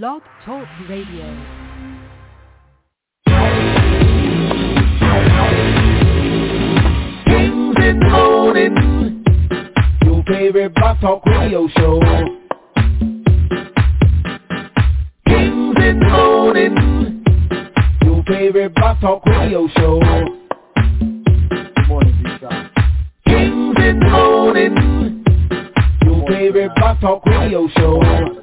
Blog Talk Radio. Kings in the morning, your favorite Blog Talk Radio show. Kings in the morning, your favorite Blog Talk Radio show. Good morning, Kings in the morning, your favorite Blog Talk Radio show.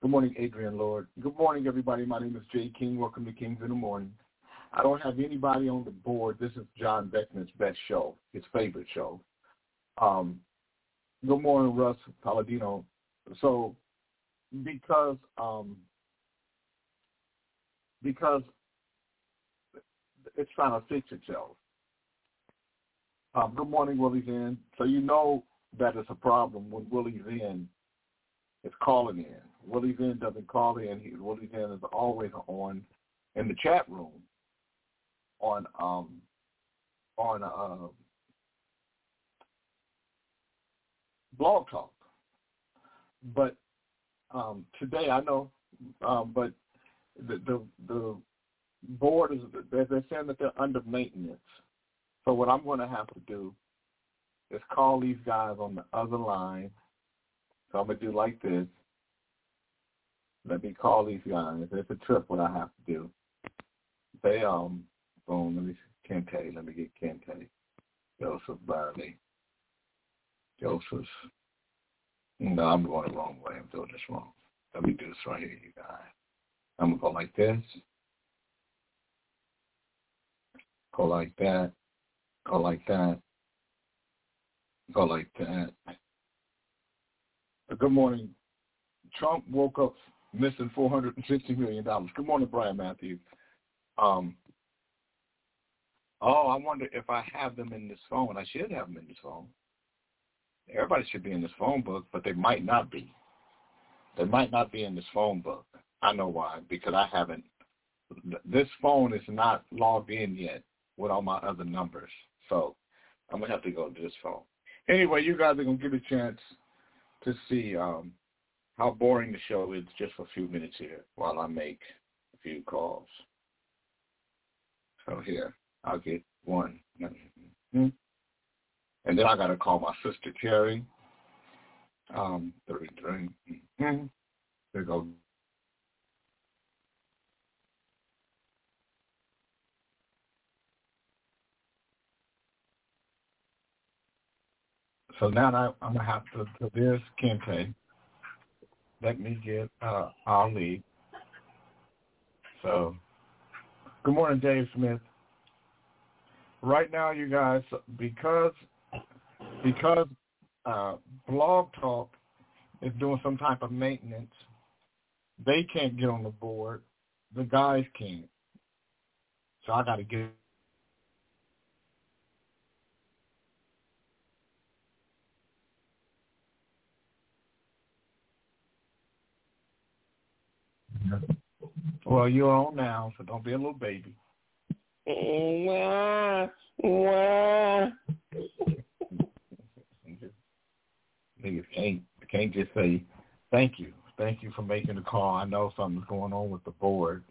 Good morning, Adrian Lord. Good morning, everybody. My name is Jay King. Welcome to Kings in the Morning. I don't have anybody on the board. This is John Beckman's best show, his favorite show. Um, good morning, Russ Palladino. So, because um, because it's trying to fix itself. Um, good morning, Willie's in. So you know that it's a problem when Willie's in is calling in. Willie's in doesn't call in. He, Willie's in is always on in the chat room on um on uh, blog talk. But um, today I know, um, but the, the the board is they're, they're saying that they're under maintenance. So what I'm going to have to do is call these guys on the other line. So I'm going to do like this. Let me call these guys. It's a trip what I have to do. They um boom, let me see let me get Kente. Joseph Barley. Joseph. No, I'm going the wrong way. I'm doing this wrong. Let me do this right here, you guys. I'm gonna go like this. Go like that. Go like that. Go like that. Good morning. Trump woke up missing four hundred and fifty million dollars. Good morning, Brian Matthews. Um, oh, I wonder if I have them in this phone. I should have them in this phone. Everybody should be in this phone book, but they might not be. They might not be in this phone book. I know why, because I haven't. This phone is not logged in yet with all my other numbers, so I'm gonna have to go to this phone. Anyway, you guys are gonna get a chance to see um, how boring the show is just for a few minutes here while I make a few calls. So here, I'll get one. Mm-hmm. And then I got to call my sister Carrie. Um, three, three. Mm-hmm. There go. So now I, I'm gonna have to. So this Kente. Let me get uh, Ali. So, good morning, Dave Smith right now, you guys, because because uh, Blog Talk is doing some type of maintenance, they can't get on the board. The guys can't. So I got to get. Well, you're on now, so don't be a little baby. Wah, wah. Niggas can't can't just say thank you, thank you for making the call. I know something's going on with the board.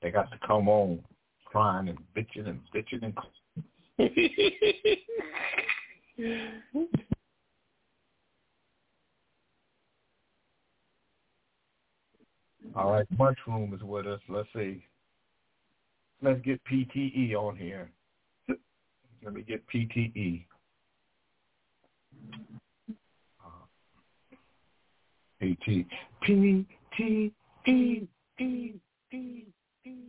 They got to come on crying and bitching and bitching and. All right, Mushroom is with us. Let's see. Let's get PTE on here. Let me get PTE. Uh, PT. P T E E E E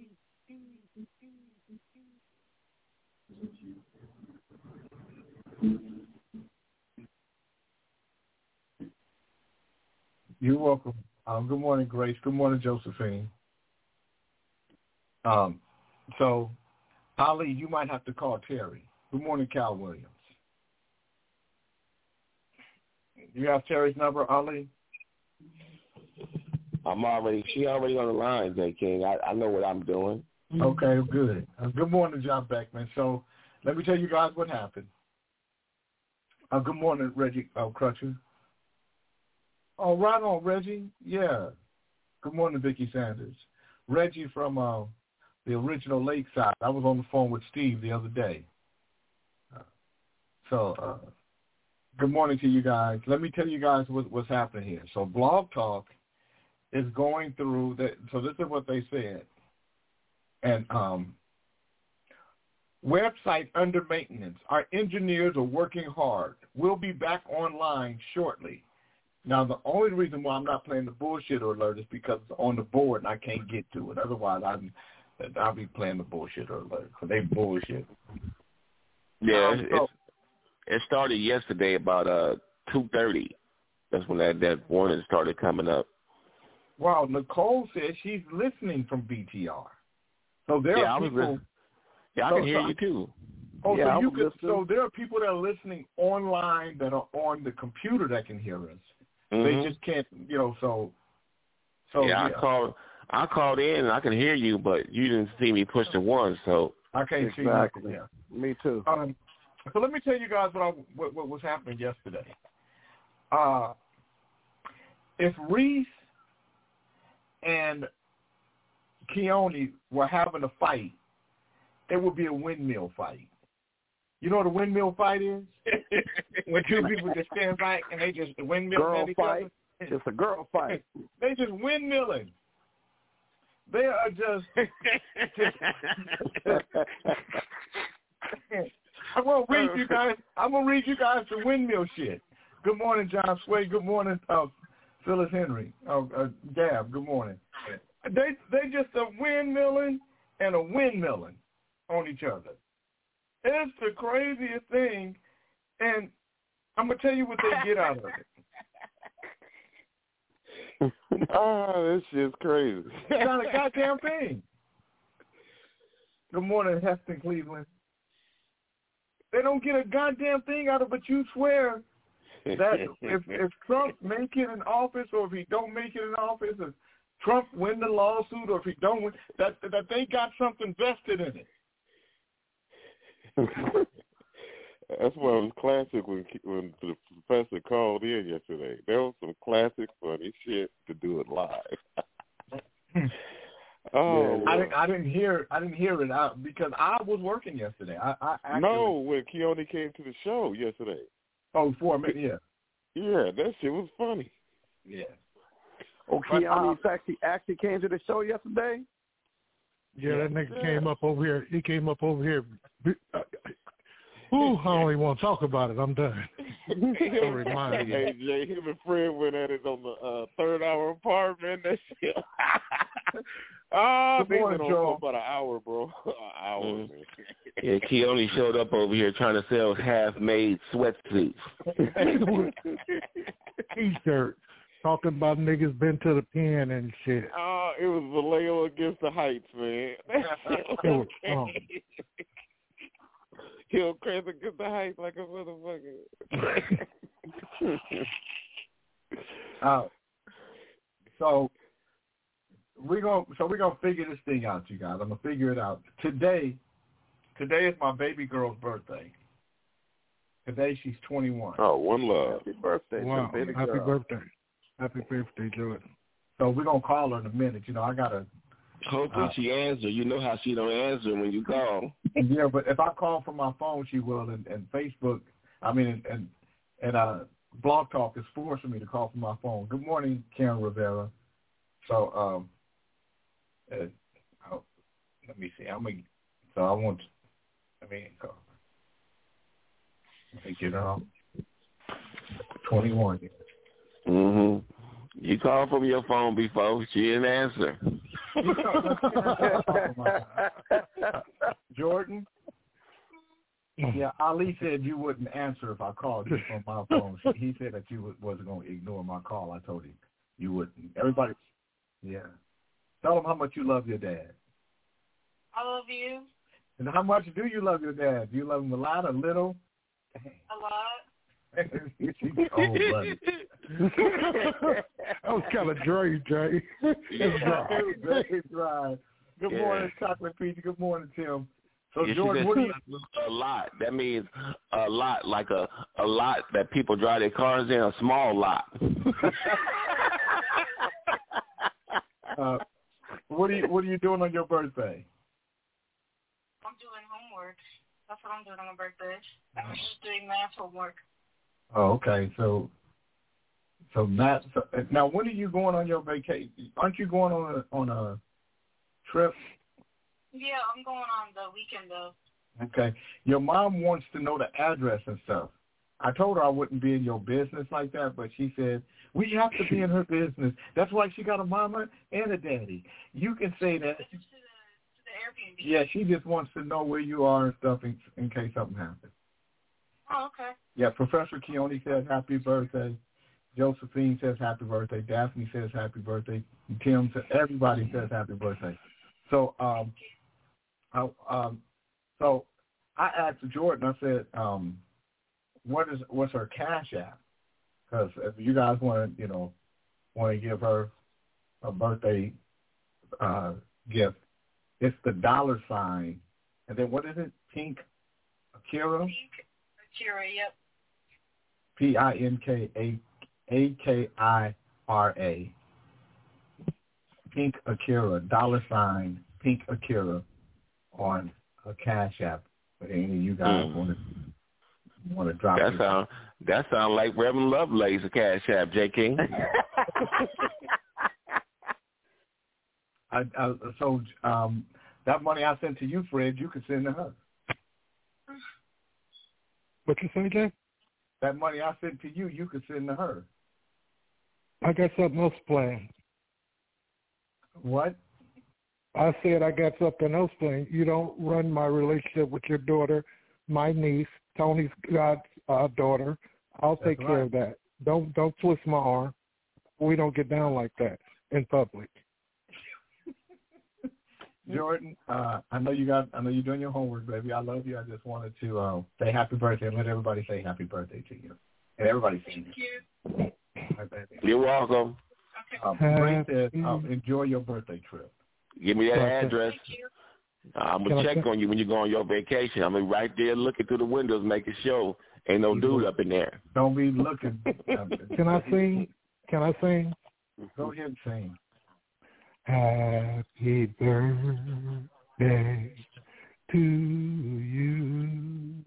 You're welcome. Um, good morning, Grace. Good morning, Josephine. Um, so, Ali, you might have to call Terry. Good morning, Cal Williams. You have Terry's number, Ali? I'm already. She already on the line, J. King. I, I know what I'm doing. Okay, good. Uh, good morning, John Beckman. So, let me tell you guys what happened. Uh, good morning, Reggie uh, Crutcher. Oh, right on, Reggie. Yeah. Good morning, Vicki Sanders. Reggie from uh, the original Lakeside. I was on the phone with Steve the other day. Uh, so, uh, good morning to you guys. Let me tell you guys what, what's happening here. So, Blog Talk is going through that. So, this is what they said. And um, website under maintenance. Our engineers are working hard. We'll be back online shortly. Now, the only reason why I'm not playing the bullshit alert is because it's on the board and I can't get to it. Otherwise, I'm, I'll be playing the bullshit alert because they bullshit. Yeah, Um, so- it started yesterday about uh two thirty. That's when that that warning started coming up. Wow, Nicole says she's listening from BTR. So there yeah, I are was people. Yeah, I So- can hear so- you too. Oh, Yeah, so you could, so there are people that are listening online that are on the computer that can hear us. Mhm. They just can't, you know. So, so yeah, I called. I called in and I can hear you, but you didn't see me push the one. So I can't see Exactly. Yeah. Me too. Um, so let me tell you guys what, I, what, what was happening yesterday. Uh, if Reese and Keone were having a fight, it would be a windmill fight. You know what a windmill fight is? when two people just stand back and they just windmill Girl at each fight. other. It's a girl fight. They just windmilling. They are just I'm gonna read you guys. I'm gonna read you guys the windmill shit. Good morning, John Sway. Good morning, uh, Phyllis Henry. Uh, uh, Gab. Good morning. They they just a windmilling and a windmilling on each other. It's the craziest thing, and I'm gonna tell you what they get out of it. oh, this shit's crazy. It's not a goddamn thing. Good morning, Heston Cleveland. They don't get a goddamn thing out of it, but you swear that if if Trump make it in office or if he don't make it in office, if Trump win the lawsuit or if he don't win, that that they got something vested in it. That's why it was classic when when the professor called in yesterday. There was some classic funny shit to do it live. oh, I didn't I didn't hear I didn't hear it out because I was working yesterday. I, I actually, no, when Keone came to the show yesterday. oh for a minute yeah Yeah, that shit was funny. yeah Oh, But, Keone uh, actually actually came to the show yesterday. Yeah, that nigga Yeah. came up over here. He came up over here. Ooh, I don't even want to talk about it. I'm done. Don't remind me. Hey Jay, him and Fred went at it on the uh, third hour apart, man. That shit. oh, Good they morning, went on Joel. for about an hour, bro. an hour, Mm. man. yeah, Keone showed up over here trying to sell half-made sweatsuits. T-shirt talking about niggas been to the pen and shit. Oh, it was Vallejo against the Heights, man. That shit It was was fun. crazy. Hillcrest against the Heights like a motherfucker. Uh, so we're gonna so we're gonna figure this thing out, you guys. I'm gonna figure it out today. Today is my baby girl's birthday. Today she's 21. oh, one love. Happy birthday, Wow, baby happy girl. birthday. Happy birthday, Jordan. So we're gonna call her in a minute. You know, I gotta. Hopefully Uh, she answers. You know how she don't answer when you call. Yeah, but if I call from my phone, she will. And, and Facebook, I mean, and and, and uh, Blog Talk is forcing me to call from my phone. Good morning, Karen Rivera. So, um, uh, oh, let me see. I'm gonna. So I want. Let me go. Let me get her on. Twenty-one. Mhm. You called from your phone before. She didn't answer. Jordan. Yeah, Ali said you wouldn't answer if I called you from my phone. He said that you wasn't going to ignore my call. I told him You wouldn't. Everybody, yeah. Tell them how much you love your dad. I love you. And how much do you love your dad? Do you love him a lot, a little? A lot. Oh, that was kind of dry, Jay. It's dry. Very dry. Good Yeah. morning, Chocolate Peach. Good morning, Tim. So, Yeah, she Jordan, what do you? a lot. That means a lot, like a a lot that people drive their cars in, a small lot. Uh, what are you What are you doing on your birthday? I'm doing homework. That's what I'm doing on my birthday. I'm just doing math homework. Oh, okay. So, so not so, now. When are you going on your vacation? Aren't you going on a on a trip? Yeah, I'm going on the weekend though. Okay. Your mom wants to know the address and stuff. I told her I wouldn't be in your business like that, but she said we have to be in her business. That's why she got a mama and a daddy. You can say that. To the to the Airbnb. Yeah, she just wants to know where you are and stuff in, in case something happens. Oh, okay. Yeah, Professor Keone says happy birthday. Josephine says happy birthday. Daphne says happy birthday. Tim says everybody says happy birthday. So um, I, um, so I asked Jordan. I said, um, what is what's her cash app? Because if you guys want to, you know, want to give her a birthday uh, gift, it's the dollar sign, and then what is it? Pink Akira. Pink Akira, yep. P I N K A A K I R A. Pink Akira, dollar sign, Pink Akira on a Cash App. But any of you guys Mm. want to want to drop That it? sound that sound like Reverend Lovelace, a cash app, J. King. I, I, so um, that money I sent to you, Fred, you could send to her. What you say, Jay? That money I sent to you, you could send to her. I got something else planned. What? I said I got something else planned. You don't run my relationship with your daughter, my niece, Tony's god uh, daughter. I'll That's take care of that. Don't don't twist my arm. We don't get down like that in public. Jordan, uh, I know you got. I know you're doing your homework, baby. I love you. I just wanted to uh, say happy birthday and let everybody say happy birthday to you. And everybody say Thank you. it. You're welcome. Okay. Um, Ray says, Happy- um, enjoy your birthday trip. Give me that address. Thank. I'm gonna I check on you when you go on your vacation. I'm gonna be right there looking through the windows, making sure ain't no dude up in there. Don't be looking. Can I sing? Can I sing? Go ahead and sing. Happy birthday to you.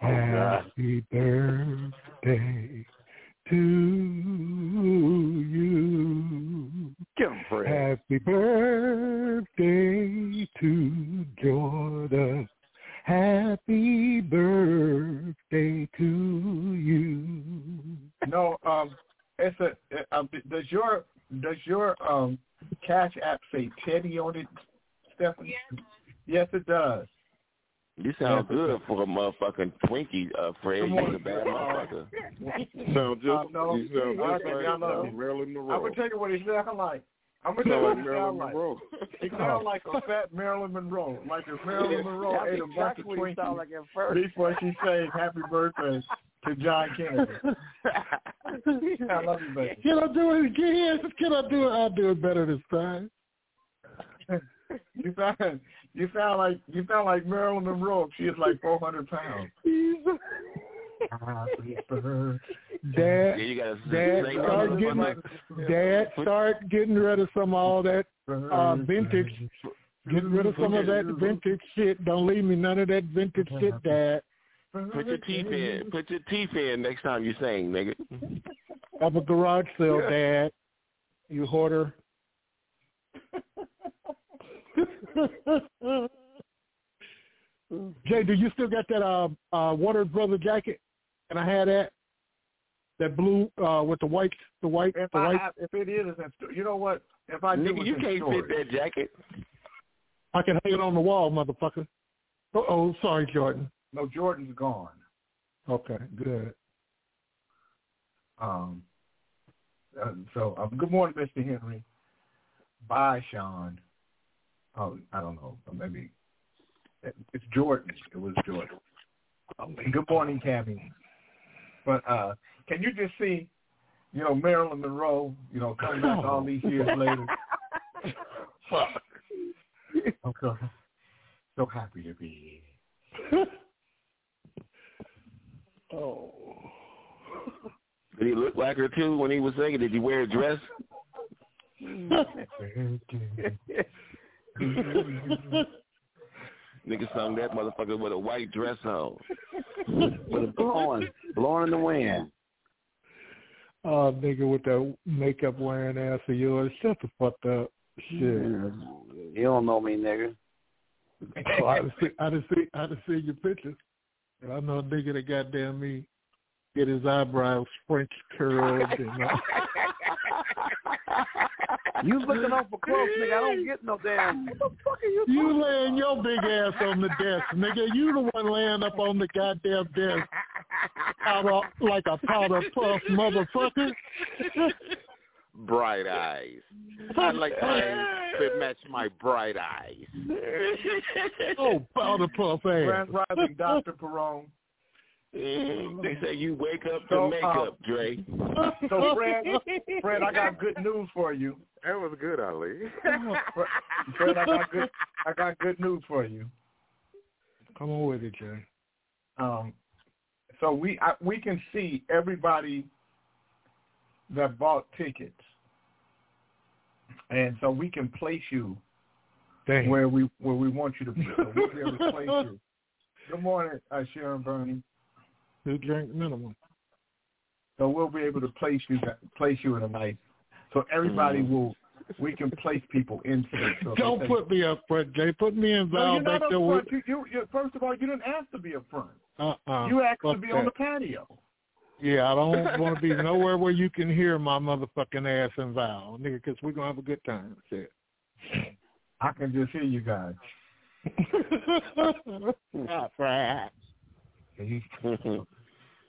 Happy birthday to you. Give him Fred. Happy birthday to Jordan. Happy birthday to you. No, um, it's a. Uh, does your does your um cash app say Teddy on it, Stephanie? Yeah. Yes, it does. You sound good for a motherfucking Twinkie, uh, Fred. You on, a bad Fred. motherfucker. sound just Uh, no. you sound I just think like I love uh, you. Marilyn I'm Monroe. gonna tell you what he sound like. I'm gonna tell you sound what like he Marilyn sound like. Monroe. He sound like a fat Marilyn Monroe. Like if Marilyn Monroe ate a bunch of Twinkies like at first. before she sang happy birthday to John Kennedy. I love you, baby. Can I do it again? Can I do it? I'll do it better this time. You sound you sound like you sound like Marilyn Monroe. She is like four hundred pounds. Happy birthday. Dad, Yeah, Dad, start getting, like, Dad, start getting rid of some of all that uh, vintage. Get rid of some of that vintage shit. Don't leave me none of that vintage shit, Dad. put your teeth in. Put your teeth in next time you sing, nigga. I'm a garage sale, Dad. You hoarder. Jay, do you still got that uh uh Warner Brother jacket? Can I have that? That blue uh with the white the white If the I white have, if it is, you know what? If I Nigga, you can't storage. fit that jacket. I can hang it on the wall, motherfucker. Oh, oh sorry, Jordan. No, Jordan's gone. Okay, good. Um, uh, so um, good morning, Mr. Henry. Bye, Sean. Oh, I don't know. Maybe it's Jordan. It was Jordan. Um, good morning, Cammy. But uh, can you just see, you know, Marilyn Monroe, you know, coming back all these years later? Fuck. I'm so, so happy to be here. oh. Did he look like her too when he was singing? Did he wear a dress? Nigga sung that motherfucker with a white dress on. with a blowing, blowing in the wind. Oh, nigga with that makeup wearing ass of yours. Shut the fuck up. Shit. You don't know me, nigga. oh, I just see, I just see, I just see your pictures. And I know a nigga that goddamn me get his eyebrows French curled and all. You looking awful close, nigga. I don't get no damn. What the fuck are you? You laying your big ass on the desk, nigga. You the one laying up on the goddamn desk, powder, like a powder puff, motherfucker. bright eyes. I like mine that match my bright eyes. oh, powder puff ass. Grand Rising, Dr. Perone. They say you wake up to So, makeup, uh, Dre. So, Fred, Fred, I got good news for you. That was good, Ali. Fred, I got good, I got good news for you. Come on with it, Jay. Um, so we I, we can see everybody that bought tickets, and so we can place you Damn. where we where we want you to be. So we'll be able to place you. Good morning, uh, Sharon Bernie. Two drink minimum. So we'll be able to place you place you in a nice. So everybody mm. will. We can place people into it. So Don't put me up front, Jay. Put me in No, Val you're not back up there front. with. You, you, you, first of all, you didn't ask to be up front. Uh-uh. You asked to Fuck be on the patio. Yeah, I don't want to be nowhere where you can hear my motherfucking ass and Val, nigga, because we're going to have a good time. Shit. I can just hear you guys. Not right.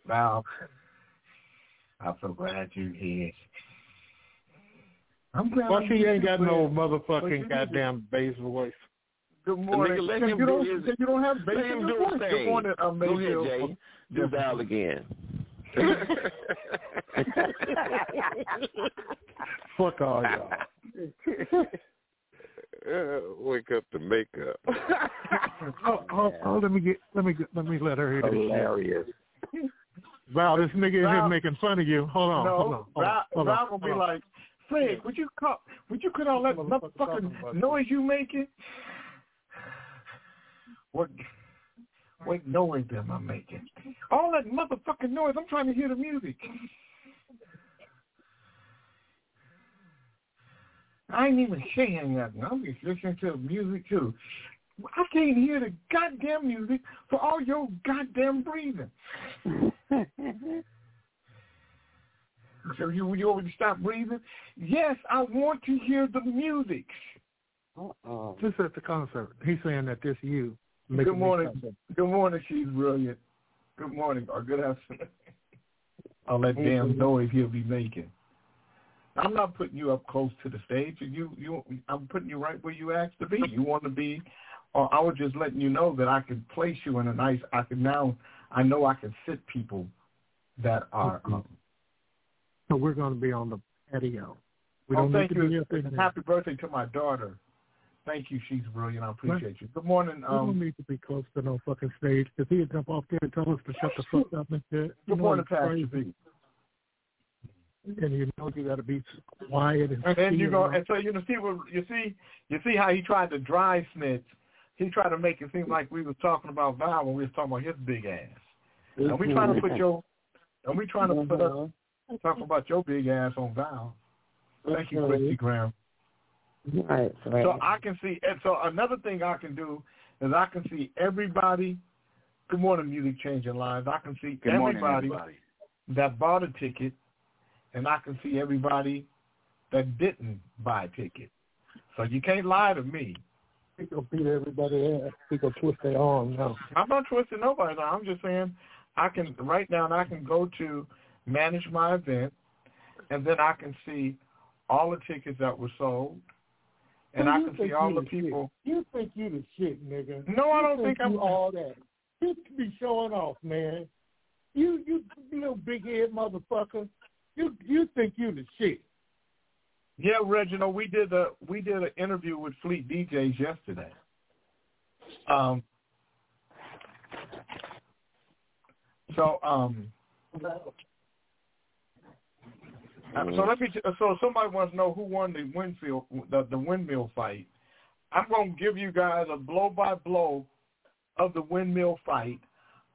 Val, I'm so glad you're here. I'm glad. Well, you she ain't got no But motherfucking did goddamn bass voice. Good morning. Nigga, let you, him don't, do his- you don't have bass Let in him your do voice. his Good thing. morning, uh, Go ahead, Jay. Do Val again. Fuck all y'all. Uh, wake up to makeup. Oh, oh, oh, let me get, let me get, let me let her hear this. Hilarious. Val, this nigga in here making fun of you. Hold on, hold on, no, hold on, Val, hold Val on, will be on. like, Fred, would you call, would you cut all that Motherfucker motherfucking noise you making? What, what noise am I making? All that motherfucking noise. I'm trying to hear the music. I ain't even saying nothing. I'm just listening to the music too. I can't hear the goddamn music for all your goddamn breathing. So you you want me to stop breathing? Yes, I want to hear the music. Uh-uh. This at the concert. He's saying that this you. Good morning. Good morning, she's brilliant. Good morning or good afternoon. All that damn mm-hmm. noise he'll be making. I'm not putting you up close to the stage. You you I'm putting you right where you asked to be. You want to be or I was just letting you know that I can place you in a nice I can now I know I can sit people that are um, So we're going to be on the patio. We oh, don't need thank you. up in there. Happy birthday to my daughter. Thank you. She's brilliant. I appreciate you. Good morning. we don't Um, need to be close to no fucking stage because he'd jump off there and tell us to shut the fuck up and shit. You good morning, Pastor. B. And you know you got to be quiet and. And you go, and so you know, see what you see. You see how he tried to dry snitch. He tried to make it seem like we was talking about Val when we was talking about his big ass. And we trying to put mm-hmm. your, and we trying to put us uh-huh. talk about your big ass on Val. Thank you, Christy Graham. Right, right. So I can see. And so another thing I can do is I can see everybody. Good morning, music changing lives. I can see Good morning, everybody, everybody. that bought a ticket, and I can see everybody that didn't buy a ticket. So you can't lie to me. He gonna beat everybody ass. He gonna twist their arm now. I'm not twisting nobody's arm. I'm just saying I can right now. and I can go to manage my event, and then I can see all the tickets that were sold, and So I can see all you the shit. people. You think you the shit, nigga? No, I don't think I'm- you all that. You be showing off, man. You you little big head motherfucker. You you think you the shit? Yeah, Reginald, we did a we did an interview with Fleet DJs yesterday. Um. So um. uh, So let me. So somebody wants to know who won the windfield the, the windmill fight. I'm going to give you guys a blow by blow of the windmill fight.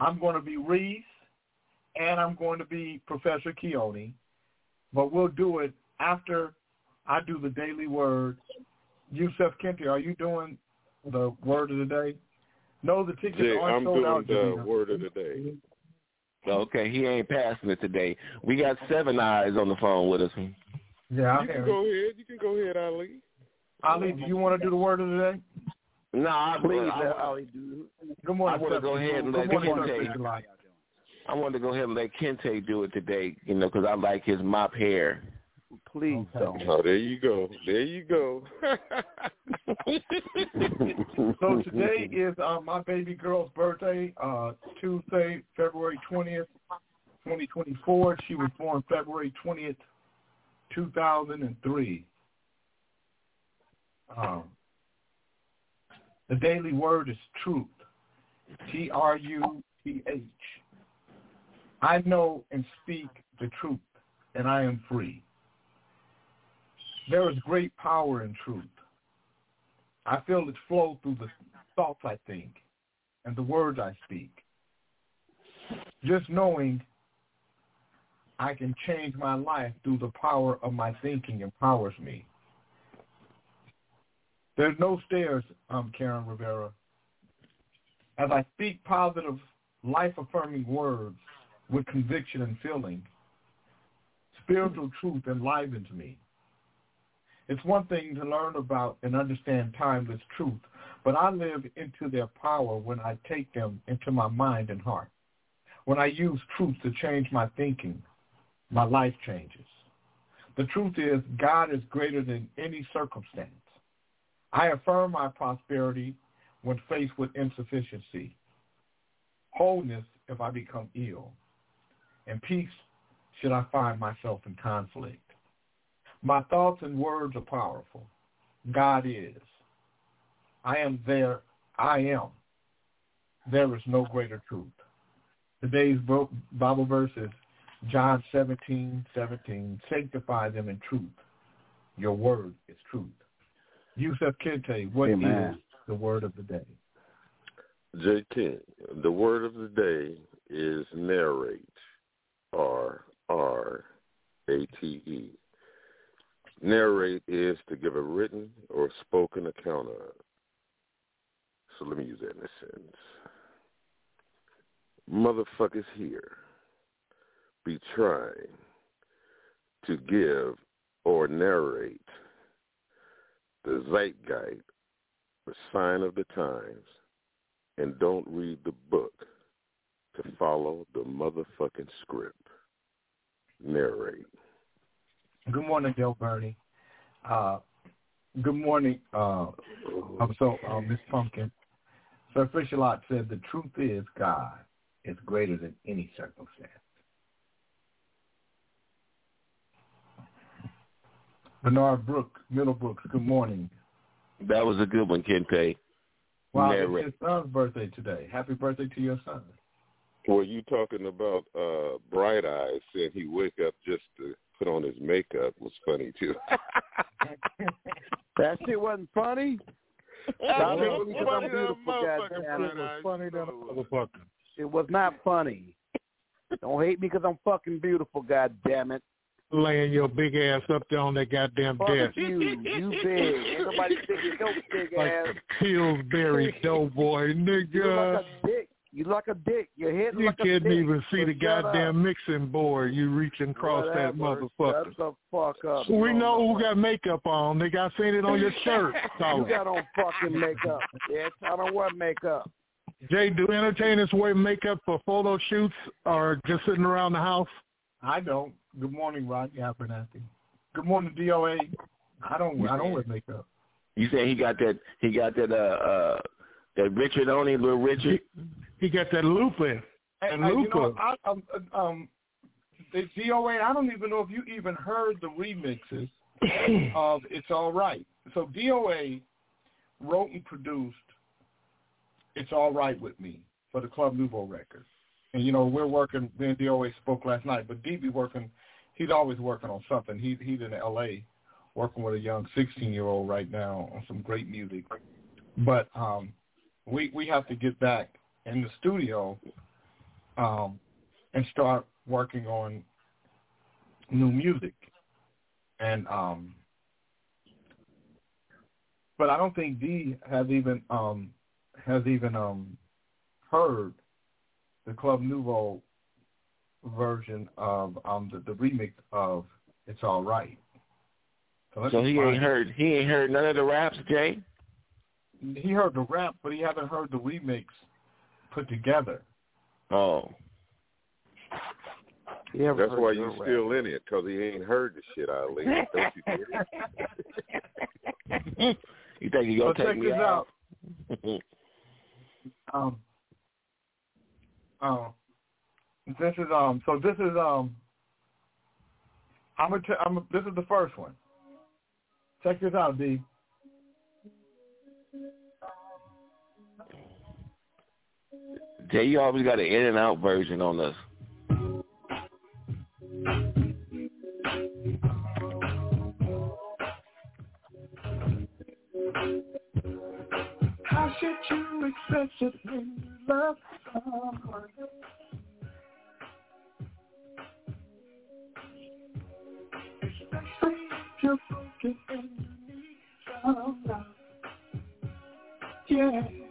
I'm going to be Reese, and I'm going to be Professor Keone, but we'll do it after I do the daily word. Yusef Kente, are you doing the word of the day? No, the tickets aren't I'm sold doing the word of the day. Okay, he ain't passing it today. We got seven eyes on the phone with us. Yeah, I You can go ahead. You can go ahead, Ali. Ali, do you want to do the word of the day? No, I, Please I, let I, Ali do Good morning, I wanna go ahead and let morning, Kente- Steph. I wanted to go ahead and let Kente do it today, you know, because I like his mop hair. Please don't. Oh, there you go. There you go. So today is uh, my baby girl's birthday, uh, Tuesday, February 20th, 2024. She was born February 20th, 2003. Um, the daily word is truth, T-R-U-T-H. I know and speak the truth, and I am free. There is great power in truth. I feel it flow through the thoughts I think and the words I speak. Just knowing I can change my life through the power of my thinking empowers me. There's no stairs, um, Karen Rivera. As I speak positive, life-affirming words with conviction and feeling, spiritual truth enlivens me. It's one thing to learn about and understand timeless truth, but I live into their power when I take them into my mind and heart. When I use truth to change my thinking, my life changes. The truth is God is greater than any circumstance. I affirm my prosperity when faced with insufficiency, wholeness if I become ill, and peace should I find myself in conflict. My thoughts and words are powerful. God is. I am there. I am. There is no greater truth. Today's Bible verse is John 17, 17. Sanctify them in truth. Your word is truth. Yusef Kente, what is Amen. the word of the day? J. King, the word of the day is narrate, R R A T E. Narrate is to give a written or spoken account of. So let me use that in a sentence. Motherfuckers here be trying to give or narrate the zeitgeist, the sign of the times, and don't read the book to follow the motherfucking script. Narrate. Good morning, Del Bernie. Uh, good morning, uh, I'm so uh, Miss Pumpkin. Sir Fisher-Lot said the truth is God is greater than any circumstance. Bernard Brook, Middlebrooks, good morning. That was a good one, Kente. Wow, Narrate. it's his son's birthday today. Happy birthday to your son. Were you talking about uh Bright Eyes saying he wake up just to put on his makeup was funny too. That shit wasn't funny. Stop it because I'm beautiful, goddamn. It was funny than motherfucker. It was not funny. Don't hate me because I'm fucking beautiful, god damn it. Laying your big ass up there on that goddamn Fuck desk you. You big. Ain't nobody big as your big like ass. Pillsbury Doughboy, nigga. You look like a dick. You like a dick. Your head You like a can't even see the shut up. goddamn mixing board. You reaching across that motherfucker. Shut the fuck up. We You know who got makeup on. Nigga, I seen it on your shirt. You got on fucking makeup, bitch. I don't wear makeup. Jay, do entertainers wear makeup for photo shoots or just sitting around the house? I don't. Good morning, Rod Abernathy. Good morning, DOA. I don't I don't wear makeup. You say he got that he got that uh uh that Richard on him, little Richard. He got that lupin. And, and you know, I, um, um, the DOA. I don't even know if you even heard the remixes of "It's All Right." So DOA wrote and produced "It's All Right with Me" for the Club Nouveau record. And you know, we're working. Me and DOA spoke last night, but D be working. He's always working on something. He he's in L.A. working with a young 16 year old right now on some great music. But um, we we have to get back in the studio um, and start working on new music. And um, but I don't think D has even um, has even um, heard the Club Nouveau version of um, the, the remix of "It's All Right." So, so he ain't heard he ain't heard none of the raps, Jay. He heard the rap, but he haven't heard the remix put together. Oh. That's why you're still in it, because he ain't heard the shit I leave. Don't you you think you're gonna so take me out? um. Oh. This is um. So this is um. I'm gonna. T- I'm. This is the first one. Check this out, D. Jay, you always got an in and out version on this. How should you express it when you love someone? You're broken and you need some love. Yeah.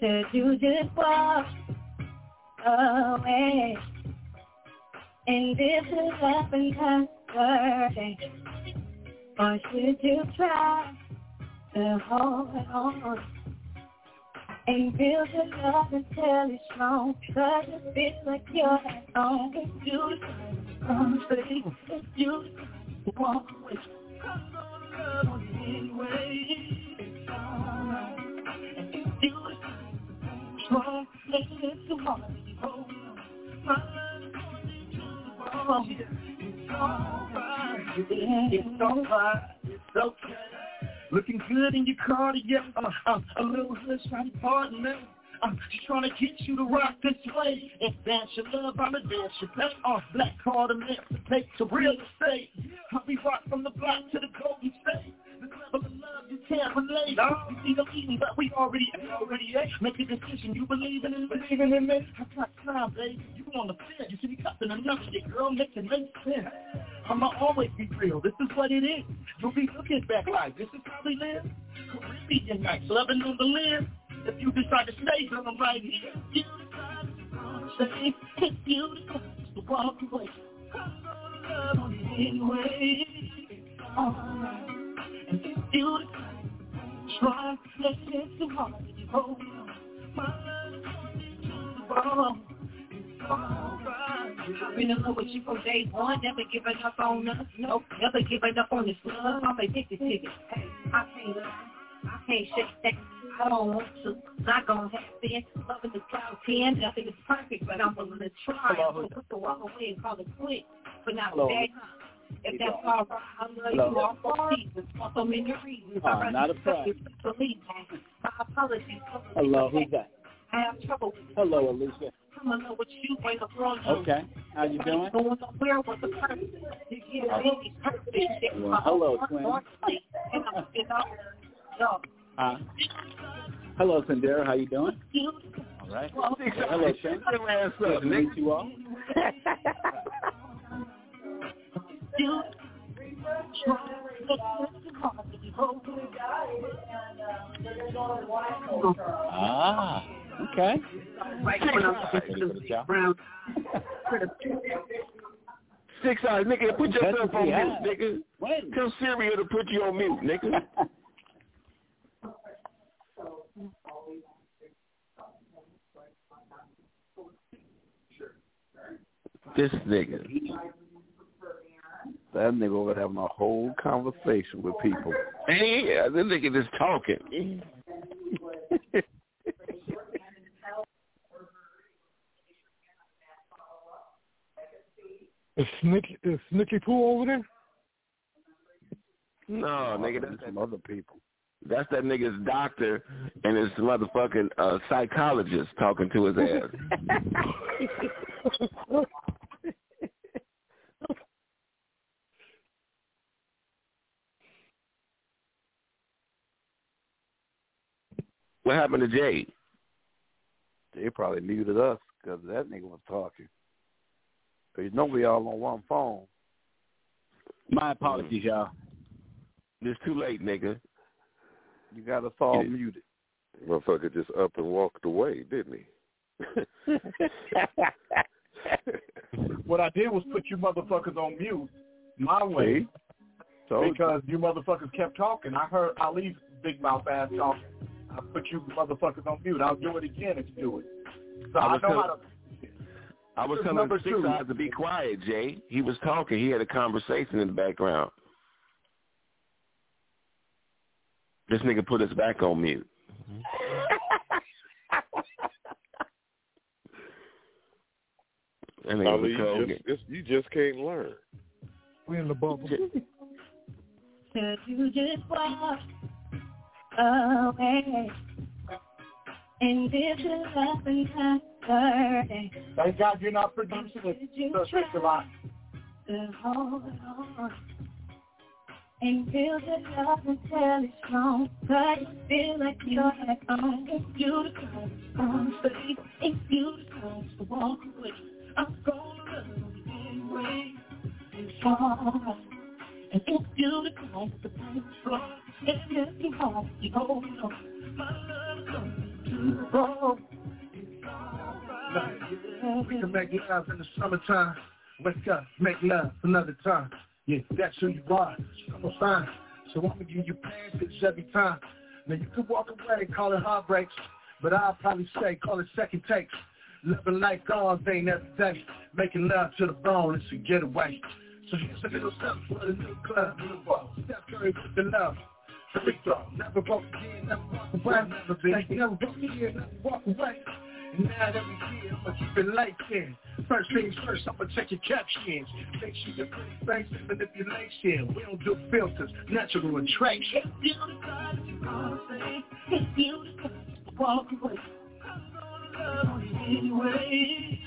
Should you just walk away? And this is happened yesterday. Or should you try to hold on? And build your love until it's strong. Cause it feels like you're at home. You stay, if you walk away, I'm gonna love anyway. It's alright. And you It's alright. It's alright. It's okay. Looking good in your car, yeah. Uh, uh, a little hush, trying to pardon me. I'm just trying to get you to rock this way. If that's your love, I'ma dance your pay. Uh, black card emancipate to real estate. I'll be rock from the block to the Golden State. The level of love you can't relate. You see the eating, but we already already ate. Make a decision. You believing in believing in me? I got time, babe. You on the fence. You see me cupping enough shit, girl. Make it make sense. I'ma always be real. This is what it is. You'll be looking back like this is how we live. Caribbean nights, loving on the limb. If you decide to stay, girl, I'm right here. You decide to stay. If you decide to walk away, I'm gonna love you anyway. It's alright. To to. I've been in love with you from day one, never giving up on us. Never giving up on this love. I'm addicted to it. Hey, I can't. I can't shake. I don't want to. Not gonna the cloud ten. Perfect, but I'm to try. Walk away and call it quit. But not Hello. today, huh? If that's all right, I love Hello. you all for reasons, for so many reasons. Oh, I rather not a you problem. Believe me. My apologies. Hello, who's that? I have trouble with Hello, Alicia. I'm gonna know what you bring up wrong. Okay, how you doing? Going nowhere with the person. You get me perfect. Well, hello, twin. I'm, you know, yo, Uh, hello, Sandera. How you doing? All right. Well, hello, Shane. Good to meet you all. Ah, okay. Six eyes, nigga, put yourself on we mute, nigga. Wait. Tell Syria to put you on mute, nigga. this nigga. That nigga over having a whole conversation with people. Yeah, this nigga just talking. Is Snitch is Snitchy Pooh over there? No, nigga, that's some other people. That's that nigga's doctor and his motherfucking uh, psychologist talking to his ass. what happened to Jay? They probably muted us because that nigga was talking. Because you know we all on one phone. My apologies, mm. y'all. It's too late, nigga. You got us all Yeah. muted. Motherfucker just up and walked away, didn't he? What I did was put you motherfuckers on mute my way Told you. because you motherfuckers kept talking. I heard Ali's big mouth ass talking. I put you motherfuckers on mute. I'll do it again if you do it. So I I, was know tell- how to. I was This is telling number Six two. Eyes to be quiet, Jay. He was talking. He had a conversation in the background. This nigga put us back on mute. That nigga Ali, you just, just, you just can't learn. We in the bubble. Could you just walk away? And you love and Thank God you're not producing it. So it's a lot. hold on. And feel the love until it's strong. But you feel like you're at home. It's beautiful. I'm free. It's beautiful walk away. I'm gonna love you anyway. It's make love in the summertime. Wake up, make love another time. Yeah, that's who you are. I'm fine. So I'm gonna give you passes every time. Now you could walk away, call it heartbreaks, but I'll probably say call it second takes. Living life gone ain't every day. Making love to the bone, it's a getaway. So here's a little something for the new club, new ball. Steph Curry with the love. Free throw, never walk again, never walk away, never never walk away. Now that we here, I'ma keep it light in. First things first, I'ma check your captions. Make sure your pretty face and manipulation. We don't do filters, natural attraction. It's beautiful, it's beautiful to walk away. Anyway.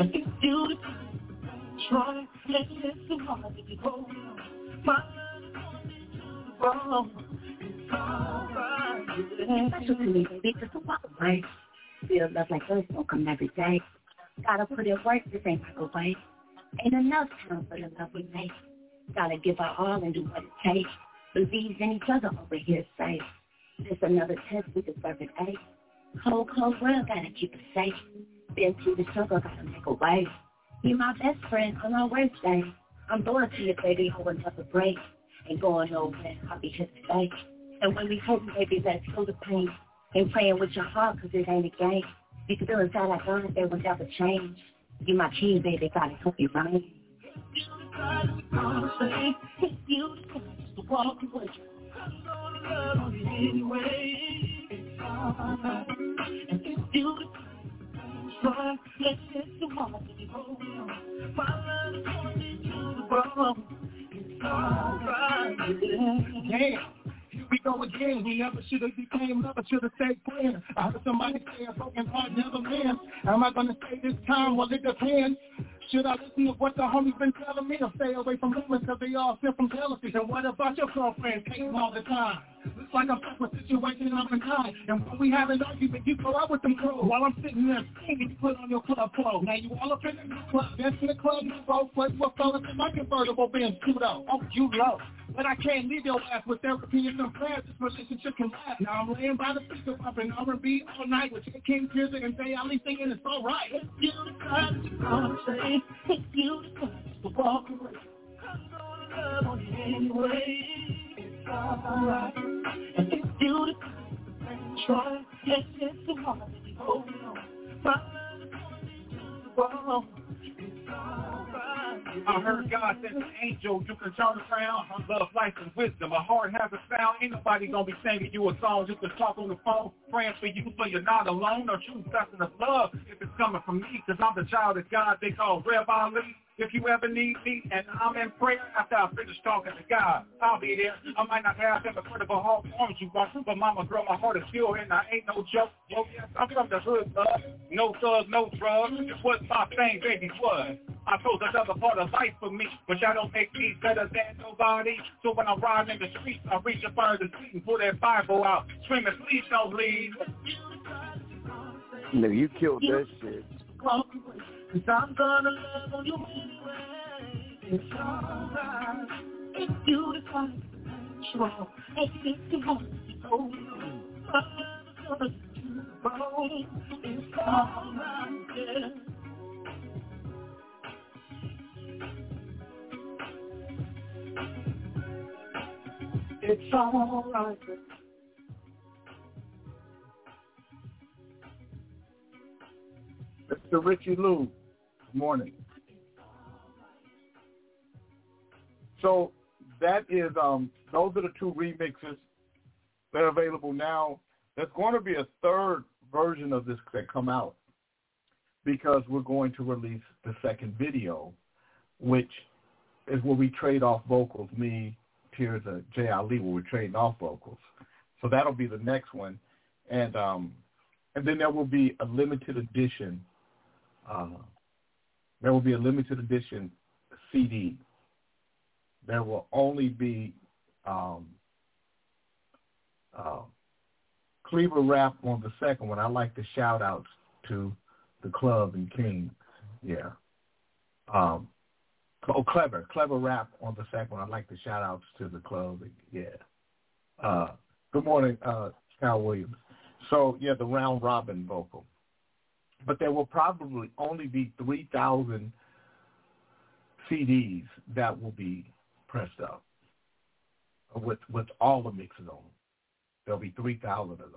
It's beautiful. Try, it too hard to be holding. My love is going to the. Special to me, baby, just to walk away. Feel love like this don't come every day. Gotta put in work, this ain't like a way. Ain't enough time for the love we make. Gotta give our all and do what it takes. Believe in each other over here safe. Just another test, we deserve an A. Cold, cold world, gotta keep it safe. Been through the struggle, gotta make a way. You my best friend on our worst day. I'm loyal to you, baby, I will never break. Ain't going nowhere, I'll be here to stay. And when we baby, let's feel the pain. Ain't playing with your heart, cause it ain't a game. You can feel inside our guns, they will never change. You my king, baby, gotta help you reign. It's we go again. We never should have became lovers, should have stayed friends. I heard somebody say a broken heart never mends. Am I gonna say this time? Well, it depends. Should I listen to what the homies been telling me or stay away from rumors because they all stem from jealousy? And what about your girlfriend hating all the time? Looks like I'm stuck with situation I'm in time. And when we have an argument, you go out with them girls while I'm sitting there screaming, you put on your club clothes. Now you all up in the club, dance in the club, you both play with fellas in my convertible Benz, two though. Oh, you low. But I can't leave your ass with therapy and some prayers. This relationship can last. Now I'm laying by the speaker up in R&B all night with. King Pierce and Jay Ali singing it's all right. It's beautiful to gonna It's beautiful to walk away. I'm gonna love anyway. It's alright. Beautiful. Try, hard to on. My love is to the bone. It's alright. I heard God sent an angel, you can turn around. I love, life, and wisdom. My heart has a sound. Ain't nobody gonna be singing you a song. You can talk on the phone, praying for you, so you're not alone. Or choose blessing of love if it's coming from me, cause I'm the child of God they call Rev Ali. If you ever need me and I'm in prayer after I finish talking to God, I'll be there. I might not have them incredible heart forms you want, but mama girl, my heart is pure and I ain't no joke. Oh yes, I'm from the hood, bud. No thug, no drugs. It was my thing, baby, was. I chose another part of life for me, but y'all don't make me better than nobody. So when I'm riding in the streets, I reach up under the seat and pull that Bible out, screaming, please don't leave. No, you killed that shit. Cause I'm gonna love on you anyway. It's alright. If you decide to wrong, you to go, I'm gonna do wrong. It's alright, yeah. It's alright. Mr. Richie Lou, morning. So that is um those are the two remixes that are available now. There's going to be a third version of this that come out because we're going to release the second video, which is where we trade off vocals. Me, Tears, uh, Jay Ali, where we're trading off vocals. So that'll be the next one, and um, and then there will be a limited edition uh, there will be a limited edition CD. There will only be um, uh, Cleaver rap on the second one. I like the shout outs to the club and King. Yeah. Um, oh, clever, clever rap on the second one. I like the shout outs to the club. Yeah. Uh, good morning, uh, Cal Williams. So yeah, the round robin vocal but there will probably only be 3,000 CDs that will be pressed up with with all the mixes on. There'll be 3,000 of those.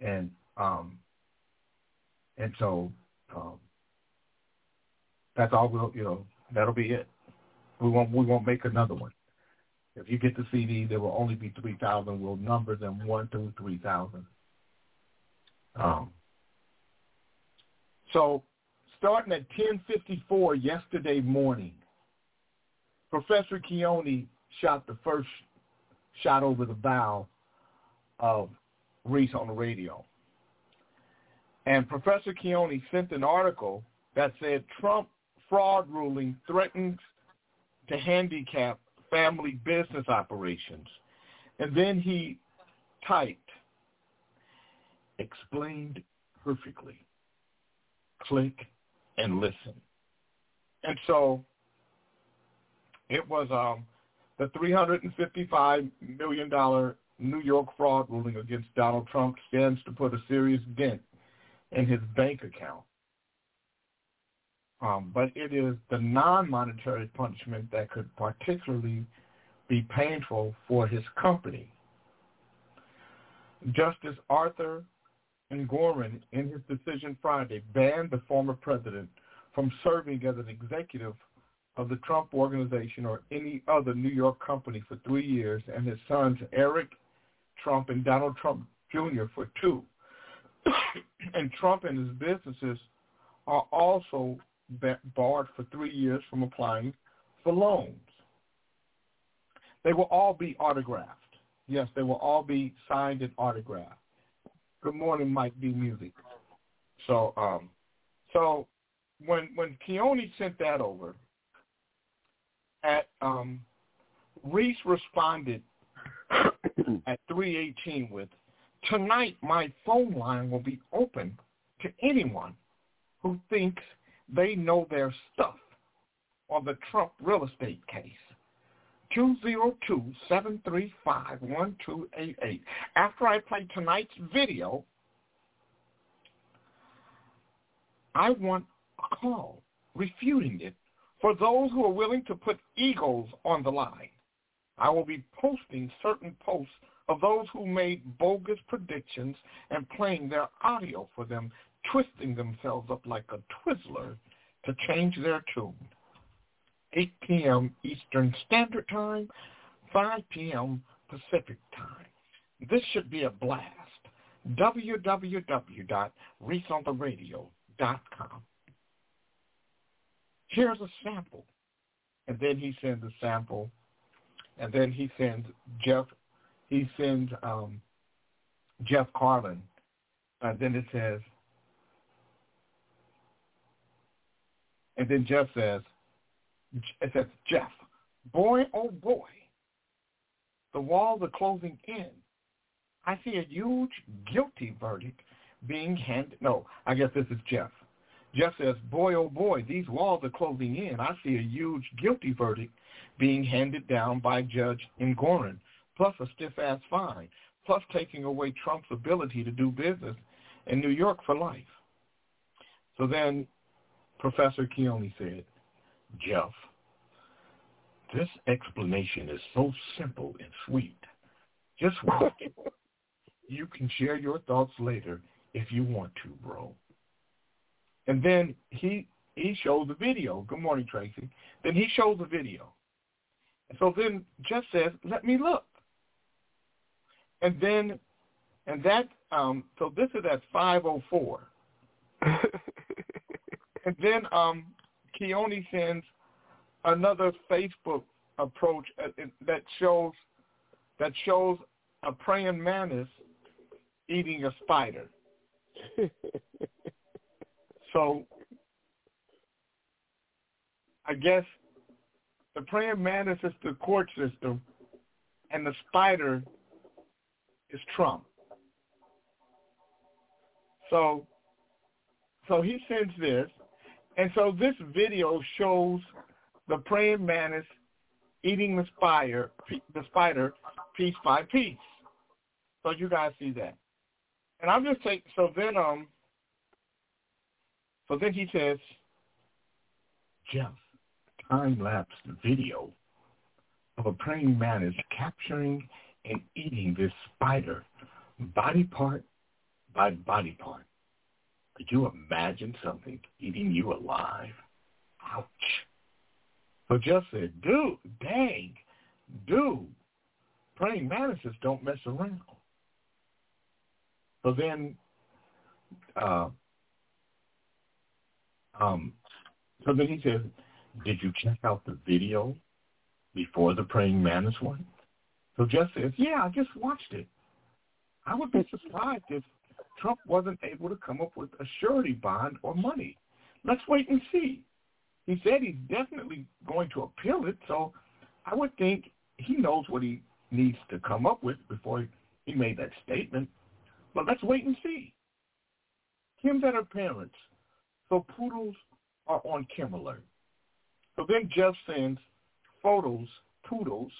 And um and so um that's all we'll you know that'll be it. We won't we won't make another one. If you get the CD, there will only be 3,000. We'll number them 1 through 3,000. Um, so starting at 10:54 yesterday morning, Professor Keone shot the first shot over the bow of Reese on the radio. And Professor Keone sent an article that said Trump fraud ruling threatens to handicap family business operations. And then he typed, explained perfectly click, and listen. And so it was um, the $355 million New York fraud ruling against Donald Trump stands to put a serious dent in his bank account. Um, but it is the non-monetary punishment that could particularly be painful for his company. Justice Arthur Engoron, in his decision Friday, banned the former president from serving as an executive of the Trump Organization or any other New York company for three years, and his sons Eric Trump and Donald Trump Jr. for two. and Trump and his businesses are also barred for three years from applying for loans. They will all be autographed. Yes, they will all be signed and autographed. Good morning, Mike D Music. So, um, so when when Keone sent that over, at um, Reese responded at 318 with, tonight my phone line will be open to anyone who thinks they know their stuff on the Trump real estate case. 202-735-1288. After I play tonight's video, I want a call refuting it for those who are willing to put egos on the line. I will be posting certain posts of those who made bogus predictions and playing their audio for them, twisting themselves up like a Twizzler to change their tune. 8 p.m. Eastern Standard Time, 5 p.m. Pacific Time. This should be a blast. www.reesontheradio.com. Here's a sample. And then he sends a sample. And then he sends Jeff, he sends um, Jeff Carlin. And then it says, and then Jeff says, it says, Jeff, boy, oh boy, the walls are closing in. I see a huge guilty verdict being handed. No, I guess this is Jeff. Jeff says, boy, oh boy, these walls are closing in. I see a huge guilty verdict being handed down by Judge Engoron, plus a stiff-ass fine, plus taking away Trump's ability to do business in New York for life. So then Professor Keone said, Jeff, this explanation is so simple and sweet. Just watch. you can share your thoughts later if you want to, bro. And then he he shows the video. Good morning, Tracy. Then he shows the video. And so then Jeff says, "Let me look." And then, and that um, so this is at five oh four. And then um, Keone sends another Facebook approach uh, that shows that shows a praying mantis eating a spider. so I guess the praying mantis is the court system, and the spider is Trump. So, so he sends this, and so this video shows the praying mantis eating the spider, the spider piece by piece. So you guys see that. And I'm just taking, so then, um, so then he says, Jeff, time-lapse video of a praying mantis capturing and eating this spider body part by body part. Could you imagine something eating you alive? Ouch. So just said, dude, dang, dude, praying mantises don't mess around. So then, uh, um, so then he said, did you check out the video before the praying mantis one? So Jeff says, yeah, I just watched it. I would be surprised if Trump wasn't able to come up with a surety bond or money. Let's wait and see. He said he's definitely going to appeal it, so I would think he knows what he needs to come up with before he made that statement. But let's wait and see. Kim's at her parents, so poodles are on Kim alert. So then Jeff sends photos, poodles,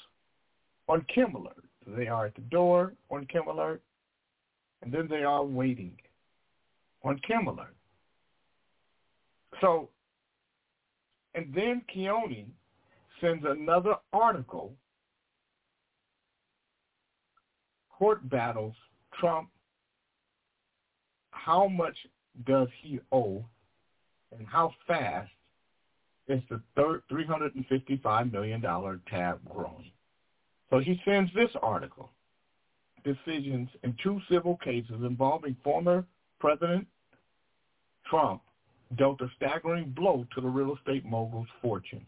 on Kim alert. So they are at the door on Kim alert and then they are waiting on Kim alert. So, and then Keone sends another article, Court Battles, Trump, how much does he owe and how fast is the third $355 million tab growing? So he sends this article decisions in two civil cases involving former President Trump dealt a staggering blow to the real estate mogul's fortune.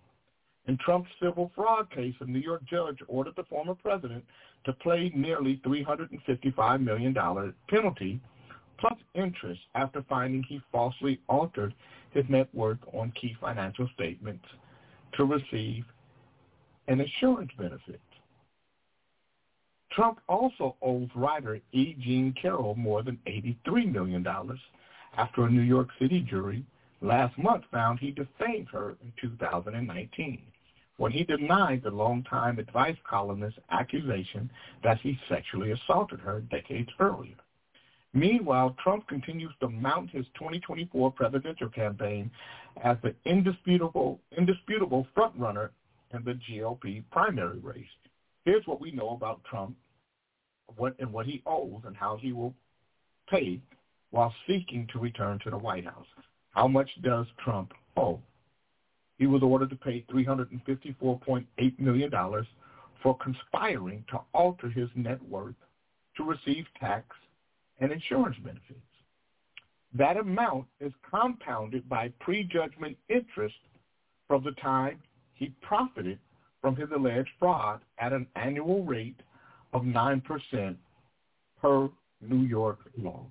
In Trump's civil fraud case, a New York judge ordered the former president to pay nearly $355 million penalty plus interest after finding he falsely altered his net worth on key financial statements to receive an insurance benefit. Trump also owes writer E. Jean Carroll more than $83 million after a New York City jury last month found he defamed her in 2019 when he denied the longtime advice columnist's accusation that he sexually assaulted her decades earlier. Meanwhile, Trump continues to mount his 2024 presidential campaign as the indisputable, indisputable frontrunner in the GOP primary race here's what we know about Trump, what and what he owes, and how he will pay while seeking to return to the White House. How much does Trump owe? he was ordered to pay $354.8 million for conspiring to alter his net worth to receive tax and insurance benefits. That amount is compounded by prejudgment interest from the time he profited from his alleged fraud at an annual rate of 9% per New York law.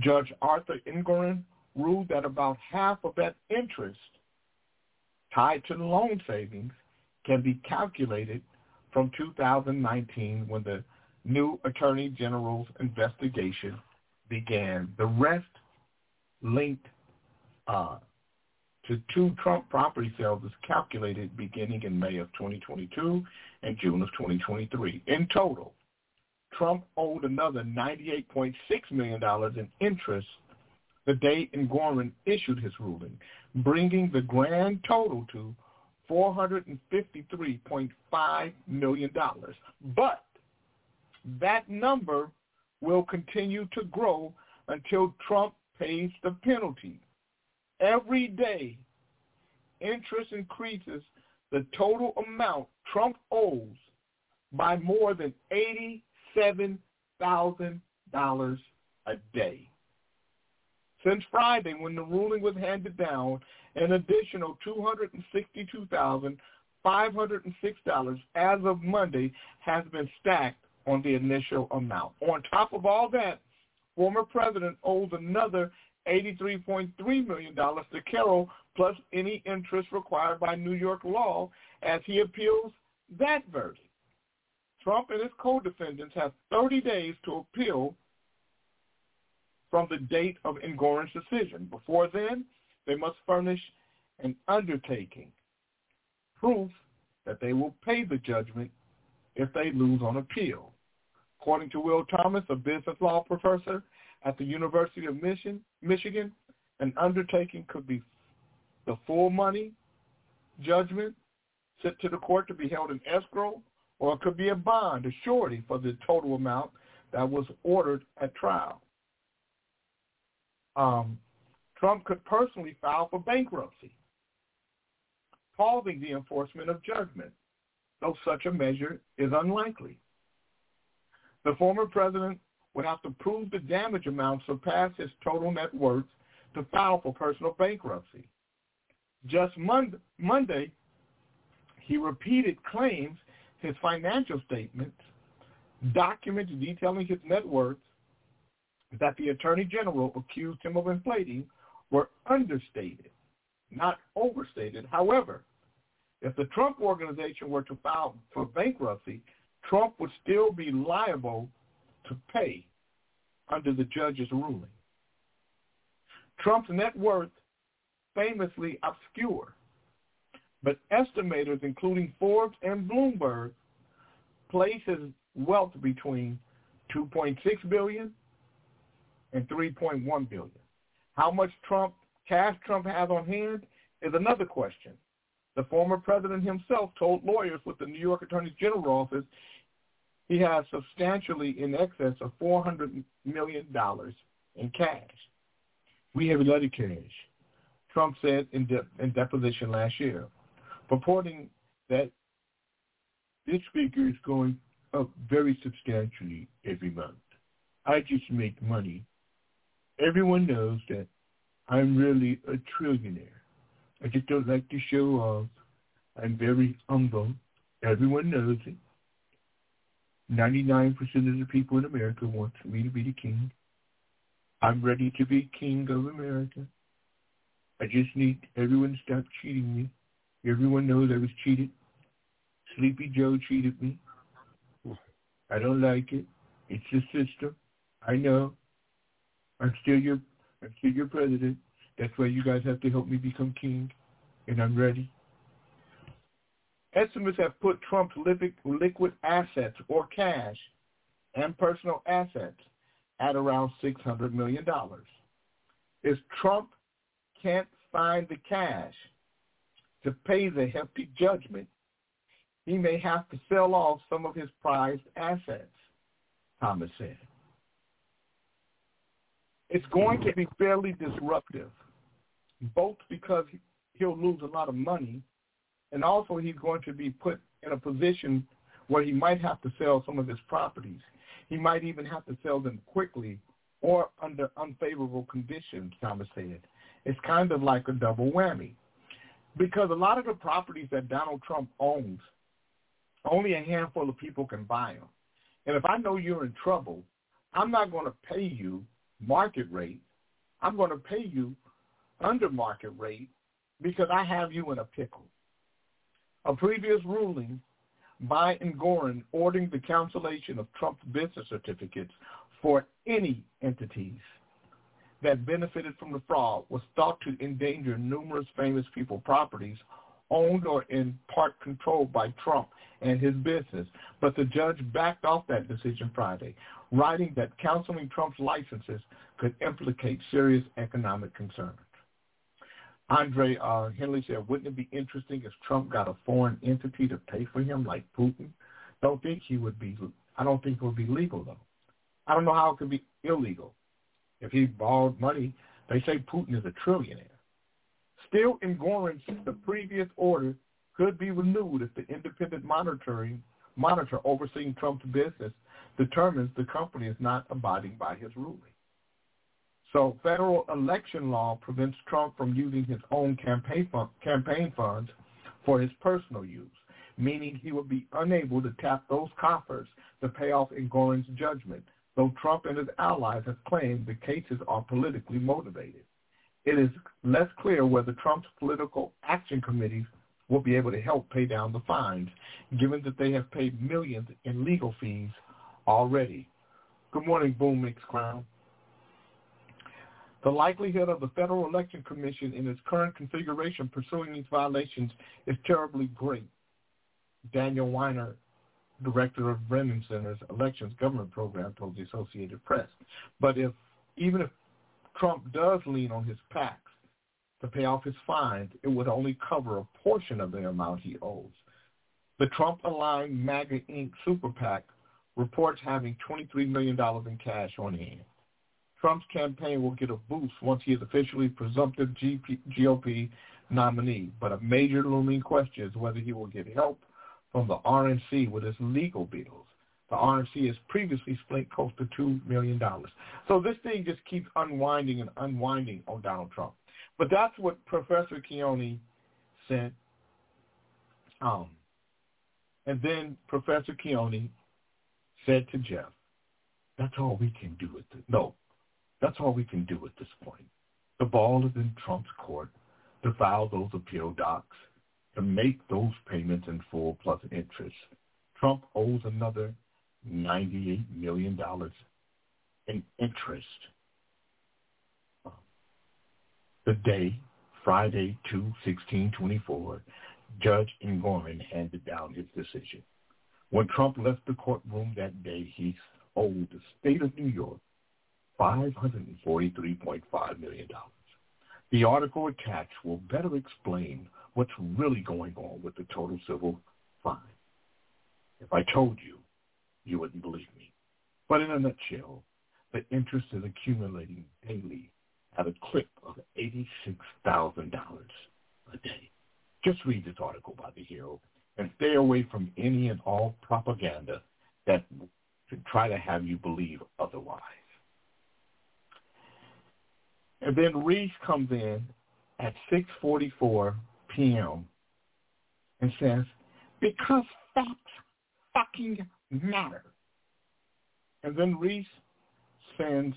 Judge Arthur Engoron ruled that about half of that interest tied to the loan savings can be calculated from 2019 when the new Attorney General's investigation began. The rest linked uh, to two Trump property sales is calculated beginning in May of 2022 and June of 2023. In total, Trump owed another $98.6 million in interest the day Engoron issued his ruling, bringing the grand total to $453.5 million. But that number will continue to grow until Trump pays the penalty. Every day, interest increases the total amount Trump owes by more than $87,000 a day. Since Friday, when the ruling was handed down, an additional $262,506 as of Monday has been stacked on the initial amount. On top of all that, former president owes another $83.3 million to Carroll plus any interest required by New York law as he appeals that verdict. Trump and his co-defendants have 30 days to appeal from the date of Engoron's decision. Before then, they must furnish an undertaking, proof that they will pay the judgment if they lose on appeal. According to Will Thomas, a business law professor at the University of Michigan, an undertaking could be the full money judgment sent to the court to be held in escrow, or it could be a bond, a surety for the total amount that was ordered at trial. Um, Trump could personally file for bankruptcy, pausing the enforcement of judgment, though such a measure is unlikely. The former president would have to prove the damage amount surpassed his total net worth to file for personal bankruptcy. Just Monday, he repeated claims his financial statements, documents detailing his net worth that the Attorney General accused him of inflating were understated, not overstated. However, if the Trump organization were to file for bankruptcy, Trump would still be liable to pay under the judge's ruling. Trump's net worth famously obscure, but estimators including Forbes and Bloomberg place his wealth between 2.6 billion and 3.1 billion. How much Trump cash Trump has on hand is another question. The former president himself told lawyers with the New York Attorney General office he has substantially in excess of $400 million in cash. We have a lot of cash, Trump said in, de- in deposition last year, purporting that this figure is going up very substantially every month. I just make money. Everyone knows that I'm really a trillionaire. I just don't like to show off. I'm very humble. Everyone knows it. 99% of the people in America want me to be the king. I'm ready to be king of America. I just need everyone to stop cheating me. Everyone knows I was cheated. Sleepy Joe cheated me. I don't like it. It's the system. I know. I'm still your I'm still your president. That's why you guys have to help me become king. And I'm ready. Estimates have put Trump's liquid assets or cash and personal assets at around $600 million. If Trump can't find the cash to pay the hefty judgment, he may have to sell off some of his prized assets, Thomas said. It's going to be fairly disruptive, both because he'll lose a lot of money, and also he's going to be put in a position where he might have to sell some of his properties. He might even have to sell them quickly or under unfavorable conditions, Thomas said. It's kind of like a double whammy. Because a lot of the properties that Donald Trump owns, only a handful of people can buy them. And if I know you're in trouble, I'm not going to pay you market rate. I'm going to pay you under market rate because I have you in a pickle. A previous ruling by Engoron ordering the cancellation of Trump's business certificates for any entities that benefited from the fraud was thought to endanger numerous famous people properties owned or in part controlled by Trump and his business. But the judge backed off that decision Friday, writing that canceling Trump's licenses could implicate serious economic concerns. Andre uh, Henley said, wouldn't it be interesting if Trump got a foreign entity to pay for him like Putin? Don't think he would be. I don't think it would be legal though. I don't know how it could be illegal. If he borrowed money, they say Putin is a trillionaire. Still Engoron's, the previous order could be renewed if the independent monitoring monitor overseeing Trump's business determines the company is not abiding by his ruling. So federal election law prevents Trump from using his own campaign, fund, campaign funds for his personal use, meaning he would be unable to tap those coffers to pay off Engoron's judgment, though Trump and his allies have claimed the cases are politically motivated. It is less clear whether Trump's political action committees will be able to help pay down the fines, given that they have paid millions in legal fees already. Good morning, Boom Mix Crown. The likelihood of the Federal Election Commission in its current configuration pursuing these violations is terribly great. Daniel Weiner, director of Brennan Center's Elections Government Program, told the Associated Press. But if even if Trump does lean on his PACs to pay off his fines, it would only cover a portion of the amount he owes. The Trump-aligned MAGA Inc. super PAC reports having $23 million in cash on hand. Trump's campaign will get a boost once he is officially presumptive GP, GOP nominee. But a major looming question is whether he will get help from the RNC with his legal bills. The RNC has previously spent close to $2 million. So this thing just keeps unwinding and unwinding on Donald Trump. But that's what Professor Keone said. Um, and then Professor Keone said to Jeff, that's all we can do at this. No, that's all we can do at this point. The ball is in Trump's court to file those appeal docs, to make those payments in full plus interest. Trump owes another $98 million in interest. The day, Friday, 2-16-24, Judge Engoron handed down his decision. When Trump left the courtroom that day, he owed the state of New York $543.5 million. The article attached will better explain what's really going on with the total civil fine. If I told you, you wouldn't believe me. But in a nutshell, the interest is accumulating daily at a clip of $86,000 a day. Just read this article by the hero and stay away from any and all propaganda that should try to have you believe otherwise. And then Reese comes in at 6.44 and says, because facts fucking mm-hmm. matter. And then Reese sends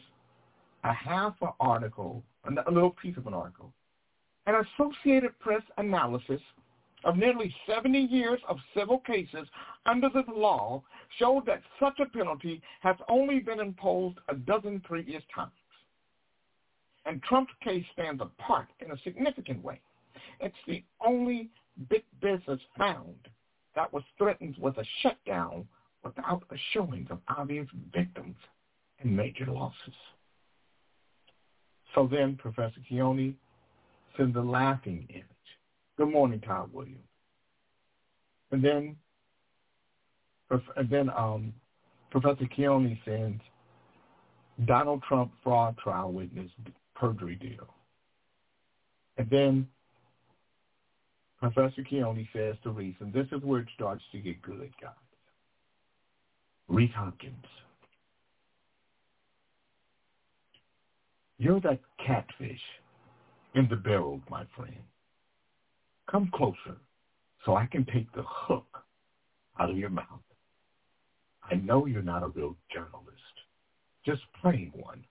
a half an article, a little piece of an article, an Associated Press analysis of nearly 70 years of civil cases under the law showed that such a penalty has only been imposed a dozen previous times. And Trump's case stands apart in a significant way. It's the only big business found that was threatened with a shutdown without a showing of obvious victims and major losses. So then Professor Keone sends a laughing image. Good morning, Todd Williams. And then, and then um, Professor Keone sends Donald Trump fraud trial witness perjury deal. And then Professor Keone says to Reese, and this is where it starts to get good, guys. Reese Hopkins. You're that catfish in the barrel, my friend. Come closer so I can take the hook out of your mouth. I know you're not a real journalist, just playing one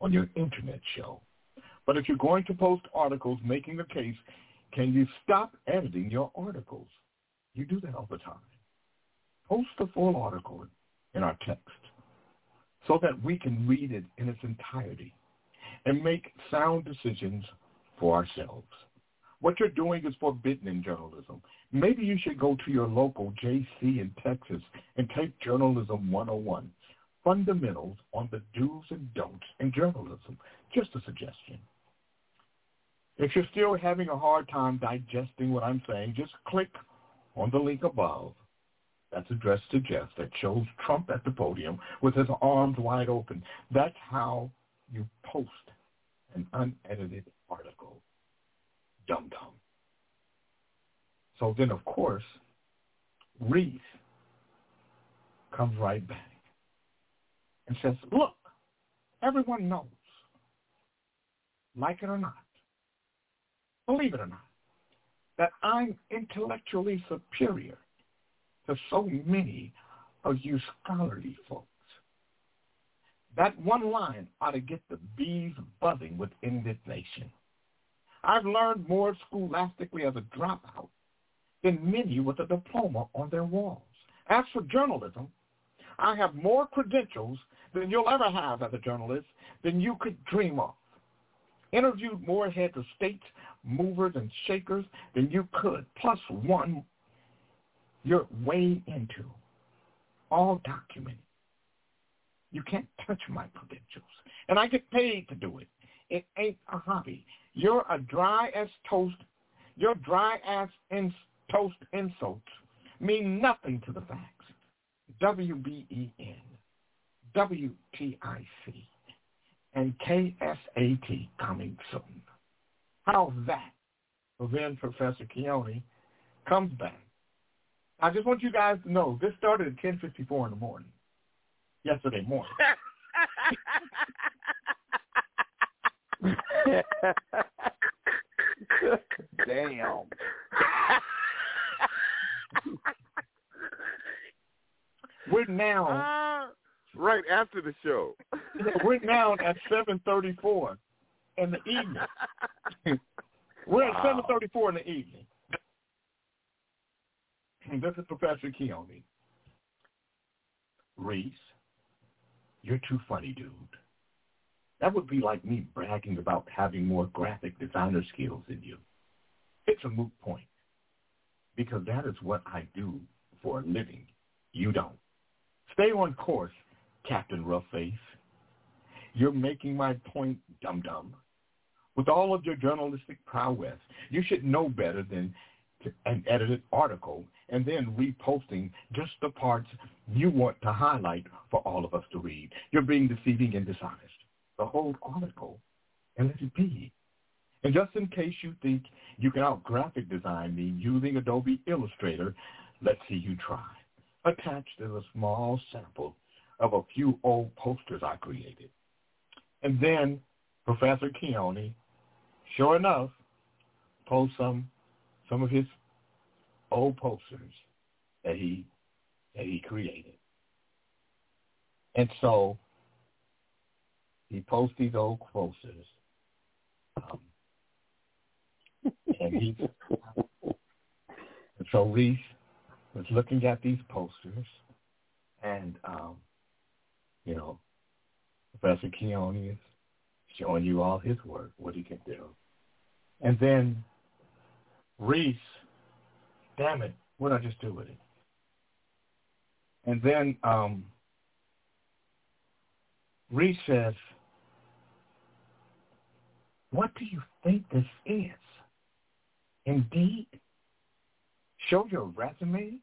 on your internet show. But if you're going to post articles making a case, can you stop editing your articles? You do that all the time. Post the full article in our text so that we can read it in its entirety and make sound decisions for ourselves. What you're doing is forbidden in journalism. Maybe you should go to your local JC in Texas and take Journalism 101, fundamentals on the do's and don'ts in journalism. Just a suggestion. If you're still having a hard time digesting what I'm saying, just click on the link above that's addressed to Jeff that shows Trump at the podium with his arms wide open. That's how you post an unedited article. Dum dum. So then, of course, Reese comes right back and says, look, everyone knows, like it or not, believe it or not, that I'm intellectually superior to so many of you scholarly folks. That one line ought to get the bees buzzing with indignation. I've learned more scholastically as a dropout than many with a diploma on their walls. As for journalism, I have more credentials than you'll ever have as a journalist than you could dream of. Interviewed more heads of states, movers, and shakers than you could, plus one you're way into, all documented. You can't touch my credentials. And I get paid to do it. It ain't a hobby. You're a dry as toast. Your dry as in toast insults mean nothing to the facts. W-B-E-N, W-T-I-C, and K-S-A-T coming soon. How's that? Then Professor Keone comes back. I just want you guys to know this started at 10.54 in the morning, yesterday morning. Damn. We're now uh, right after the show. we're now at seven thirty four in the evening. we're wow. at seven thirty four in the evening. And this is Professor Keone. Reese, you're too funny, dude. That would be like me bragging about having more graphic designer skills than you. It's a moot point because that is what I do for a living. You don't. Stay on course, Captain Roughface. You're making my point, dum-dum. With all of your journalistic prowess, you should know better than an edited article and then reposting just the parts you want to highlight for all of us to read. You're being deceiving and dishonest the whole article and let it be. And just in case you think you can out graphic design me using Adobe Illustrator, let's see you try. Attached is a small sample of a few old posters I created. And then Professor Keone, sure enough, posts some some of his old posters that he that he created. And so he posts these old posters. Um, and he and so Reese was looking at these posters and um, you know, Professor Keone is showing you all his work, what he can do. And then Reese, damn it, what did I just do with it? And then um, Reese says, what do you think this is? Indeed, show your resume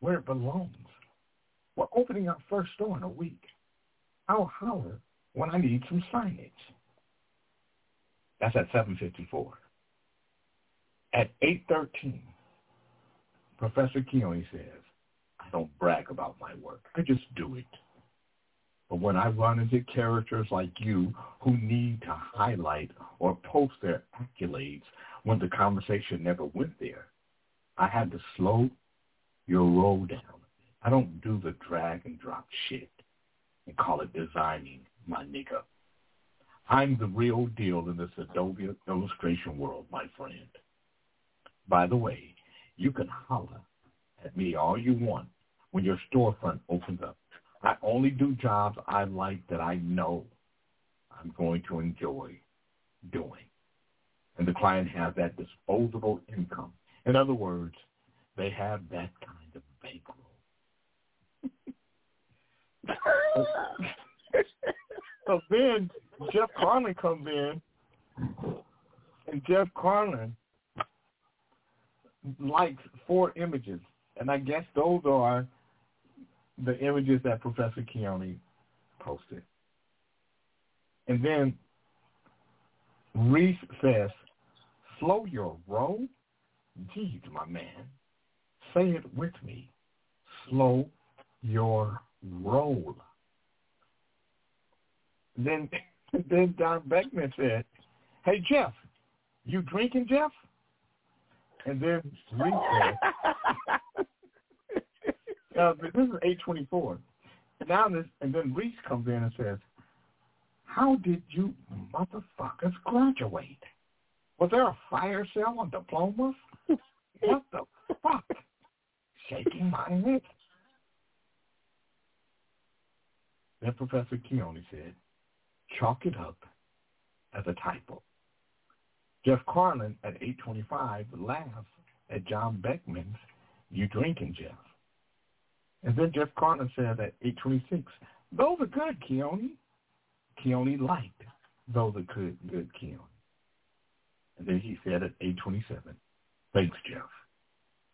where it belongs. We're opening our first store in a week. I'll holler when I need some signage. That's at 754. At 8.13, Professor Keone says, I don't brag about my work. I just do it. But when I run into characters like you who need to highlight or post their accolades when the conversation never went there, I had to slow your roll down. I don't do the drag and drop shit and call it designing, my nigga. I'm the real deal in this Adobe illustration world, my friend. By the way, you can holler at me all you want when your storefront opens up. I only do jobs I like that I know I'm going to enjoy doing. And the client has that disposable income. In other words, they have that kind of bankroll. so then Jeff Carlin comes in, and Jeff Carlin likes four images, and I guess those are the images that Professor Keone posted. And then Reese says, slow your roll? Geez, my man. Say it with me. Slow your roll. Then then Don Beckman said, Hey Jeff, you drinking Jeff? And then Reese said uh, this is eight twenty four. And now this and then Reese comes in and says, How did you motherfuckers graduate? Was there a fire sale on diplomas? what the fuck? Shaking my head. Then Professor Keone said, chalk it up as a typo. Jeff Carlin at 825 laughs at John Beckman's You Drinking, Jeff. And then Jeff Carlin said at 826, those are good, Keone. Keone liked those are good, good, Keone. And then he said at 827, thanks, Jeff.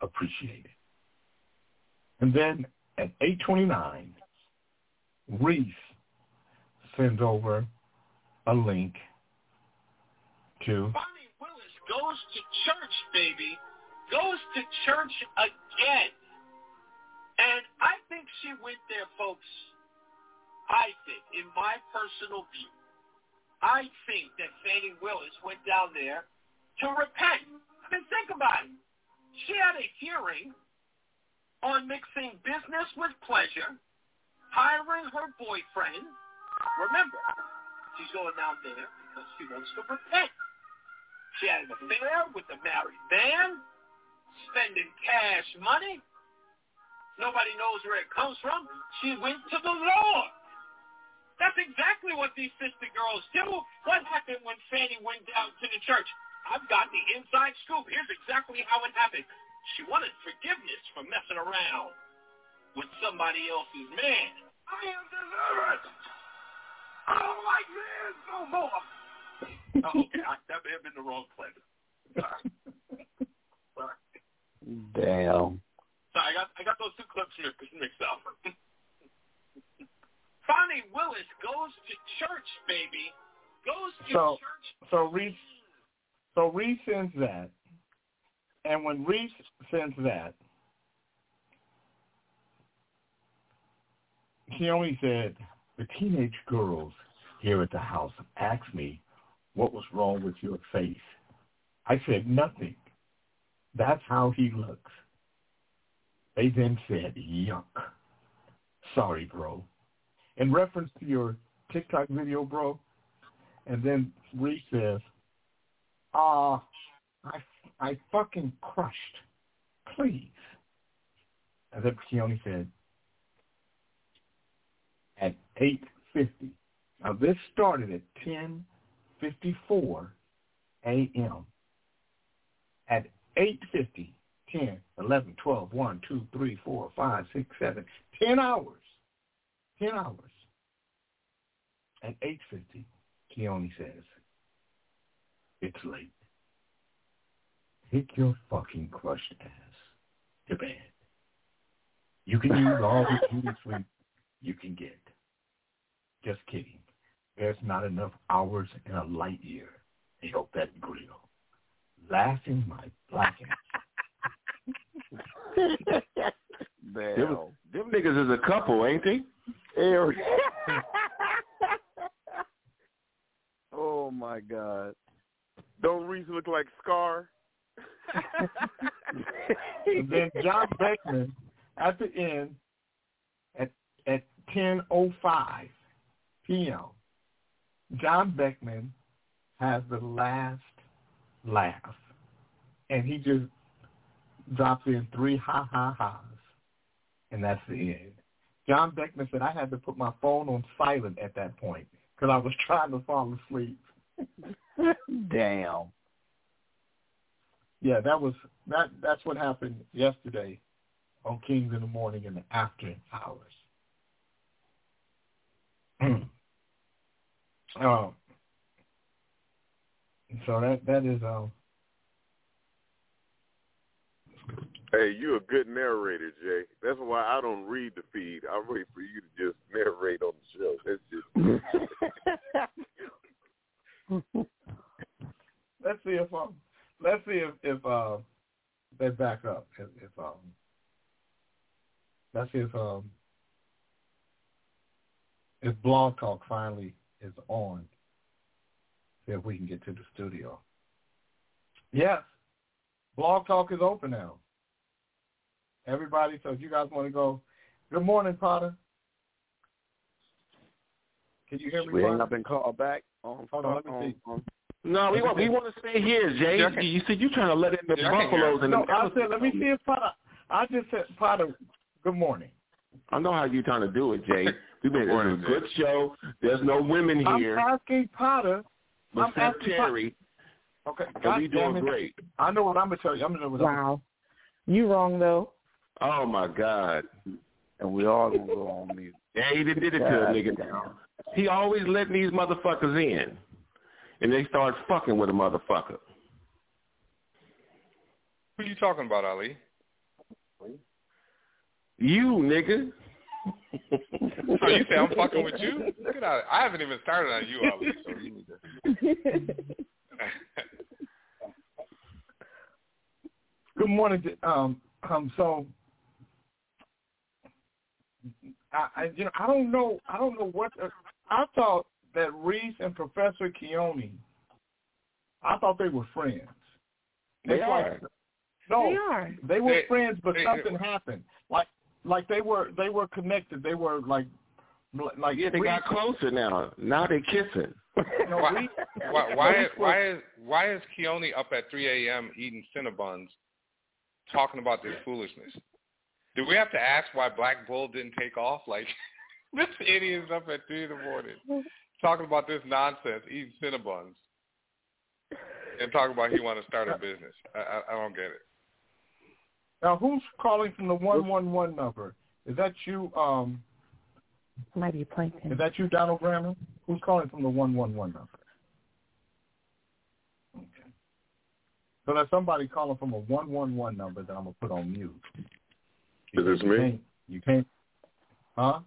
Appreciate it. And then at 829, Reese sends over a link to Fani Willis goes to church, baby. Goes to church again. And I think she went there, folks. I think, in my personal view, I think that Fani Willis went down there to repent. I mean, think about it. She had a hearing on mixing business with pleasure, hiring her boyfriend. Remember, she's going down there because she wants to repent. She had an affair with a married man, spending cash money. Nobody knows where it comes from. She went to the Lord. That's exactly what these sister girls do. What happened when Fani went down to the church? I've got the inside scoop. Here's exactly how it happened. She wanted forgiveness for messing around with somebody else's man. I am delivered. I don't like men no more. oh, okay, I, that may have been the wrong clip. Sorry. Sorry. Damn. Sorry, I got I got those two clips here mixed up. Fani Willis goes to church, baby. Goes to so, church. So Reese, so Reese sends that, and when Reese sends that, he only said the teenage girls here at the house asked me what was wrong with your face. I said nothing. That's how he looks. They then said, yuck. Sorry, bro. In reference to your TikTok video, bro, and then Reese says, ah, uh, I, I fucking crushed. Please. And then Keone said, at 8.50. Now this started at 10.54 a.m. At 8.50, 10, 11, 12, 1, 2, 3, 4, 5, 6, 7, 10 hours. 10 hours. At 8.50, Keone says, it's late. Take your fucking crushed ass to bed. You can use all the sleep you can get. Just kidding. There's not enough hours in a light year to help that grill. laughing my black ass. Them, them niggas is a couple, ain't they? oh my God. Don't Reese look like Scar? and then John Beckman at the end at at ten oh five PM, John Beckman has the last laugh. And he just drops in three ha ha ha's. And that's the end. John Beckman said I had to put my phone on silent at that point because I was trying to fall asleep. Damn. Yeah, that was that. That's what happened yesterday on Kings in the Morning in the after hours. um, so that that is um. Hey, you're a good narrator, Jay. That's why I don't read the feed. I wait for you to just narrate on the show. That's just. let's see if um, let's see if if uh, they back up. If, if um, let's see if um, if Blog Talk finally is on. See if we can get to the studio. Yes, Blog Talk is open now. Everybody, so if you guys want to go, good morning, Potter. Can you hear me? We Potter? ain't up and call back. On, Hold on, let me on, see. on- No, we want we want to stay here, Jay. Yeah, You said you trying to let in the Yeah, I can buffaloes and No, the I said, let me see if Potter. I just said, Potter. Good morning. I know how you're trying to do it, Jay. We've been Good morning, it's a good show. There's no women here I'm asking Potter. I'm except asking Potter. Terry, Okay, and God we doing great. I know what I'm gonna tell you. I'm gonna know what I'm Wow. You wrong though. Oh my God. and we all gonna go on mute. Yeah, he done did it to a nigga. damn. He always letting these motherfuckers in, and they start fucking with a motherfucker. Who you talking about, Ali? You nigga. So you say I'm fucking with you? Get out! I haven't even started on you, Ali. So you need to. Good morning. to- Um, um, so, I, I, you know, I don't know. I don't know what. Uh, I thought that Reese and Professor Keone. I thought they were friends. They It's like- are. no, They are. they were They- friends, but they- something happened. Like, like they were, they were connected. They were like, like Yeah, they Reese, got closer now. Now they kissing. you know, Why, Reese- why, why, Reese why is why is Keone up at 3 a.m. eating Cinnabons, talking about this foolishness? Do we have to ask why Black Bull didn't take off? Like this idiot is up at three in the morning talking about this nonsense, eating Cinnabons, and talking about he want to start a business. I, I, I don't get it. Now, who's calling from the one one one number? Is that you? Um, Might be plankton. is that you, Donald Grammer? Who's calling from the one one one number? Okay. So there's somebody calling from a one one one number that I'm gonna put on mute. Is this You me? can't- You can't. Huh?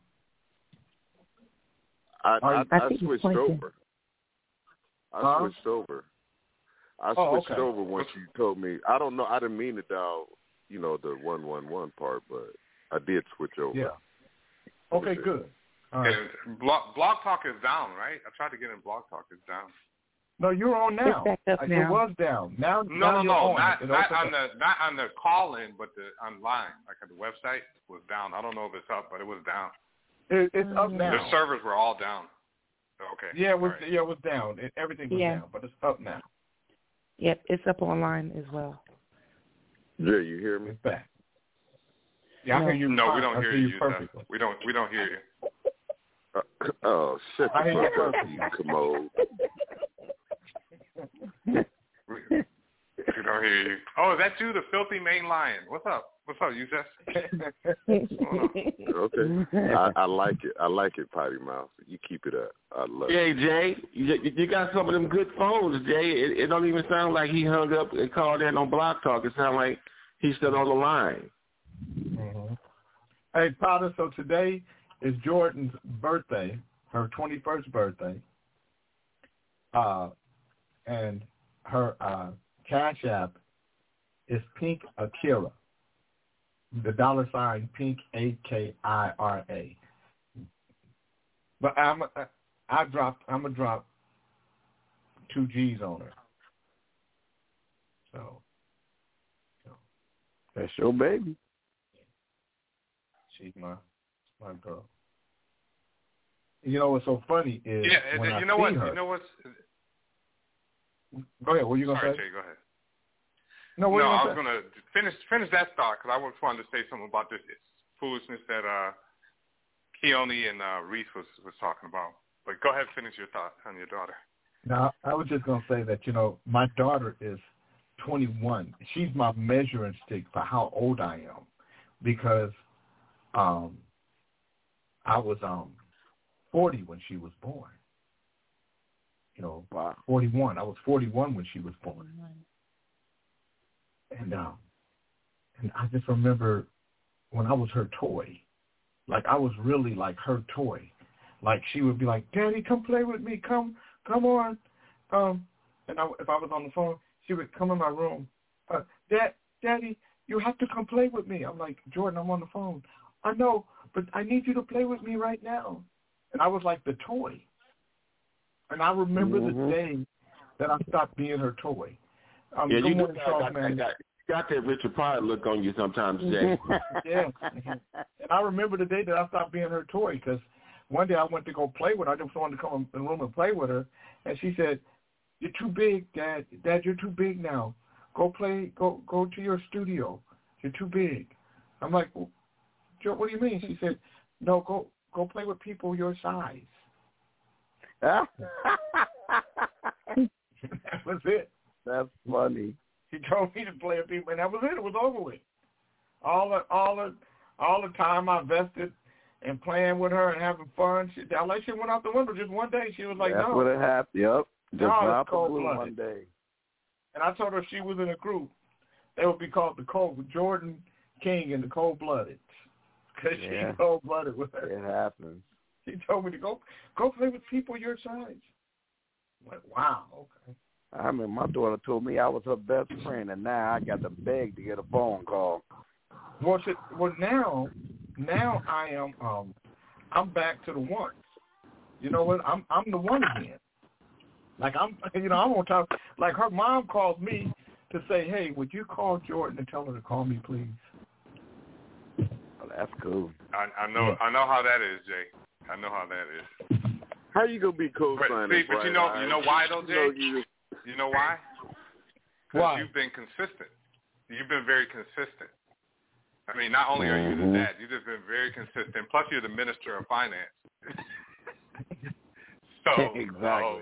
I Are I, I I think he's switched pointing. over. I Huh? switched over. I Oh, switched okay. over once you told me. I don't know. I didn't mean to dial, you know, the one one one part, but I did switch over. Yeah. Okay, good. All right. And Blog, Blog Talk is down, right? I tried to get in Blog Talk. It's down. No, you're on now. It's back up Uh, It was down. Now, No, now no, you're no, on. not not on up. the not on the call in, but the online, like the website was down. I don't know if it's up, but it was down. It, it's up Mm. now. The servers were all down. Okay. Yeah, it was. all right. Yeah, it was down. It, everything was Yeah. down, but it's up now. Yep, it's up online as well. Jay, you hear me? It's back. Yeah, I No. hear you. No, we don't I hear you you. Seth. We don't. We don't hear you. Uh, oh, shut I the hear you fuck up, you commode. We, we don't hear you. Oh, is that you, the filthy main lion? What's up? What's up, you just? Okay, I, I like it. I like it, Potty Mouth. You keep it up. I love Yeah, it. Jay, you, you got some of them good phones, Jay. It, it don't even sound like he hung up and called in on Blog Talk. It sounds like he's still on the line. Mhm. Hey, Potter. So today is Jordan's birthday, her 21st birthday, uh, and her uh, Cash App is Pink Akira. The dollar sign Pink A K I R A. But I'm I dropped I'm gonna drop two G's on her. So, so That's your baby. she's my my girl. You know what's so funny is Yeah, when and I you know see what? her. You know what's? Go ahead. What you gonna say? Jay. Go ahead. No, no, I was gonna finish finish that thought because I just wanted to say something about this foolishness that uh Keone and uh Reese was was talking about. But go ahead, and finish your thought on your daughter. Now, I was just going to say that, you know, my daughter is 21. She's my measuring stick for how old I am because um, I was um, 40 when she was born. You know, wow. 41. I was 41 when she was born. And um, and I just remember when I was her toy, like I was really like her toy. Like she would be like, "Daddy, come play with me. Come, come on." Um, and I, if I was on the phone, she would come in my room. Uh, Dad, Daddy, you have to come play with me. I'm like, Jordan, I'm on the phone. I know, but I need you to play with me right now. And I was like the toy. And I remember Mhm. the day that I stopped being her toy. Um, yeah, you do got, Charles, got, got, got that Richard Pryor look on you sometimes, Jay. yeah. And I remember the day that I stopped being her toy because one day I went to go play with her. I just wanted to come in the room and play with her. And she said, you're too big, Dad. Dad, you're too big now. Go play, go go to your studio. You're too big. I'm like, well, Joe, what do you mean? She said, no, go go play with people your size. That was it. That's funny. He told me to play with people, and that was it. It was over with. All the all the all the time I invested in playing with her and having fun. She, that like she went out the window just one day. She was like, That's "No." what it happened. Yep. Just No, went it's out the blue cold-blooded. one day. And I told her if she was in a group, they would be called the Cold Jordan King and the Cold Blooded, because Yeah. she's cold blooded with her. It happens. She told me to go go play with people your size. I'm wow, okay. I mean, my daughter told me I was her best friend, and now I got to beg to get a phone call. Well, she, well now, now I am. um I'm back to the one. You know what? I'm I'm the one again. Like I'm, you know, I'm on top. Like her mom called me to say, "Hey, would you call Jordan and tell her to call me, please?" Oh, that's cool. I, I know I know how that is, Jay. I know how that is. How you gonna be But, co-signing? see, but you know you know why though, You know, Jay? you- You know why? Because Why? you've been consistent. You've been very consistent. I mean, not only are you the mm-hmm. dad, you've just been very consistent. Plus, you're the minister of finance. so exactly. so,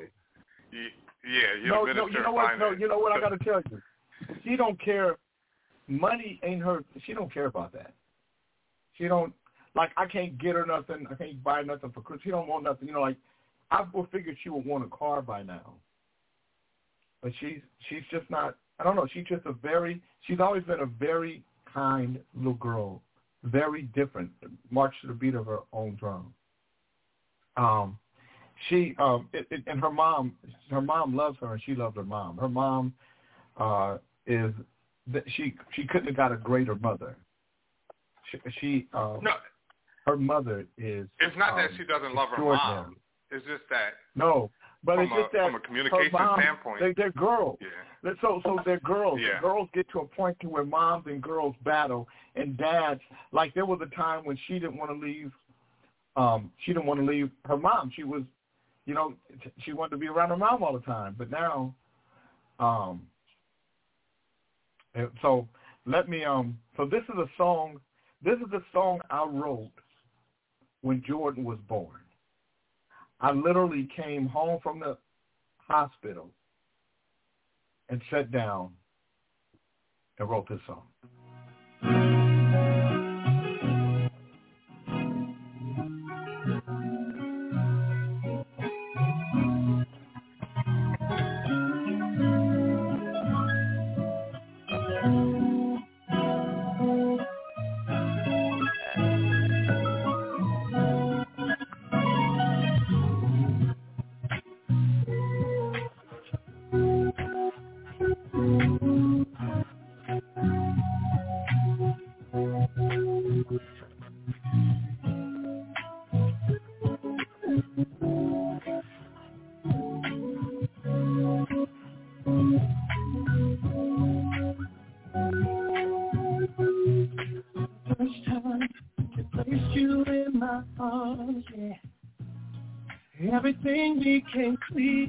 you, yeah, you're no, the no, minister you know of what? finance. No, you know what? I got to tell you, she don't care. Money ain't her. She don't care about that. She don't like. I can't get her nothing. I can't buy nothing for Christmas. She don't want nothing. You know, like I would figure she would want a car by now. But she's she's just not. I don't know. She's just a very. She's always been a very kind little girl. Very different. March to the beat of her own drum. Um, she um it, it, and her mom her mom loves her and she loves her mom her mom uh is that she she couldn't have got a greater mother she, she uh No, her mother is it's not that um, she doesn't love her mom. It's just that no but it's a, just that from a communication mom, standpoint, they, they're girls yeah. So so they're girls Yeah. girls get to a point to where moms and girls battle and dads like there was a time when she didn't want to leave um she didn't want to leave her mom she was you know she wanted to be around her mom all the time but now um so let me um so this is a song this is a song I wrote when Jordan was born. I literally came home from the hospital and sat down and wrote this song. Became clear.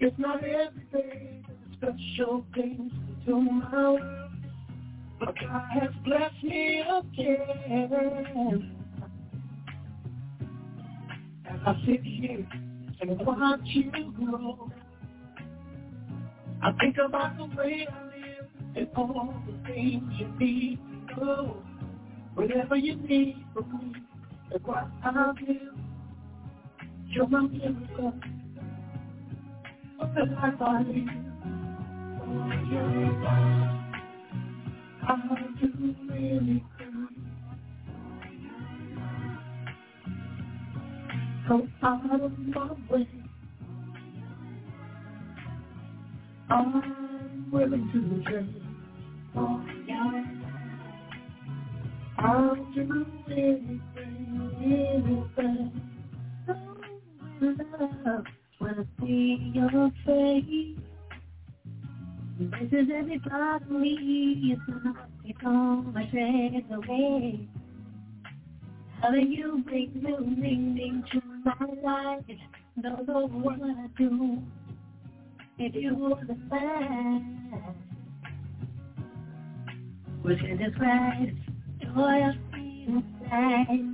It's not every day that special things to my world, but God has blessed me again. As I sit here and watch you grow, I think about the way I live and all the things you need to know. Whatever you need from me, that's what I'll do. You're my miracle the life I live. Oh, you're I'll do anything. Go out of my way. I'm willing to change. Oh, yeah. I'll do anything, anything. Oh, when I see your face, this is every part of me. It's not, it's all my stress away. How do you to my life? Don't know what I do. If you understand, we can describe joy I feel inside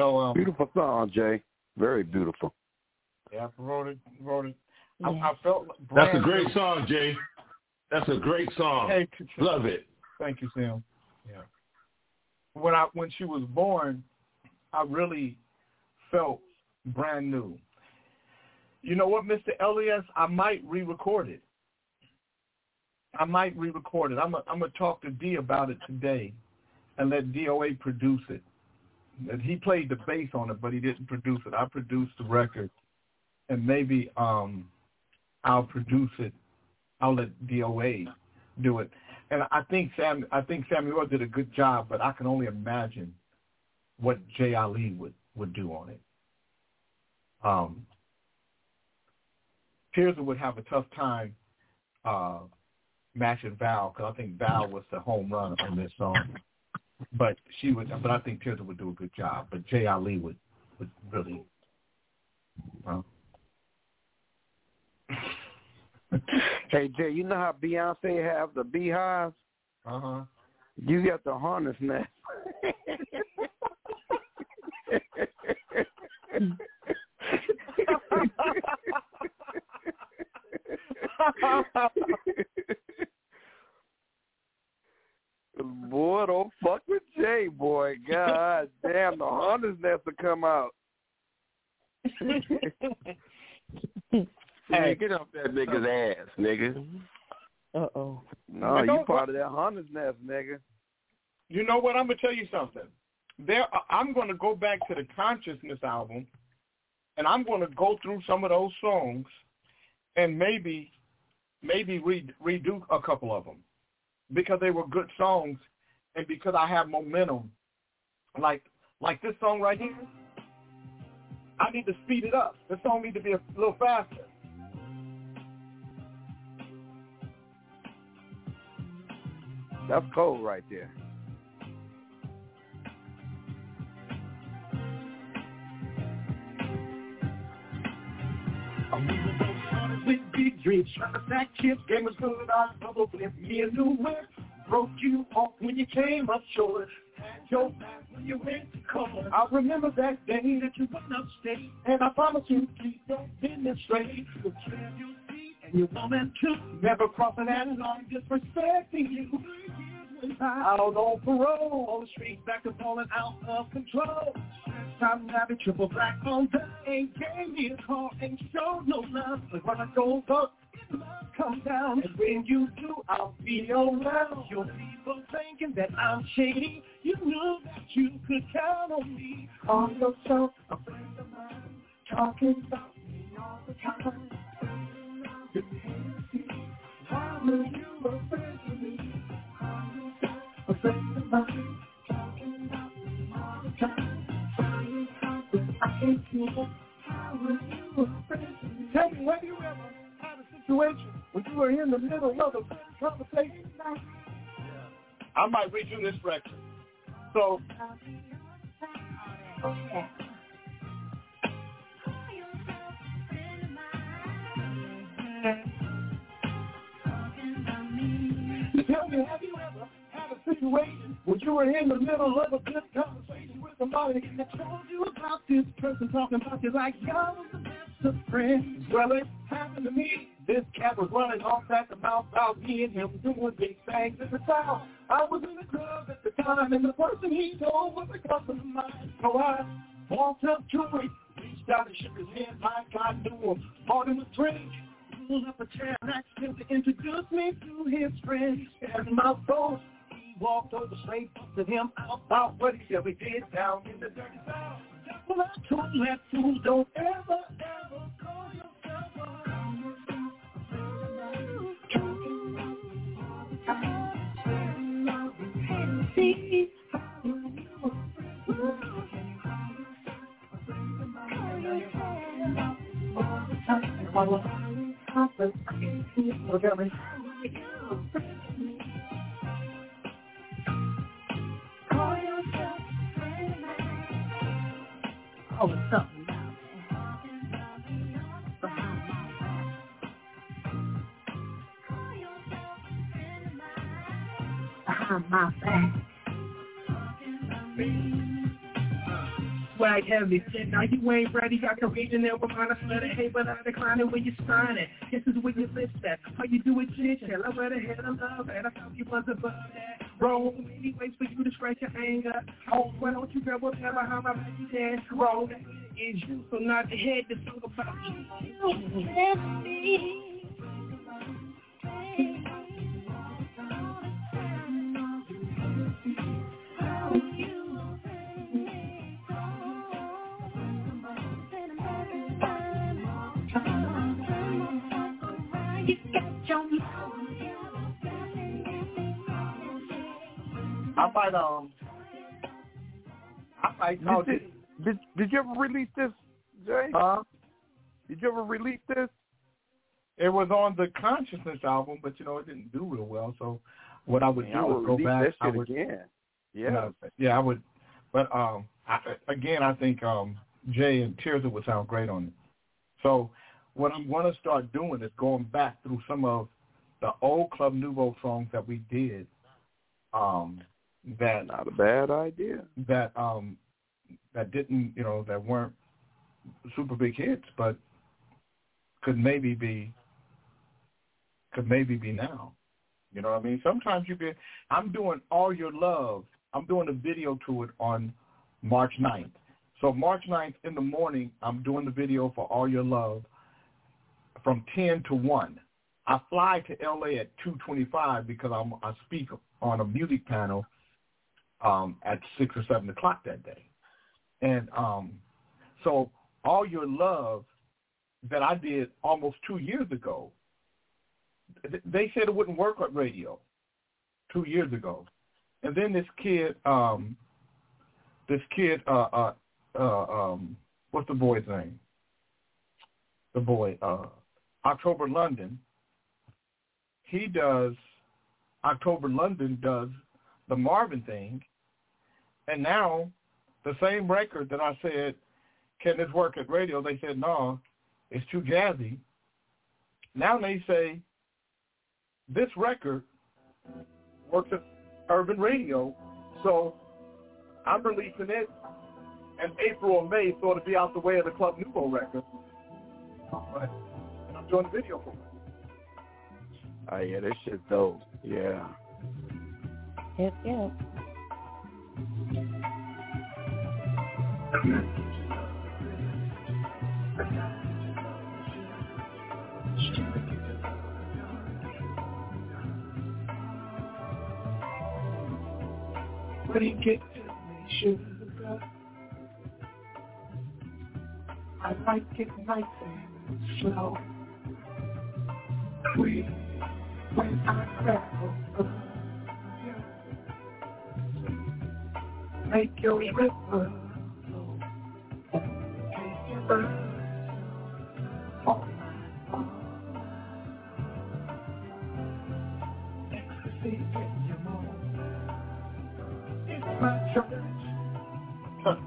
So um, Beautiful song, Jay. Very beautiful. yeah, I wrote it. Wrote it. I, I felt That's a great new- song, Jay. That's a great song. Hey, Love it. Thank you, Sam. Yeah. When I when she was born, I really felt brand new. You know what, Mr. Elias? I might re-record it. I might re-record it. I'm i I'm gonna talk to D about it today, and let DOA produce it. He played the bass on it, but he didn't produce it. I produced the record, and maybe um, I'll produce it. I'll let DOA do it. And I think Sam, I think Samuel did a good job, but I can only imagine what Jay Ali would would do on it. Um, Pearson would have a tough time uh, matching Val because I think Val was the home run on this song. But she would, but I think Pearson would do a good job. But Jay Ali would would really. Well, Hey Jay, you know how Beyonce have the beehives? Uh huh. You got the harness nest. boy, don't fuck with Jay, boy. God damn, the harness nest to come out. Hey, get off that nigga's ass, nigga. Uh oh. No, You you part of that hunter's nest, nigga. You know what? I'm gonna tell you something. There, I'm gonna go back to the Consciousness album, and I'm gonna go through some of those songs, and maybe, maybe re- redo a couple of them, because they were good songs, and because I have momentum. Like, like this song right here. I need to speed it up. This song need to be a little faster. That's cold right there. Dreams, trying to stack chips, game was good, I bubble flip me a new whip. Broke you off when you came up short. Had your back when you went to court. I remember that day that you went upstate, and I promise you keep your business straight. You'll clear your feet and your woman too. Never crossing that line, disrespecting you. Out on parole, on the streets back to falling out of control. Time having triple black on day, gave me a call and showed no love. But when I go up, must come down. And when you do, I'll be around. Your people thinking that I'm shady. You knew that you could count on me. On yourself, a friend of mine, talking about me all the time. Why were you a friend to me? A friend of mine, Tell me, have you ever had a situation when you were in the middle of a conversation? I might redo this record. So, Tell me, have you ever had a situation when you were in the middle of a good conversation somebody that told you about this person talking about you like y'all was the best of friends? Well, it happened to me. This cat was running off at the mouth about me and him doing big things in the town. I was in the club at the time, and the person he told was a cousin of mine. So I walked up to him, reached out and shook his hand like I knew him, bought him a drink pulled up a chair and asked him to introduce me to his friends. And my boss, walked over straight to him about what he said we did down in the dirty south. Well, I told that fool, don't ever, ever call yourself a See Look at me. Oh, up? Behind my back. Swag heavy. Now you ain't ready. Got read in there with mine. I swear to hey, but I decline it when you sign it. This is where you live at. How you do it, shit? Tell I where the hell I love and I thought you was above that. Wrong. Many ways for you to scratch your anger. Oh, why don't you grab there behind my and dance? That is you, so not the head to song about you. I might um I might call Did, did, did you ever release this, Jay? Huh? Did you ever release this? It was on the Consciousness album, but you know it didn't do real well. So what I would Man, do I is would go release back. that I would, again. you Yeah. know, yeah, I would. But um, I, again, I think um Jay and Tirza would sound great on it. So what I'm going to start doing is going back through some of the old Club Nouveau songs that we did. Um, that not a bad idea. That um, that didn't you know that weren't super big hits, but could maybe be could maybe be now. You know what I mean? Sometimes you get. I'm doing All Your Love. I'm doing a video to it on March 9th. So March 9th in the morning, I'm doing the video for All Your Love from 10 to 1. I fly to LA at 2:25 because I'm I speak on a music panel um, at six or seven o'clock that day, and um, so all your love that I did almost two years ago, they said it wouldn't work on radio two years ago, and then this kid, um, this kid, uh, uh, uh, um, what's the boy's name? The boy, uh, October London. He does. October London does the Marvin thing, and now the same record that I said, can this work at radio? They said no, it's too jazzy. Now they say this record works at urban radio, so I'm releasing it in April or May, so it'll be out the way of the Club Nouveau record. But and I'm doing the video for it. Oh yeah, this shit's dope. Yeah. Yep, yep. When you get to me, sugar, I like it nice and slow. Sweet when I grab Make your river flow. Your. Oh, my. Touch.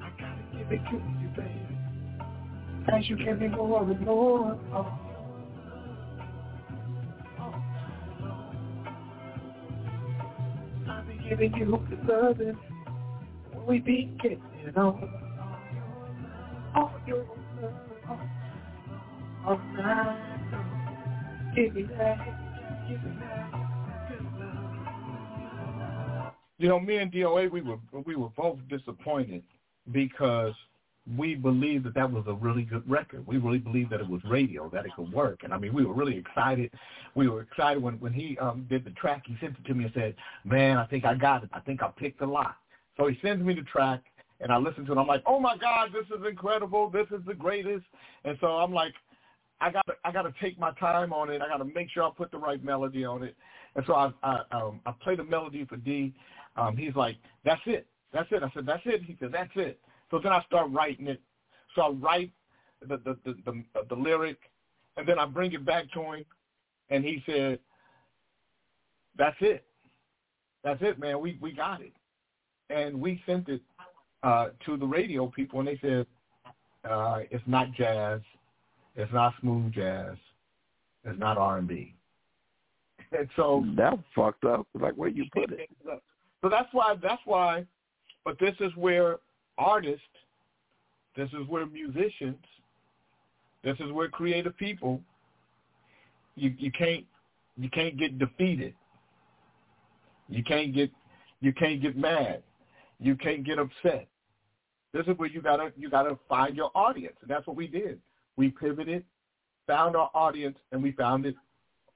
I gotta give it to you, baby. As you give me more and more. Oh. Giving you when we. All your love, all. Give me that, give me that. You know, me and DOA, we were we were both disappointed because we believed that that was a really good record. We really believed that it was radio, that it could work. And I mean, we were really excited. We were excited when when he um did the track. He sent it to me and said, "Man, I think I got it. I think I picked a lot." So he sends me the track, and I listen to it. I'm like, "Oh my God, this is incredible! This is the greatest!" And so I'm like, I got I got to take my time on it. I got to make sure I put the right melody on it. And so I I um I played the melody for D. Um, he's like, "That's it, that's it." I said, "That's it." He said, "That's it." So then I start writing it. So I write the the the the, the lyric, and then I bring it back to him, and he said, "That's it, that's it, man. We we got it." And we sent it uh, to the radio people, and they said, uh, "It's not jazz, it's not smooth jazz, it's not R and B." And so that fucked up. Like where you put it? So that's why. That's why. But this is where artists, this is where musicians, this is where creative people, you you can't you can't get defeated. You can't get you can't get mad. You can't get upset. This is where you gotta you gotta find your audience. And that's what we did. We pivoted, found our audience, and we found it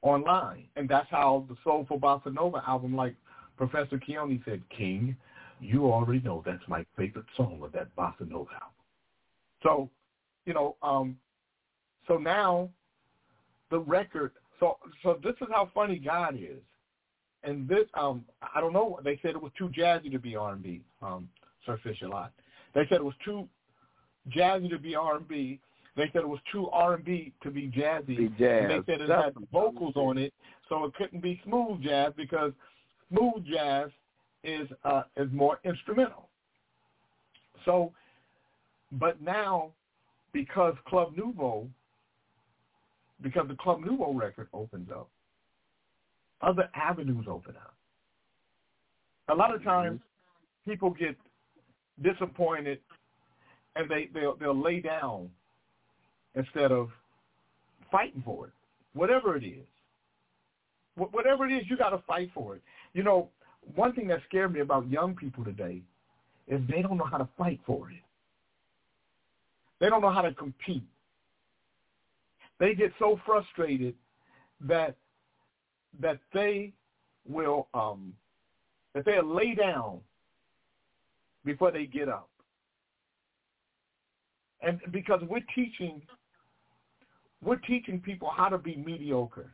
online. And that's how the Soulful Bossa Nova album, like Professor Keone said, King, you already know that's my favorite song of that Bossa Nova album. So, you know, um, so now the record. So, so this is how funny God is. And this, um, I don't know. They said it was too jazzy to be R&B. Um, Sir Fisher Lot. They said it was too jazzy to be R&B. They said it was too R&B to be jazzy. Be jazz. And they said it had vocals on it, so it couldn't be smooth jazz because smooth jazz is uh, is more instrumental. So, but now because Club Nouveau, because the Club Nouveau record opens up, other avenues open up. A lot of times, people get disappointed, and they they'll, they'll lay down instead of fighting for it, whatever it is. Wh- Whatever it is, you got to fight for it. You know, one thing that scared me about young people today is they don't know how to fight for it. They don't know how to compete. They get so frustrated that that they will um, that they'll lay down before they get up. And because we're teaching we're teaching people how to be mediocre.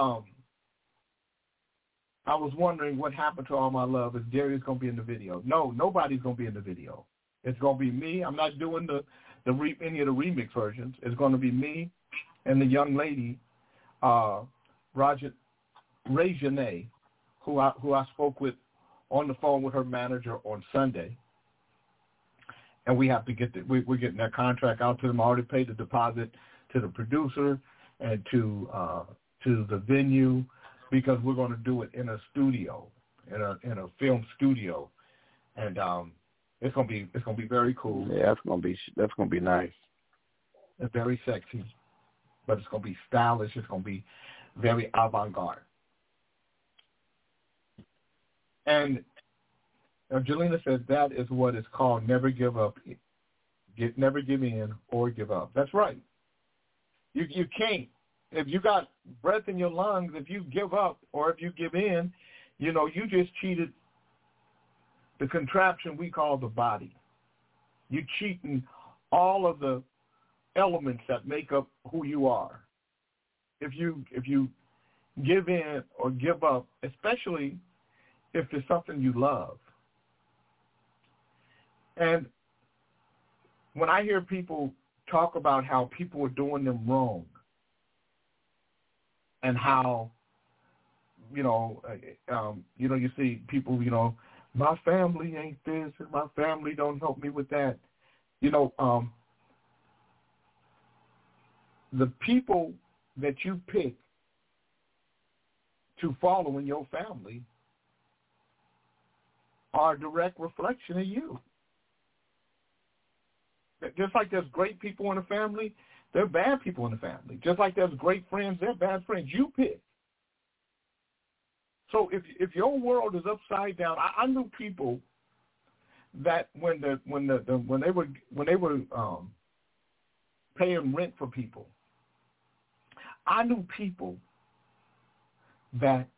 Um, I was wondering what happened to all my love. Is Darius going to be in the video? No, nobody's going to be in the video. It's going to be me. I'm not doing the the re, any of the remix versions. It's going to be me and the young lady, uh, Roger Ray Janae, who I who I spoke with on the phone with her manager on Sunday. And we have to get the, we, we're getting that contract out to them. I already paid the deposit to the producer and to uh, to the venue because we're going to do it in a studio, in a in a film studio, and um, it's gonna be it's gonna be very cool. Yeah, that's gonna be that's gonna be nice. It's very sexy, but it's gonna be stylish. It's gonna be very avant-garde. And Jelena says that is what is called never give up, get never give in or give up. That's right. You you can't if you got breath in your lungs. If you give up or if you give in, you know you just cheated the contraption we call the body. You're cheating all of the elements that make up who you are. If you if you give in or give up, especially if it's something you love. And when I hear people talk about how people are doing them wrong and how you know uh, um you know you see people you know my family ain't this and my family don't help me with that you know um the people that you pick to follow in your family are a direct reflection of you. Just like there's great people in the family, there are bad people in the family. Just like there's great friends, there are bad friends. You pick. So if if your world is upside down, I, I knew people that when the when the, the when they were when they were um, paying rent for people, I knew people that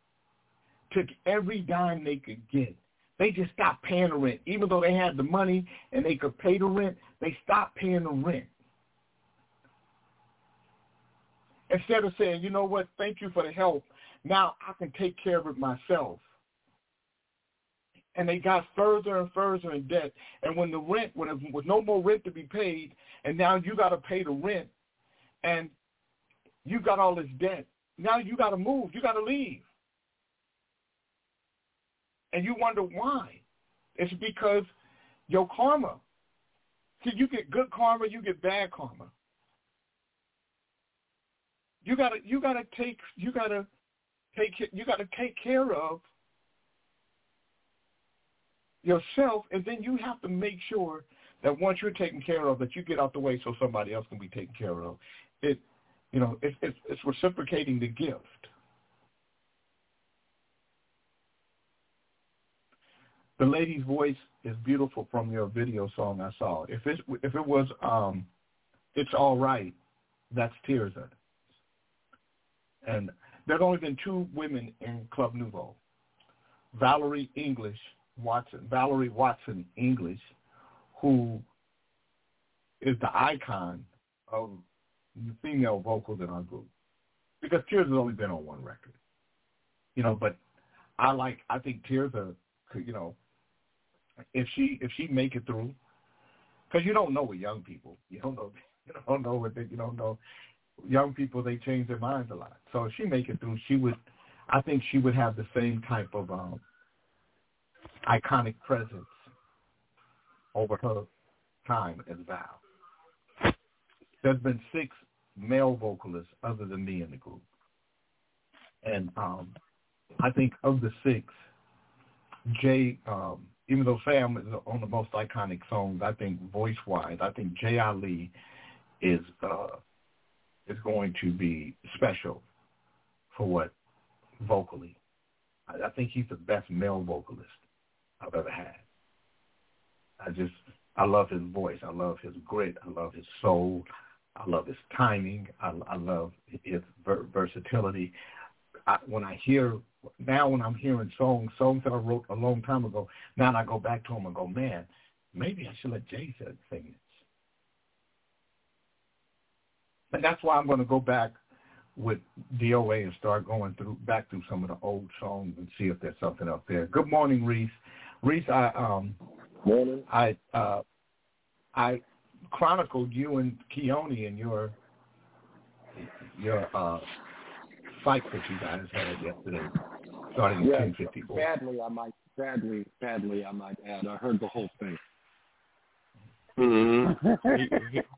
took every dime they could get they just stopped paying the rent. Even though they had the money and they could pay the rent, they stopped paying the rent. Instead of saying, you know what, thank you for the help. Now I can take care of it myself. And they got further and further in debt. And when the rent, when there was no more rent to be paid, and now you got to pay the rent, and you got all this debt, now you got to move. You got to leave and you wonder why. It's because your karma. See, you get good karma, you get bad karma. You gotta, you gotta take, you gotta take, you gotta take care of yourself, and then you have to make sure that once you're taken care of, that you get out the way so somebody else can be taken care of. It, you know, it's, it's, it's reciprocating the gift. the lady's voice is beautiful from your video song I saw. If it if it was um, it's all right, that's Tirza. And there's only been two women in Club Nouveau, Valerie English Watson, Valerie Watson English, who is the icon of the female vocals in our group. Because Tears has only been on one record, you know. But I like I think Tears are, you know, if she if she make it through, because you don't know with young people, you don't know you don't know what they you don't know. Young people they change their minds a lot. So if she make it through, she would, I think she would have the same type of um, iconic presence over her time as Val. There's been six male vocalists other than me in the group, and um, I think of the six, Jay um, even though Sam is on the most iconic songs, I think voice-wise, I think Jay Ali is uh, is going to be special for what vocally. I, I think he's the best male vocalist I've ever had. I just I love his voice. I love his grit. I love his soul. I love his timing. I, I love his ver- versatility. I, when I hear now, when I'm hearing songs, songs that I wrote a long time ago, now I go back to them and go, man, maybe I should let Jay sing this. And that's why I'm going to go back with DOA and start going through back through some of the old songs and see if there's something up there. Good morning, Reese. Reese, I um, morning. I uh, I chronicled you and Keone in your your uh, fight that you guys had yesterday, starting yeah, at 10:54. Sadly, I might. Sadly, sadly, I might add. I heard the whole thing. Mm-hmm.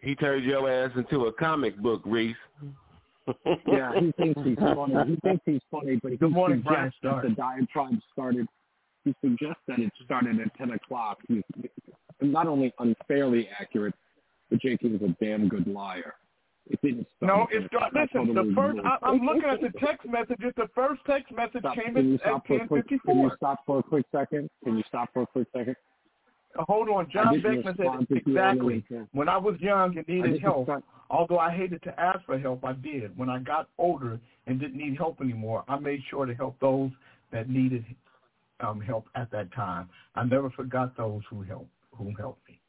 he, he, he turned your ass into a comic book, Reese. yeah, he thinks he's funny. He thinks he's funny, but he Good morning, suggests Brian that the diatribe started. He suggests that it started at ten o'clock. He's not only unfairly accurate, but Jake is a damn good liar. It didn't start. No, at it's 10 got, o'clock. listen. Totally The first, ignored. I, I'm looking at the text messages. The first text message Stop. came Can you at, stop at for a quick? Can you stop for a quick second? Can you stop for a quick second? Hold on, John Beckman said exactly. When I was young and needed help, although I hated to ask for help, I did. When I got older and didn't need help anymore, I made sure to help those that needed um, help at that time. I never forgot those who helped who helped me.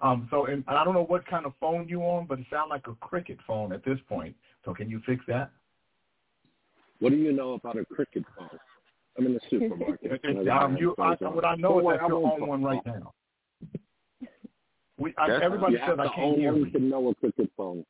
Um, so, and I don't know what kind of phone you on, but it sounds like a cricket phone at this point. So, can you fix that? What do you know about a cricket phone? I'm in the supermarket. um, you, I, what I know Don't is that I you're on one right now. We, I, everybody you said I can't own hear one you. to know a cricket phone.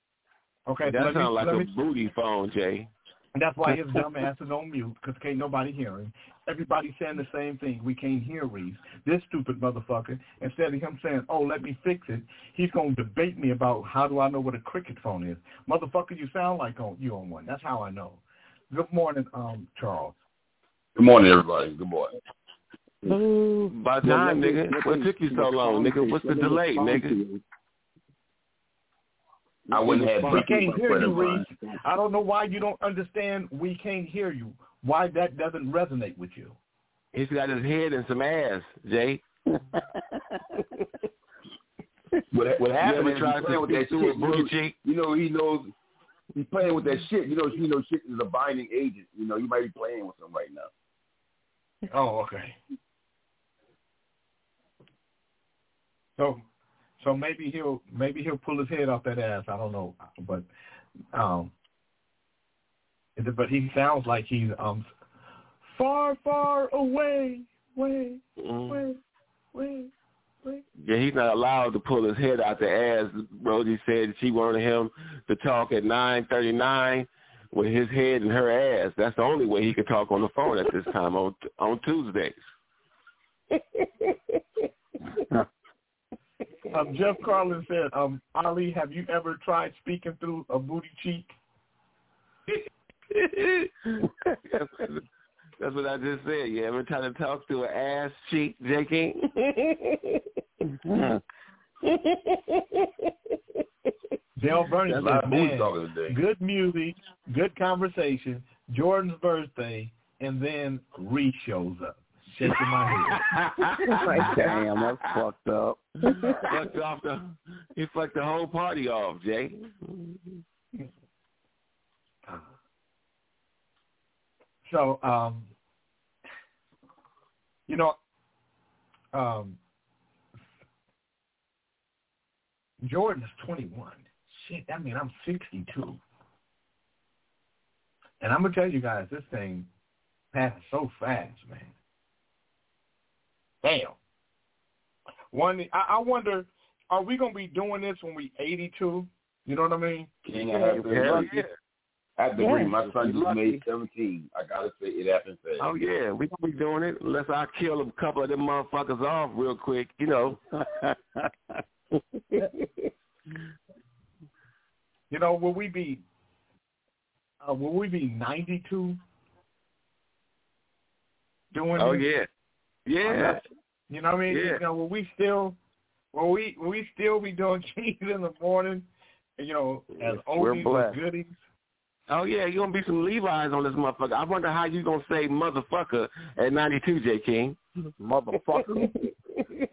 Okay, that sounds like a me, booty phone, Jay. And that's why his dumb ass is on mute because can't nobody hear him. Everybody's saying the same thing. We can't hear Reese. This stupid motherfucker, instead of him saying, "Oh, let me fix it," he's gonna debate me about how do I know what a cricket phone is. Motherfucker, you sound like on you on one. That's how I know. Good morning, um, Charles. Good morning, everybody. Good morning. Ooh, by Well, time, let nigga. let What me took you so long, nigga? What's the delay, nigga? I wouldn't have We can't hear you, line. Reese. I don't know why you don't understand. We can't hear you. Why that doesn't resonate with you? He's got his head in some ass, Jay. What, what happened ever is tried he's to playing with speak that to shit. a You know, cheek? you know, he knows he's playing with that shit. You know, you know, shit is a binding agent. You know, you might be playing with him right now. Oh, okay. So, so maybe he'll maybe he'll pull his head off that ass. I don't know, but um, but he sounds like he's um far, far away, way, Mm. way, way, way. Yeah, he's not allowed to pull his head out the ass. Rosie said she wanted him to talk at nine thirty nine with his head in her ass. That's the only way he could talk on the phone at this time on on Tuesdays. Um, Jeff Carlin said, um, Ali, have you ever tried speaking through a booty cheek? That's what I just said. You ever try to talk through an ass cheek, J. Dale Burns That's like, man, today. good music, good conversation, Jordan's birthday, and then Reese shows up. Shaking my head. like, Damn, that's fucked up. fucked off the he fucked the whole party off, Jay. So, um, you know, um, Jordan is 21. Shit, that means I'm 62. And I'm gonna tell you guys, this thing passed so fast, man. Damn. One, I, I wonder, are we gonna be doing this when we 82? You know what I mean? King, I have to agree. yeah. I have to Yeah. agree. My son just Lucky. made 17. I gotta say it happened fast. Oh yeah, we gonna be doing it unless I kill a couple of them motherfuckers off real quick, you know. You know, will we be uh, will we be 92 doing oh this? yeah. Yeah. You know what I mean? Yeah. You know, will we still will we will we still be doing cheese in the morning? You know, as oldies and goodies. Oh yeah, you're gonna be some Levi's on this motherfucker. I wonder how you gonna say motherfucker at ninety two, J King. Motherfucker.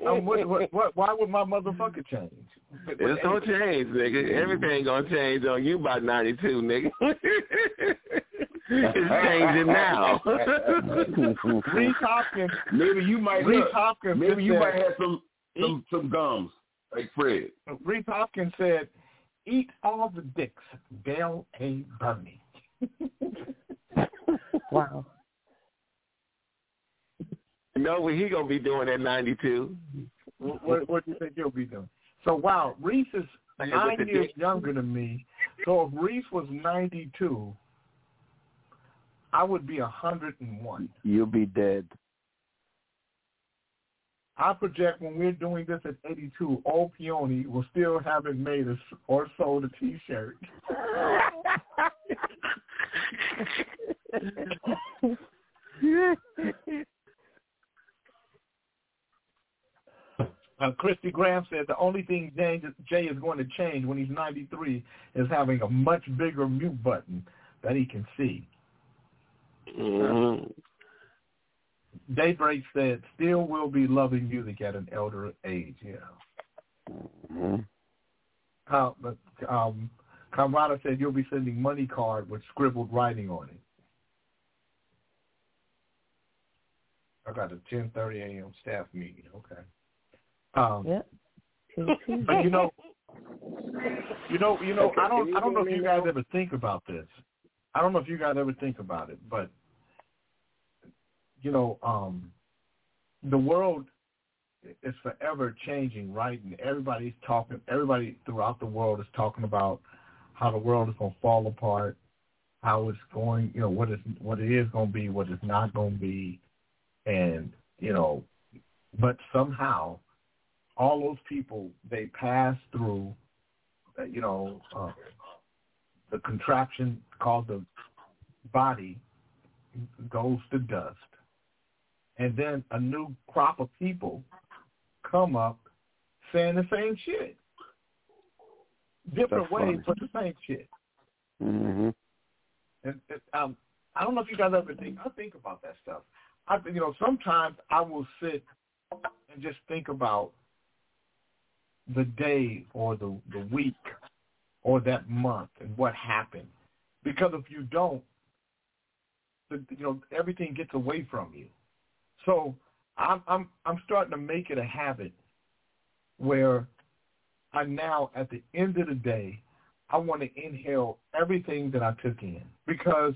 um, what, what, what, why would my motherfucker change? It's gonna change, nigga. Everything gonna change on you by ninety two, nigga. it's changing now. Reese Hopkins. Maybe you might Reese Hopkins. Maybe you said, might have some some some gums like Fred. Reese Hopkins said, "Eat all the dicks, Dale A. Burney." wow. You know what he gonna be doing at ninety two? What, what do you think he'll be doing? So wow, Reese is nine with years dick. younger than me. So if Reese was ninety two, I would be a hundred and one. You'll be dead. I project when we're doing this at 82, old Peony will still haven't made us or sold a T-shirt. Uh, Christy Graham said the only thing Jay, Jay is going to change when he's 93 is having a much bigger mute button that he can see. Mm-hmm. Daybreak said, still will be loving music at an elder age. Yeah. Mm-hmm. Uh, but um, Kamrata said you'll be sending money card with scribbled writing on it. I got a 10:30 a.m. staff meeting. Okay. Um, Yep. but you know, you know, you know, I don't, I don't know if you guys ever think about this. I don't know if you guys ever think about it, but you know, um, the world is forever changing, right? And everybody's talking. Everybody throughout the world is talking about how the world is going to fall apart, how it's going, you know, what is what it is going to be, what it's not going to be, and you know, but somehow all those people they pass through, uh, you know, uh, the contraption called the body goes to dust, and then a new crop of people come up saying the same shit, different That's funny. ways, but the same shit. Mm-hmm. And, and um, I don't know if you guys ever think. I think about that stuff. I, you know, sometimes I will sit and just think about the day or the the week or that month and what happened. Because if you don't, the, you know, everything gets away from you. So I'm I'm I'm starting to make it a habit where I now at the end of the day I want to inhale everything that I took in because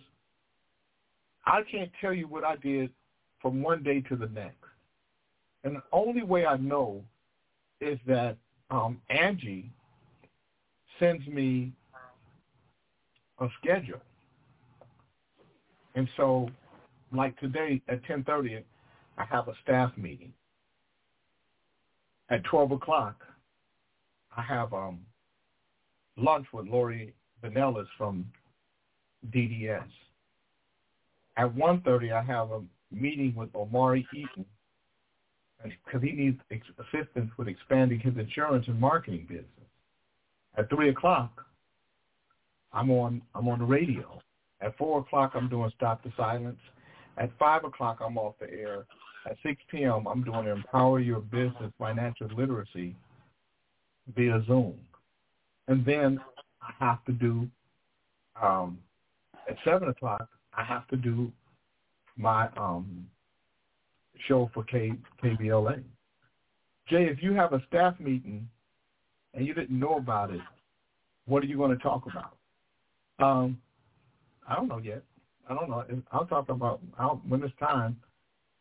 I can't tell you what I did from one day to the next. And the only way I know is that um, Angie sends me a schedule. And so, like today at 10.30, I have a staff meeting. At 12 o'clock, I have um, lunch with Lori Vanellas from DDS. At 1.30, I have a meeting with Omari Eaton because he needs assistance with expanding his insurance and marketing business. At 3 o'clock, I'm on I'm on the radio. At 4 o'clock, I'm doing Stop the Silence. At 5 o'clock, I'm off the air. At 6 p.m., I'm doing Empower Your Business Financial Literacy via Zoom. And then I have to do, um, at 7 o'clock, I have to do my um, show for K, KBLA. Jay, if you have a staff meeting and you didn't know about it, what are you going to talk about? Um, I don't know yet. I don't know. I'll talk about I'll, when it's time.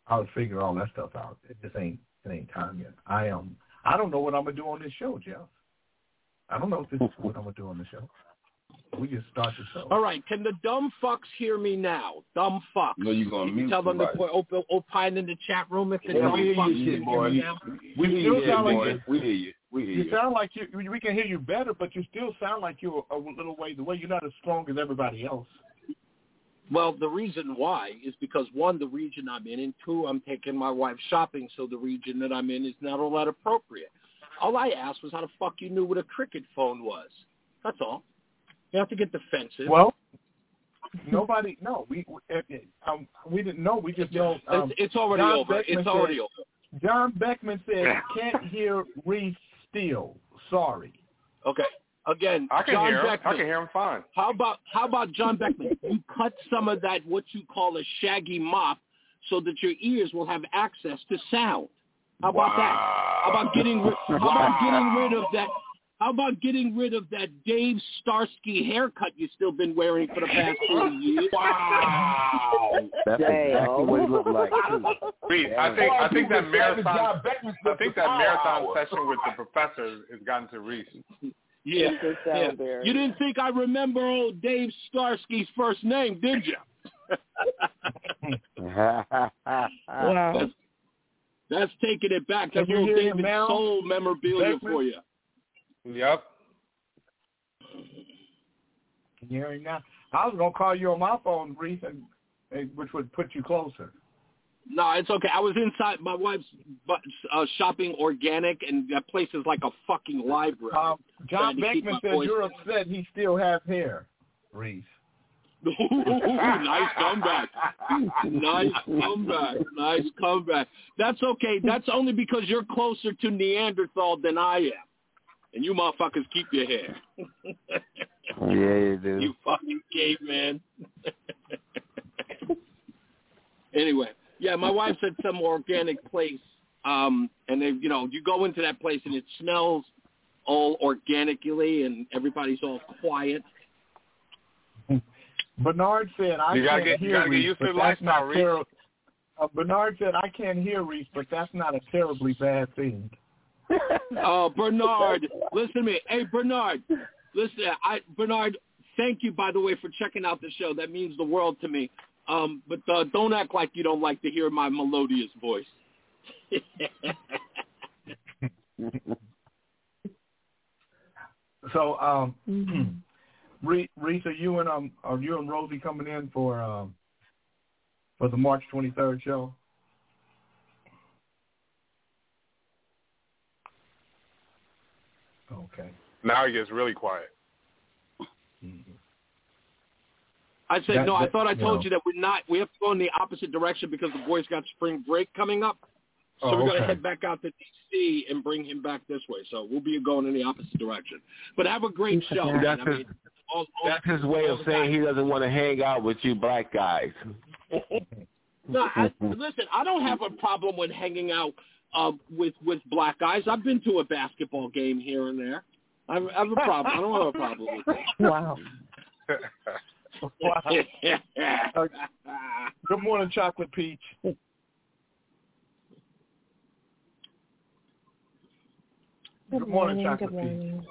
I'll figure all that stuff out. It just ain't it ain't time yet. I um I don't know what I'm gonna do on this show, Jeff. I don't know if this is what I'm gonna do on the show. We just start the show. All right, can the dumb fucks hear me now? Dumb fucks. No, you're gonna mute Tell them to somebody. put op- opine in the chat room if the Yeah, dumb we hear fucks you, can shit, hear me now. We You hear you, sound boy. you- We hear you. We hear You you. sound like you. We can hear you better, but you still sound like you're a little way the way. You're not as strong as everybody else. Well, the reason why is because one, the region I'm in, and two, I'm taking my wife shopping, so the region that I'm in is not all that appropriate. All I asked was how the fuck you knew what a cricket phone was. That's all. You have to get defensive. Well, nobody. No, we we- um, we didn't know. We just know. Um, it's, it's already John over. Beckman It's already said- over. John Beckman said, "Can't hear Reese still. Sorry." Okay. Again, I can John hear him. Beckman. I can hear him fine. How about how about John Beckman? You cut some of that what you call a shaggy mop so that your ears will have access to sound. How about that? How about getting ri- how about getting rid of that how about getting rid of that Dave Starsky haircut you've still been wearing for the past forty years? Wow. That's exactly what he looked like too. I think I think that marathon I think that marathon session with the professor has gotten to Reese. Yeah, yeah. Salberry. You didn't think I remember old Dave Starsky's first name, did you? Wow. That's, that's taking it back. That's Can you little hear him David? Soul memorabilia Beckman? for you. Yep. Can you hear him now? I was gonna call you on my phone, Reese, and, and which would put you closer. No, it's okay. I was inside my wife's uh, shopping organic, and that place is like a fucking library. Um, John Trying to keep Beckman my said you're down. upset he still has hair, Reese. Ooh, nice comeback. nice comeback. Nice comeback. That's okay. That's only because you're closer to Neanderthal than I am. And you motherfuckers keep your hair. Yeah, you do. you fucking caveman. anyway, yeah, my wife said some organic place. Um, and they, you know, you go into that place and it smells all organically and everybody's all quiet. Bernard said I You can't get- you hear gotta get Reese, used to but that's not Reese. terrible. Uh, Bernard said I can't hear Reese, but that's not a terribly bad thing. Oh, Bernard, listen to me. Hey, Bernard, listen. I Bernard, thank you by the way for checking out the show. That means the world to me. Um, but uh, don't act like you don't like to hear my melodious voice. So, um, Re- are you and um, are you and Rosie coming in for um, for the March 23rd show? Okay. Now he gets really quiet. I said That- no. I thought I you told know. you that we're not. We have to go in the opposite direction because the boys got spring break coming up. So Oh, we're gonna head back out to DC and bring him back this way. So we'll be going in the opposite direction. But have a great show. man. That's I his, mean, all, all, that's his way of saying he doesn't want to hang out with you black guys. No, I, listen, I don't have a problem with hanging out uh, with with black guys. I've been to a basketball game here and there. I have, I have a problem. I don't have a problem with that. Wow. Wow. Uh, good morning, Chocolate Peach. Good Good morning, morning. Chocolate Good morning.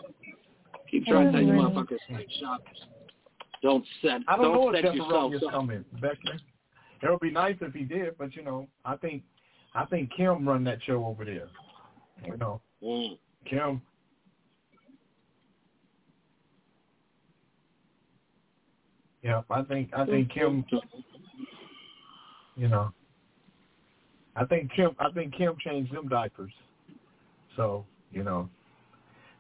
Keep trying to tell you Good morning. motherfuckers stay shoppers. Don't set. I don't, know set if Jeff yourself is up. coming, Beckman. It would be nice if he did, but you know, I think I think Kim run that show over there. You know, Mm. Kim. Yeah, I think I think Kim. You know, I think Kim. I think Kim changed them diapers. So you know,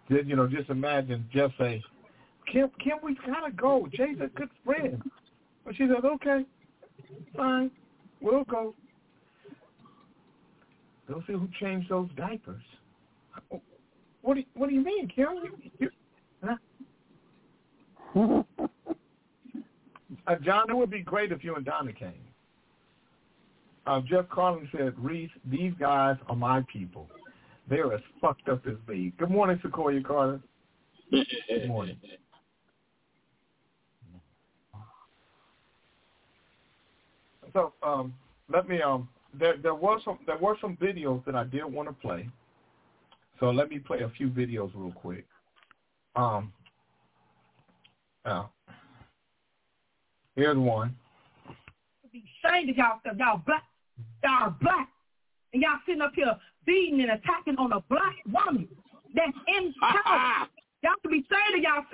just, you know, just imagine Jeff say, "Kim, Kim, we gotta go. Jay's a good friend." But she says, "Okay, fine, we'll go." Go see who changed those diapers. What do you, What do you mean, Kim? You, huh? Uh, John, it would be great if you and Donna came. Uh, Jeff Carlin said, Reese, these guys are my people. They're as fucked up as me. Good morning, Sequoia Carter. Good morning. So um, let me um, there there was some there were some videos that I did want to play. So let me play a few videos real quick. Um, now, here's one. be ashamed of y'all stuff. Y'all black. Y'all are black. And y'all sitting up here beating and attacking on a black woman that's in power. y'all should be ashamed of y'all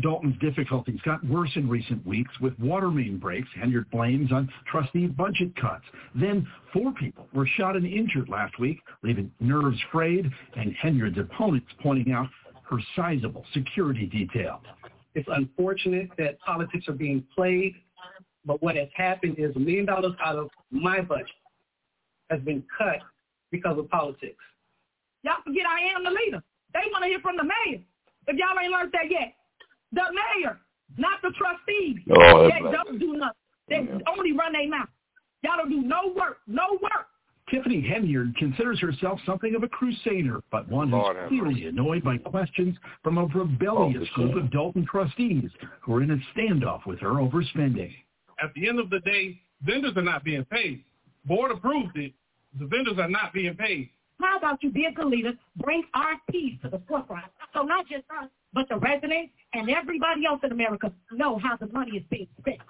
Dolton's difficulties got worse in recent weeks with water main breaks. Henyard blames on trustee budget cuts. Then four people were shot and injured last week, leaving nerves frayed and Henyard's opponents pointing out her sizable security detail. It's unfortunate that politics are being played But what has happened is a million dollars out of my budget has been cut because of politics. Y'all forget I am the leader. They want to hear from the mayor. If y'all ain't learned that yet, the mayor, not the trustees. Oh, they that's don't do nothing. They only run their mouth. Y'all don't do no work, no work. Tiffany Henyard considers herself something of a crusader, but one Lord who's have clearly annoyed by questions from a rebellious Oh, group of Dolton trustees who are in a standoff with her over spending. At the end of the day, vendors are not being paid. Board approved it. The vendors are not being paid. How about you be a good leader, bring our peace to the forefront, so not just us, but the residents and everybody else in America know how the money is being spent.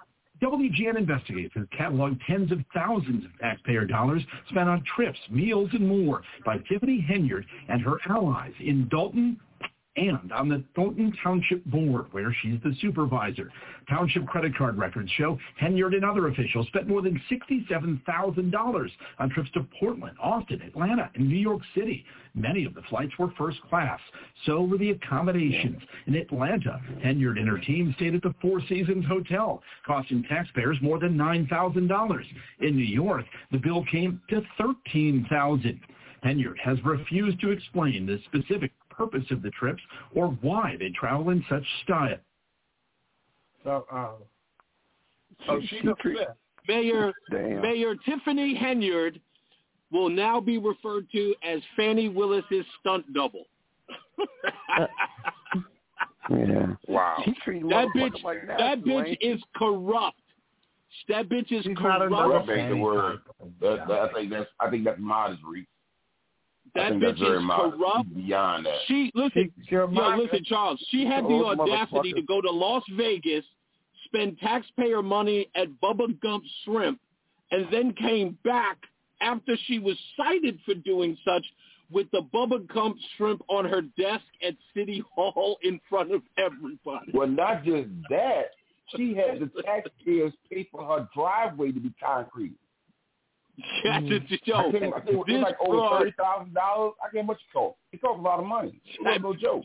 WGN Investigates has cataloged tens of thousands of taxpayer dollars spent on trips, meals, and more by Tiffany Henyard and her allies in Dolton and on the Thornton Township Board, where she's the supervisor. Township credit card records show Henyard and other officials spent more than $67,000 on trips to Portland, Austin, Atlanta, and New York City. Many of the flights were first class. So were the accommodations. In Atlanta, Henyard and her team stayed at the Four Seasons Hotel, costing taxpayers more than $9,000. In New York, the bill came to $13,000. Henyard has refused to explain the specific purpose of the trips or why they travel in such style. So, um, so she's upset. Mayor Damn. Mayor Tiffany Henyard will now be referred to as Fani Willis's stunt double. Yeah. Wow. That bitch, like that, that bitch is corrupt. That bitch is She's not corrupt. another That ain't the word. That, that, I think that's I think that's modest, Reese. I That think that's bitch very is modest. corrupt. Beyond that. She listen, She- she yo, reminds- listen, Charles. She had the audacity to go to Las Vegas, spend taxpayer money at Bubba Gump Shrimp, and then came back after she was cited for doing such with the Bubba Gump Shrimp on her desk at City Hall in front of everybody. Well, not just that. She had the taxpayers pay for her driveway to be concrete. Yeah, mm. just, yo, I think, I think it this like over broad- thirty thousand dollars. I can't much it cost. It cost a lot of money. It was no joke.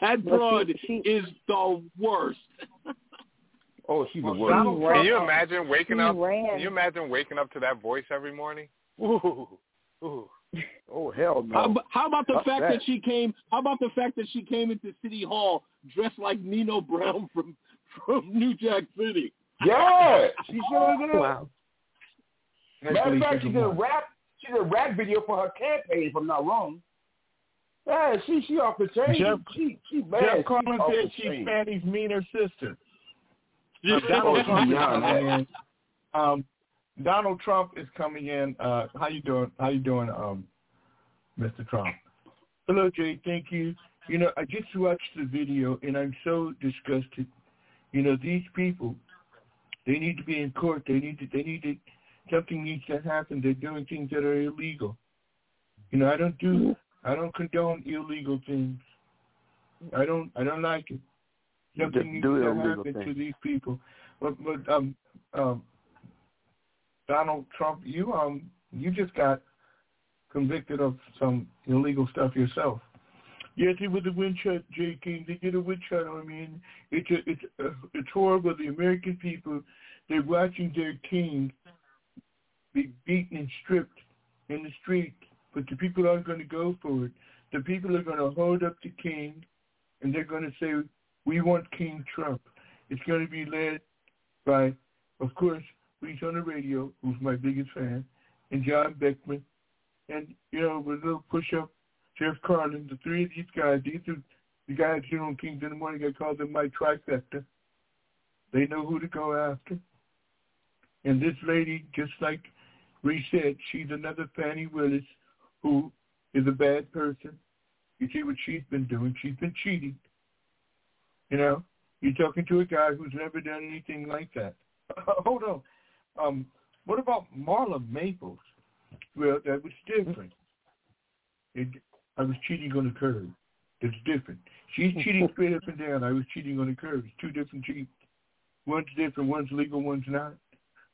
That Well, broad is the worst. Oh, she's the worst. Donald Can Trump- you imagine waking He up? ran. Can you imagine waking up to that voice every morning? Ooh, ooh. Oh hell no. How, how about the Fuck fact that. that. she came? How about the fact that she came into City Hall dressed like Nino Brown from from New Jack City? Yeah, she sure did. Wow. Matter of fact, she did a rap. She did a rap video for her campaign, if I'm not wrong. Yeah, she she off the chain. Jeff- she she bad. Jeff She Carlin said she's chain. Fani's meaner sister. Yeah. Donald Trump is coming in. Um, Donald Trump is coming in. Uh, how you doing? How you doing, um, Mr. Trump? Hello, Jay. Thank you. You know, I just watched the video and I'm so disgusted. You know, these people, they need to be in court. They need to. They need to. Something needs to happen. They're doing things that are illegal. You know, I don't do. I don't condone illegal things. I don't. I don't like it. Something needs to happen to these people. But, but um, um, Donald Trump, you um, you just got convicted of some illegal stuff yourself. Yes, it was a wind shot, J. King. They did a wind shot on me, and it's a, it's a, it's horrible. The American people, they're watching their king be beaten and stripped in the street, but the people aren't going to go for it. The people are going to hold up the king, and they're going to say, "We want King Trump." It's going to be led by, of course, Reese on the radio, who's my biggest fan, and John Beckman, and you know, with a little push up, Jeff Carlin. The three of these guys, these are the guys here on Kings in the Morning. I call them my trifecta. They know who to go after. And this lady, just like Said, she's another Fani Willis who is a bad person. You see what she's been doing? She's been cheating. You know, you're talking to a guy who's never done anything like that. Hold on. Um, what about Marla Maples? Well, that was different. It, I was cheating on the curb. It's different. She's cheating straight up and down. I was cheating on the curb. It's two different cheats. One's different. One's legal. One's not.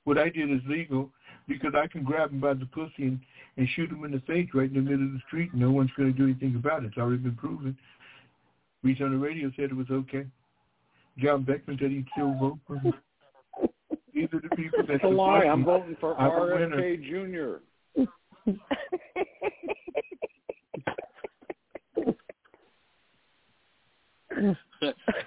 What I did is legal because I can grab him by the pussy and, and shoot him in the face right in the middle of the street. and No one's going to do anything about it. It's already been proven. Reese on the radio said it was okay. John Beckman said he'd still vote for him. These are the people that It's a lie. I'm voting for our winners. RFK Jr.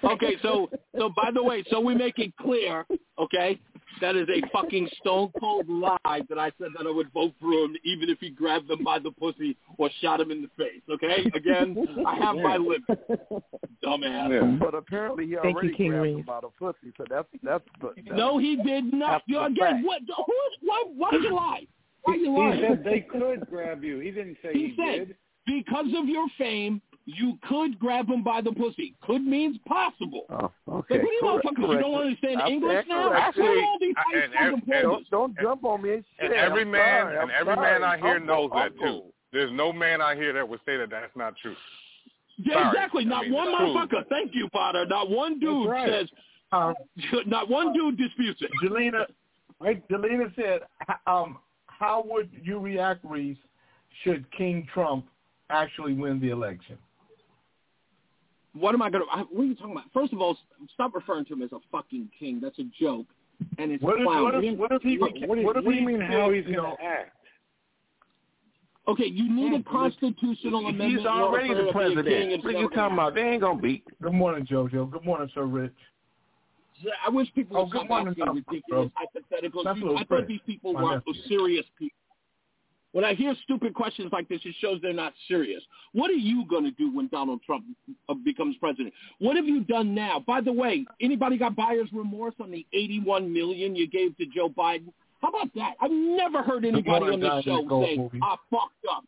okay, so so by the way, so we make it clear, okay, that is a fucking stone cold lie that I said that I would vote for him even if he grabbed them by the pussy or shot him in the face. Okay, again, I have my limit, dumbass. But apparently he Thank you, already King grabbed Reed. him by the pussy, so that's that's. that's No, he did not. You the again, fact. what? Who? Why? Why did you lie? Why you lie? He said they could grab you. He didn't say he, He said did. because of your fame, you could grab him by the pussy. Could means possible. Oh, Like, okay. what are you correct, motherfuckers? You correct. don't understand That's English now? correct. What are all these I- high and- and- Don't don't jump on me and. And every I'm man sorry, and I'm every man out sorry. here Uncle, knows that uncle. too. There's no man out here that would say that that's not true. Yeah, Sorry. exactly. I Not mean, one it's true. motherfucker. Thank you, Potter. Not one dude right. says. Um, not one dude disputes it. Jelena, right? Jelena said, um, "How would you react, Reese, should King Trump actually win the election?" What am I gonna? What are you talking about? First of all, stop referring to him as a fucking king. That's a joke, and it's What if, clown. what if, what if he? What, what do you, what if what do you he mean did, how he's going to act? Okay, you need a constitutional He's amendment. in order already the him to be a king president. What are you talking about? They ain't gonna beat. Good morning, JoJo. Good morning, Sir Rich. I wish people Oh, would good stop morning, asking Dr. ridiculous hypotheticals. That's You- Little I thought these people my were nephew. serious people. When I hear stupid questions like this, it shows they're not serious. What are you going to do when Donald Trump uh, becomes president? What have you done now? By the way, anybody got buyer's remorse on the 81 million you gave to Joe Biden? How about that? I've never heard anybody on this show Gold say, movie. I fucked up.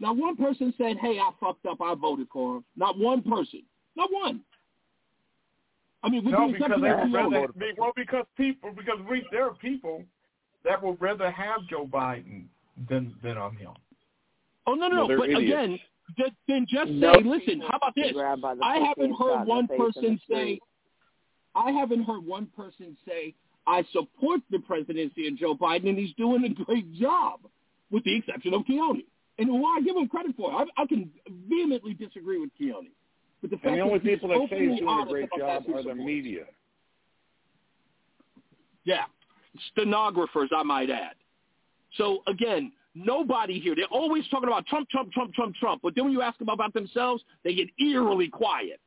Not one person said, hey, I fucked up. I voted for him. Not one person. Not one. I mean, with No, because exception they of would Fiona. rather. be- Well, because people, because Reese, there are people that would rather have Joe Biden than than on him. Oh no, no, no. they're But idiots. again, th- then just No say, listen. How about this? grabbed by the I haven't heard one face in the person say. I haven't heard one person say I support the presidency of Joe Biden and he's doing a great job, with the exception of Keone. And who I give him credit for, I, I can vehemently disagree with Keone. But the fact And the only that people that say he's doing a great job that are the media. Yeah, stenographers, I might add. So again, nobody here. They're always talking about Trump, Trump, Trump, Trump, Trump. But then when you ask them about themselves, they get eerily quiet.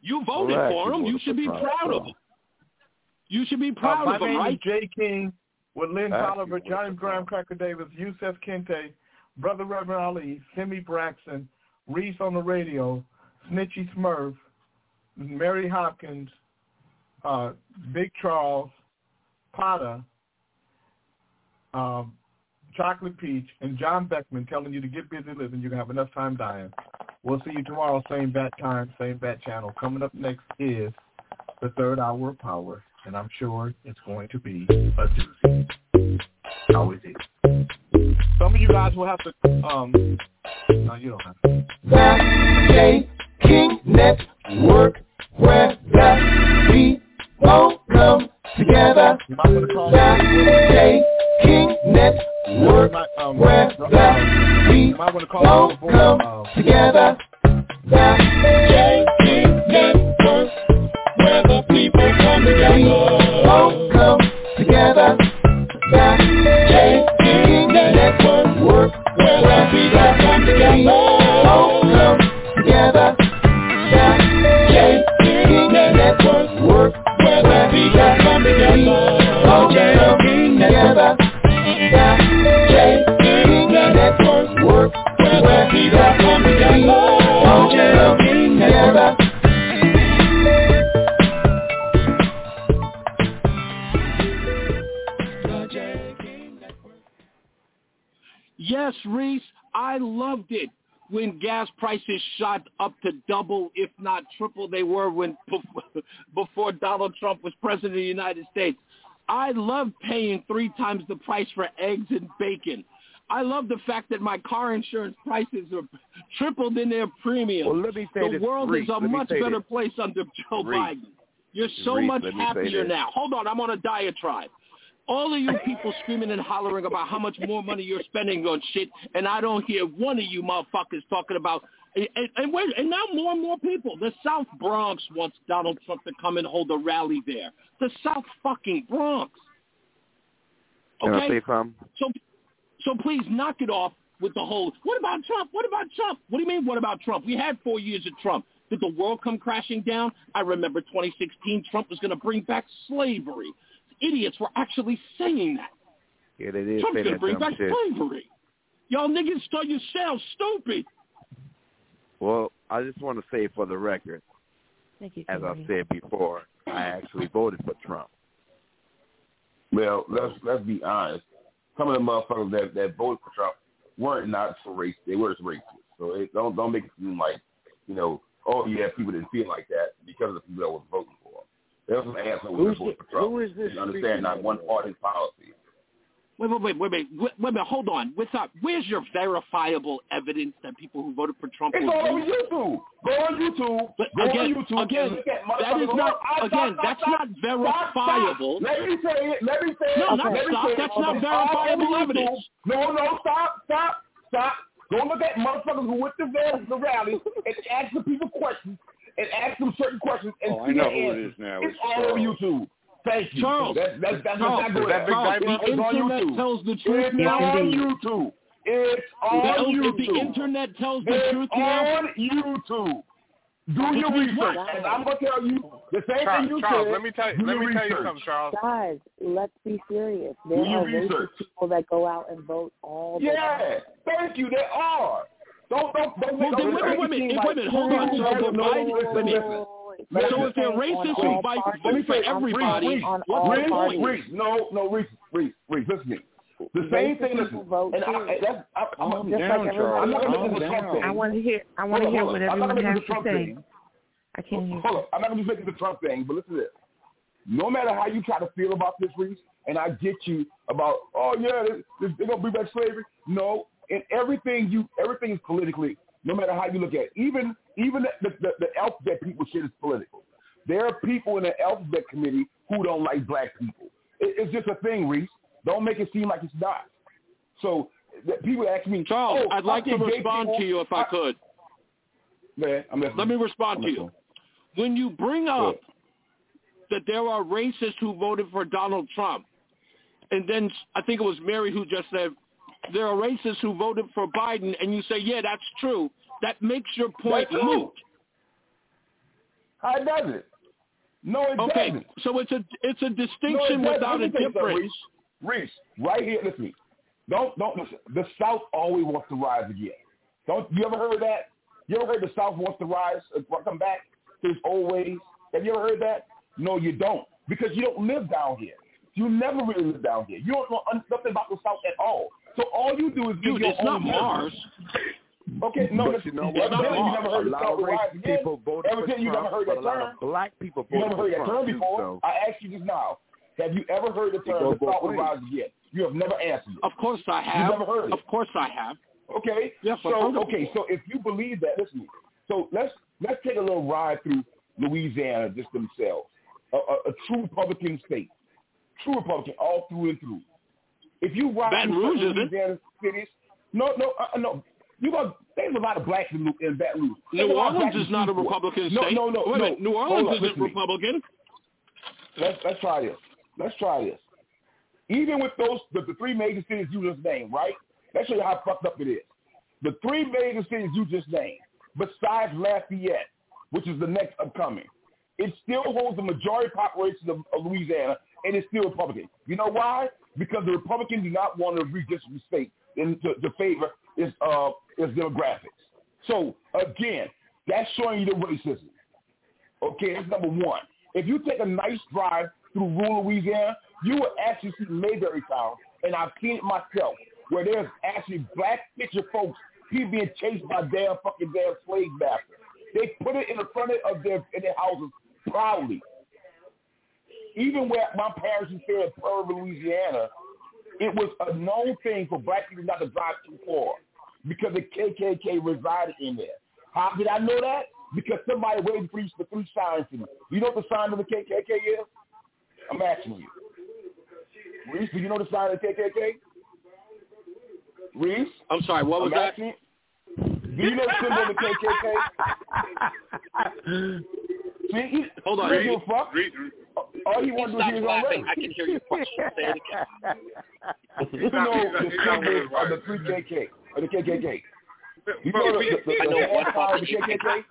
You voted Correct. for You him. You should be proud of so. him. You should be Uh, proud my of him, name right? is Jay King with Lynn Thank Tolliver, Johnny Graham, Cracker Davis, Yusef Kente, Brother Reverend Ali, Simi Braxton, Reese on the radio, Snitchy Smurf, Mary Hopkins, uh, Big Charles, Potter, um, Chocolate Peach, and John Beckman telling you to get busy living. You're going to have enough time dying. We'll see you tomorrow, same bat time, same bat channel. Coming up next is the third hour of power, and I'm sure it's going to be a doozy. Always is. Some of you guys will have to, um, no, you don't have to. J King Network, where the people come together. You might want to call J King Network, um, where the you might want to call people the come together. J King Network, where the people come together. People come together. J King Network, where the people gas prices shot up to double, if not triple, they were when before Donald Trump was president of the United States. I love paying three times the price for eggs and bacon. I love the fact that my car insurance prices are tripled in their premium. Well, let me say the this, world Reese, is a let much better this. place under Joe Reese. Biden. You're so Reese, much let me say happier now. Hold on, I'm on a diatribe. All of you people screaming and hollering about how much more money you're spending on shit, and I don't hear one of you motherfuckers talking about And, and, and, and now more and more people. The South Bronx wants Donald Trump to come and hold a rally there. The South fucking Bronx. Okay? So, so please knock it off with the whole. What about Trump? What about Trump? What do you mean? What about Trump? We had four years of Trump. Did the world come crashing down? I remember 2016. Trump was going to bring back slavery. Idiots were actually saying that. Yeah, they did Trump's say going to that bring back shit. slavery. Y'all niggas thought yourselves stupid. Well, I just want to say for the record, Thank you. as I Kimberly. said before, I actually voted for Trump. Well, let's let's be honest. Some of the motherfuckers that that voted for Trump weren't not for race. They were as racist. So it, don't don't make it seem like you know, oh yeah, people didn't feel like that because of the people that were voting for him. There was some assholes that Who's the- for Trump. who is this You understand? speaking Not one party policy. Wait, wait, wait, wait, wait, wait, wait, wait, hold on. What's up? Where's your verifiable evidence that people who voted for Trump It's all over racist? YouTube. Go on YouTube. But Go again, on YouTube. again, and look at that is not- I- again, stop, that's stop, not verifiable. Stop, Let me say it. Let me say it. No, not stop. say it. That's not verifiable over evidence. No, no, stop, stop, stop. Go look at motherfuckers who went to the, the rally and ask the people questions and ask them certain questions and Oh, I see know their who it answers. is now. It's It's all over YouTube. Thank you. Charles, That, that, that's Charles, exactly is that Big Charles, Diaper? It's, it's on internet YouTube. tells the truth It's now? on YouTube. It's on Well, YouTube. If the internet tells the It's truth now, on YouTube. Do Which your research. what? And I'm going to tell you the same Charles, thing you Charles, said. let me tell you, let your me tell you something, Charles. Guys, let's be serious. There Do your are racist research. people that go out and vote all the Yeah, time. thank you. They are. Don't don't don't Well, make then wait, don't wait, wait, make wait, seem wait a minute, hold on. So like- Biden- wait a minute. So if they're racist all who fight for Reese, everybody, Reese, on what's all Reese. Reese, no, no, Reese, Reese, Reese, listen to me. The same thing. people Listen, and I, that's, I, I'm, Calm Just down, like Charles. I'm not gonna Calm make Trump thing. I want to hear. I want to hear hold what on. I'm everyone gonna has make the to Trump say. thing. I can't hear. Hold on, I'm not gonna just make it the Trump thing, but listen to this. No matter how you try to feel about this, Reese, and I get you about, oh yeah, they- they- they're gonna bring back slavery. No, and everything you, everything is politically. No matter how you look at it, even even the the, the alphabet people shit is political. There are people in the alphabet committee who don't like black people. It, it's just a thing, Reese. Don't make it seem like it's not. So people ask me, Charles, oh, I'd like to how can gay respond people- to you if I could. Man, I'm. Let me respond I'm to you. When you bring up that there are racists who voted for Donald Trump, and then I think it was Mary who just said there are racists who voted for Biden, and you say, yeah, that's true. That makes your point That's true. moot. How does it? No, it Okay, doesn't. so it's a it's a No, it distinction without a me tell you something, difference. Reese, Reese, right here, listen. Don't don't listen. The South always wants to rise again. Don't you ever heard that? You ever heard the South wants to rise, come back to its old ways? Have you ever heard that? No, you don't, because you don't live down here. You never really live down here. You don't know nothing about the South at all. So all you do is give Dude, your it's own not. Mars. Okay, no, but listen, you know what? evidently you A never heard the lot of will rise racist people voted for Evidently you never heard but a lot of black people voted You never heard that Trump term too, before. so I asked you just now. Have you ever heard the It term goes the both South rise again? You have never answered. Of course I You've have. never heard it. Of course I have. Okay. Yes, I've so okay, so if you believe that, listen. So let's let's take a little ride through Louisiana just themselves, a, a, a true Republican state, true Republican all through and through. If you ride Baton Rouge? Louisiana cities, no, no, uh, no. You got there's a lot of blacks in, in Baton Rouge. There's New a lot of Orleans is not a Republican no, state. No, no, no. minute, New Orleans on, isn't. Republican. Let's let's try this. Let's try this. Even with those the, the three major cities you just named, right? Let's show you how fucked up it is. The three major cities you just named, besides Lafayette, which is the next upcoming, it still holds the majority population of, of Louisiana, and it's still Republican. You know why? Because the Republicans do not want to redistribute the in to favor its uh its demographics. So again, that's showing you the racism. Okay, that's number one. If you take a nice drive through rural Louisiana, you will actually see Mayberry Town, and I've seen it myself, where there's actually black picture folks, people being chased by damn fucking damn slave masters. They put it in the front of their in their houses proudly. Even where my parents used to stay in Pearl, Louisiana, it was a known thing for black people not to drive too far because the KKK resided in there. How did I know that? Because somebody waved three, the three signs to me. You know what the sign of the KKK is? I'm asking you. Reese, do you know the sign of the KKK? Reese? I'm sorry, what was I'm that? asking. Do you know the symbol of the KKK? See, Hold on. He don't give a fuck. All he wants to do is Stop hear his own laughing. race. I can hear your question. Say it again. You know the symbol of the three KK, or the KKK. You know the, the, the, I know the one empire of the fucking- KKK?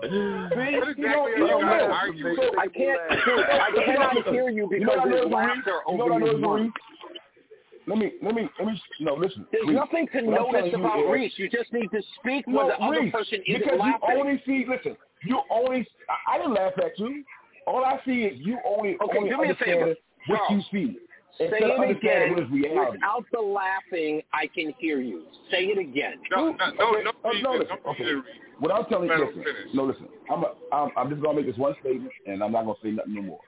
See, What you exactly don't, are you you don't know. argue So. I can't. Dude, I cannot hear you You because what I know there's is Maurice? laughter You know over what I know your is words. Maurice? Let me, let me, let me, no, listen. There's Reese, nothing to what notice telling you about Reese. You just need to speak when No, the other person isn't because laughing. you only see, listen, you only, I, I didn't laugh at you. All I see is you only, Okay, only do me a favor. what you see. Say it understanding what is again. Without the laughing, I can hear you. Say it again. No, no, no, okay, no, oh, no, listen, okay. What I'm telling you, Let him listen, finish. no, listen. I'm, a, I'm, I'm just gonna make this one statement, and I'm not gonna say nothing no more.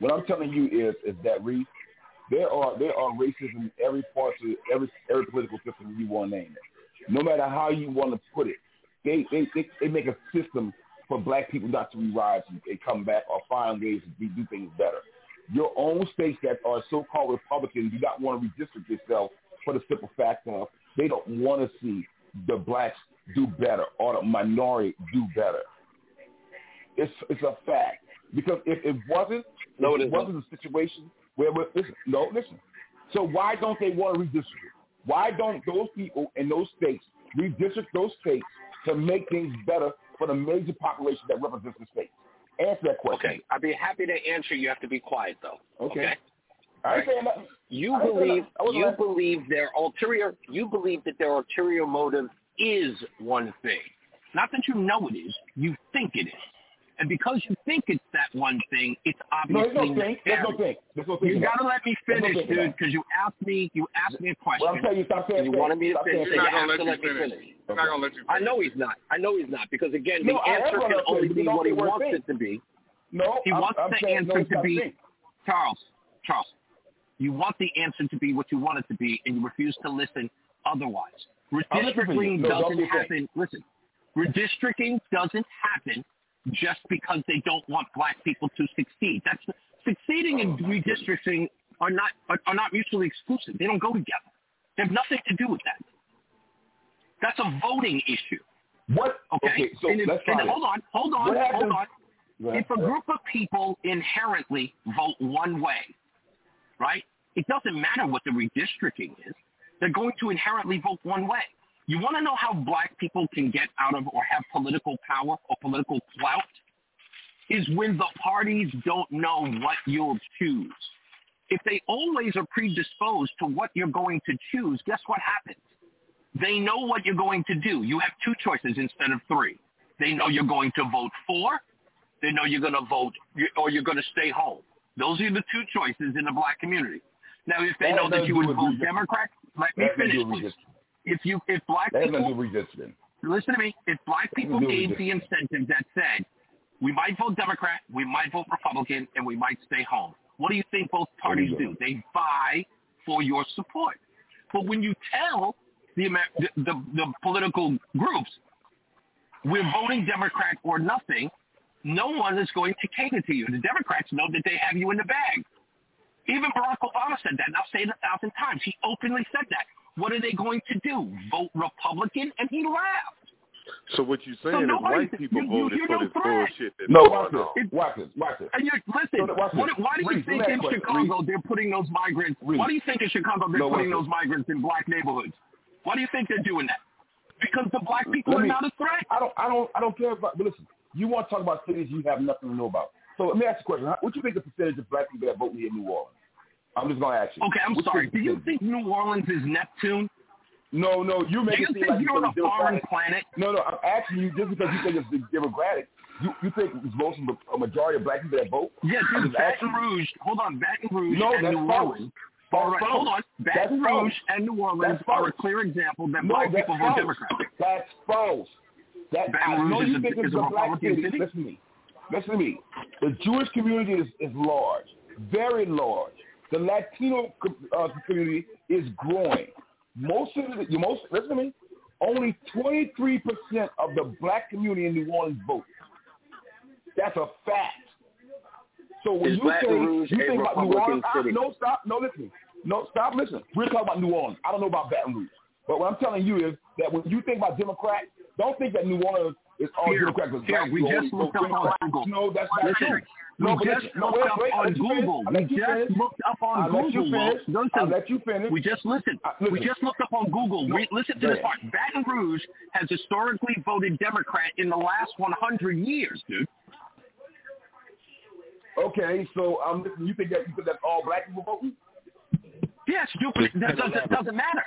What I'm telling you is, is that Reese, there are there are racism in every part of every every political system you want to name it. No matter how you want to put it, they they they, they make a system for black people not to rise and they come back or find ways to do things better. Your own states that are so-called Republicans do not want to redistrict themselves for the simple fact of they don't want to see the blacks do better or the minority do better. It's it's a fact because if it wasn't, No, it it wasn't a situation where we're, listen, no, listen. So why don't they want to redistrict? Why don't those people in those states redistrict those states to make things better for the major population that represents the state? Answer that question. Okay, I'd be happy to answer. You have to be quiet though. Okay. I ain't saying. You I believe nothing. I wasn't you believe their ulterior you believe that their ulterior motive is one thing. Not that you know it is, you think it is. And because you think it's that one thing, it's No, obviously there's no thing. There's no nefarious. thing. There's no thing. You in that. gotta let me There's no finish, dude, because you asked me you asked me a question. Well, I'm telling you, stop saying you wanted me to Stop finish, saying you things. have He's not gonna let let me finish. finish. He's not gonna let you I know he's not. I know he's not because again, No, the answer can only be what he wants thing. it to be. No, He I'm, wants I'm the answer no, to be saying. Charles. Charles, you want the answer to be what you want it to be, and you refuse to listen otherwise. I'm listening to you. Redistricting doesn't be a thing. happen. Listen, redistricting doesn't happen just because they don't want black people to succeed. That's succeeding and redistricting are not are, are not mutually exclusive. They don't go together. They have nothing to do with that. That's a voting issue. What? Okay. Okay, so and if, let's and hold on, hold on, hold on. If a group of people inherently vote one way, right? It doesn't matter what the redistricting is. They're going to inherently vote one way. You want to know how black people can get out of or have political power or political clout? Is when the parties don't know what you'll choose. If they always are predisposed to what you're going to choose, guess what happens? They know what you're going to do. You have two choices instead of three. They know you're going to vote for. They know you're going to vote or you're going to stay home. Those are the two choices in the black community. Now, if they That know that you would vote. Democrat, let me finish, to do with please. If you, if black That people, nothing to do with redistricting. listen to me, if black people gave with the incentive that said, we might vote Democrat, we might vote Republican, and we might stay home. What do you think both parties do? They vie for your support. But when you tell the, the, the, the political groups, we're voting Democrat or nothing, no one is going to cater to you. The Democrats know that they have you in the bag. Even Barack Obama said that, and I'll say it a thousand times. He openly said that. What are they going to do? Vote Republican? And he laughed. So what you're So saying is white people you- you- voted you're for no this threat. bullshit. That's No, going watch this. Watch this. Watch this. And you're, listen, So, watch what, this. why do you Reese, think in ask you a question. Chicago they're putting those migrants? Reese. Why do you think in Chicago they're No, putting those migrants in black neighborhoods? Why do you think they're doing that? Because the black people Let are me- not a threat. I don't, I don't, I don't care about. But listen, you want to talk about cities you have nothing to know about. So let me ask you a question. How- What do you think the percentage of black people that vote here in New Orleans? I'm just gonna ask you. Okay, I'm sorry. Do you think New Orleans is Neptune? No, no. You make Do you it seem think like you're on a foreign planet? No, no. I'm asking you just because you think it's democratic. You you think it's most a majority of black people that vote? Yeah, I'm dude, Baton. Rouge. Hold on, Baton Rouge No, and that's New false. Orleans. That's All right, false. hold on. That's Baton false. Rouge and New Orleans are a clear example that No, black that's people vote false. Democrat. That's false. That Baton I know Rouge you is a- think it's a a black city. city? Listen to me. Listen to me. The Jewish community is, is large, very large. The Latino uh, community is growing. Most of the, you most listen to me. Only 23 percent of the black community in New Orleans vote. That's a fact. So when Is you Baton say Rouge you think about New Orleans, I, no, stop, no, listen, no, stop, listen. We're talking about New Orleans. I don't know about Baton Rouge, but what I'm telling you is that when you think about Democrat, don't think that New Orleans is all Here, Democrat. 'cause here, we just looked up on Google. No, that's not Listen, true. we No, just listen, no, looked wait, up wait, on let you finish. Google. We just looked up on I'll let you finish. I'll let you finish. We just listen. Uh, We just looked up on Google. No, Re- listen to this part. Baton Rouge has historically voted Democrat in the last 100 years, dude. Okay, so um, you think that you think that's all black people voting? Yes, stupid. That doesn't, doesn't matter.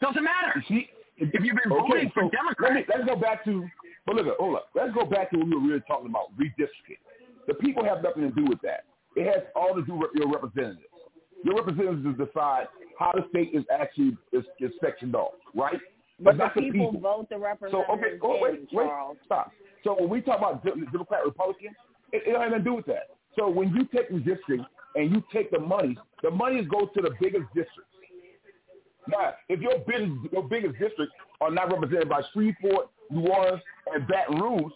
Doesn't matter. See, if you've been okay, voting for Democrats, let me, let's go back to. But look, at hold up. Let's go back to what we were really talking about redistricting. The people have nothing to do with that. It has all to do with your representatives. Your representatives decide how the state is actually is, is sectioned off, right? But the not the people, people. vote the representatives. So okay, oh, wait, wait, Charles. stop. So when we talk about Democrat Republican, it, it don't have anything to do with that. So when you take redistricting and you take the money, the money goes to the biggest districts. Now, if your biggest your biggest districts are not represented by Shreveport, New Orleans, and Baton Rouge,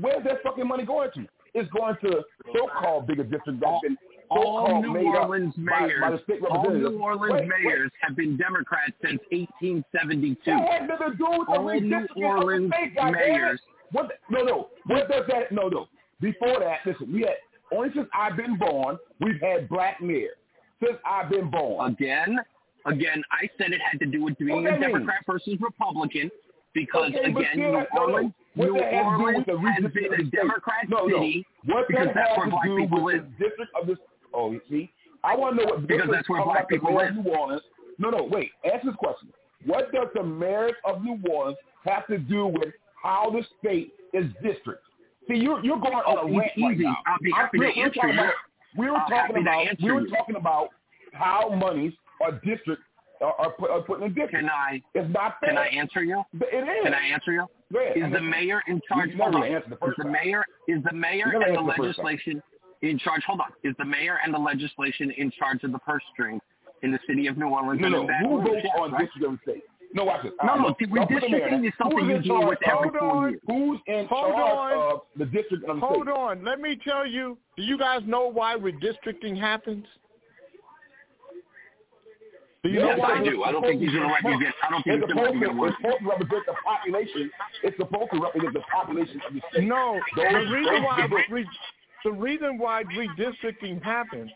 where's that fucking money going to? It's going to so-called bigger districts been all New Orleans by, mayors, by state all. New Orleans Wait, wait. mayors have been Democrats since 1872. That had nothing to do with the all New redistricting of the Orleans mayors. What? The, no, no. What does that? No, no. Before that, listen. We had only since I've been born, we've had black mayors. Since I've been born. Again, again, I said it had to do with being a that mean? Democrat versus Republican because Okay, again, New that- no, no. Orleans, What New Orleans with the has been a? Democrat no, no. city What because that that's where to black do people with live. the district of this? Oh, you see, I want to know what Because that's where black people live. New Orleans. No, no, wait. Ask this question. What does the mayors of New Orleans have to do with how the state is district? See, you're you're going on Oh, a rant right now. I'll be I'm- happy to answer talking you. We were talking about we were talking about how monies are district are, are, put, are put in district. Can I? It's not fair. Can I answer you? It is. Can I answer you? Go ahead. Is the mayor in charge? You hold on. answered the Is first the mayor is the mayor and the answered the legislation in charge? Hold on. Is the mayor and the legislation in charge of the purse strings in the city of New Orleans No, and no. Who Rouge? votes on right? district of the state? No, watch this. No, no, don't- see, don't put the mayor redistricting is something Who's you in deal charge with every of- four years. Who's in Hold charge on. of the district of the Hold state? on. Let me tell you. Do you guys know why redistricting happens? Do you Yes, know why? I do. I don't think he's going to represent. I don't think It's he's going supposed, to to, represent. it's supposed to represent the population. It's supposed to represent the population of the state. No, Those- the reason why districts- re, the reason why redistricting happens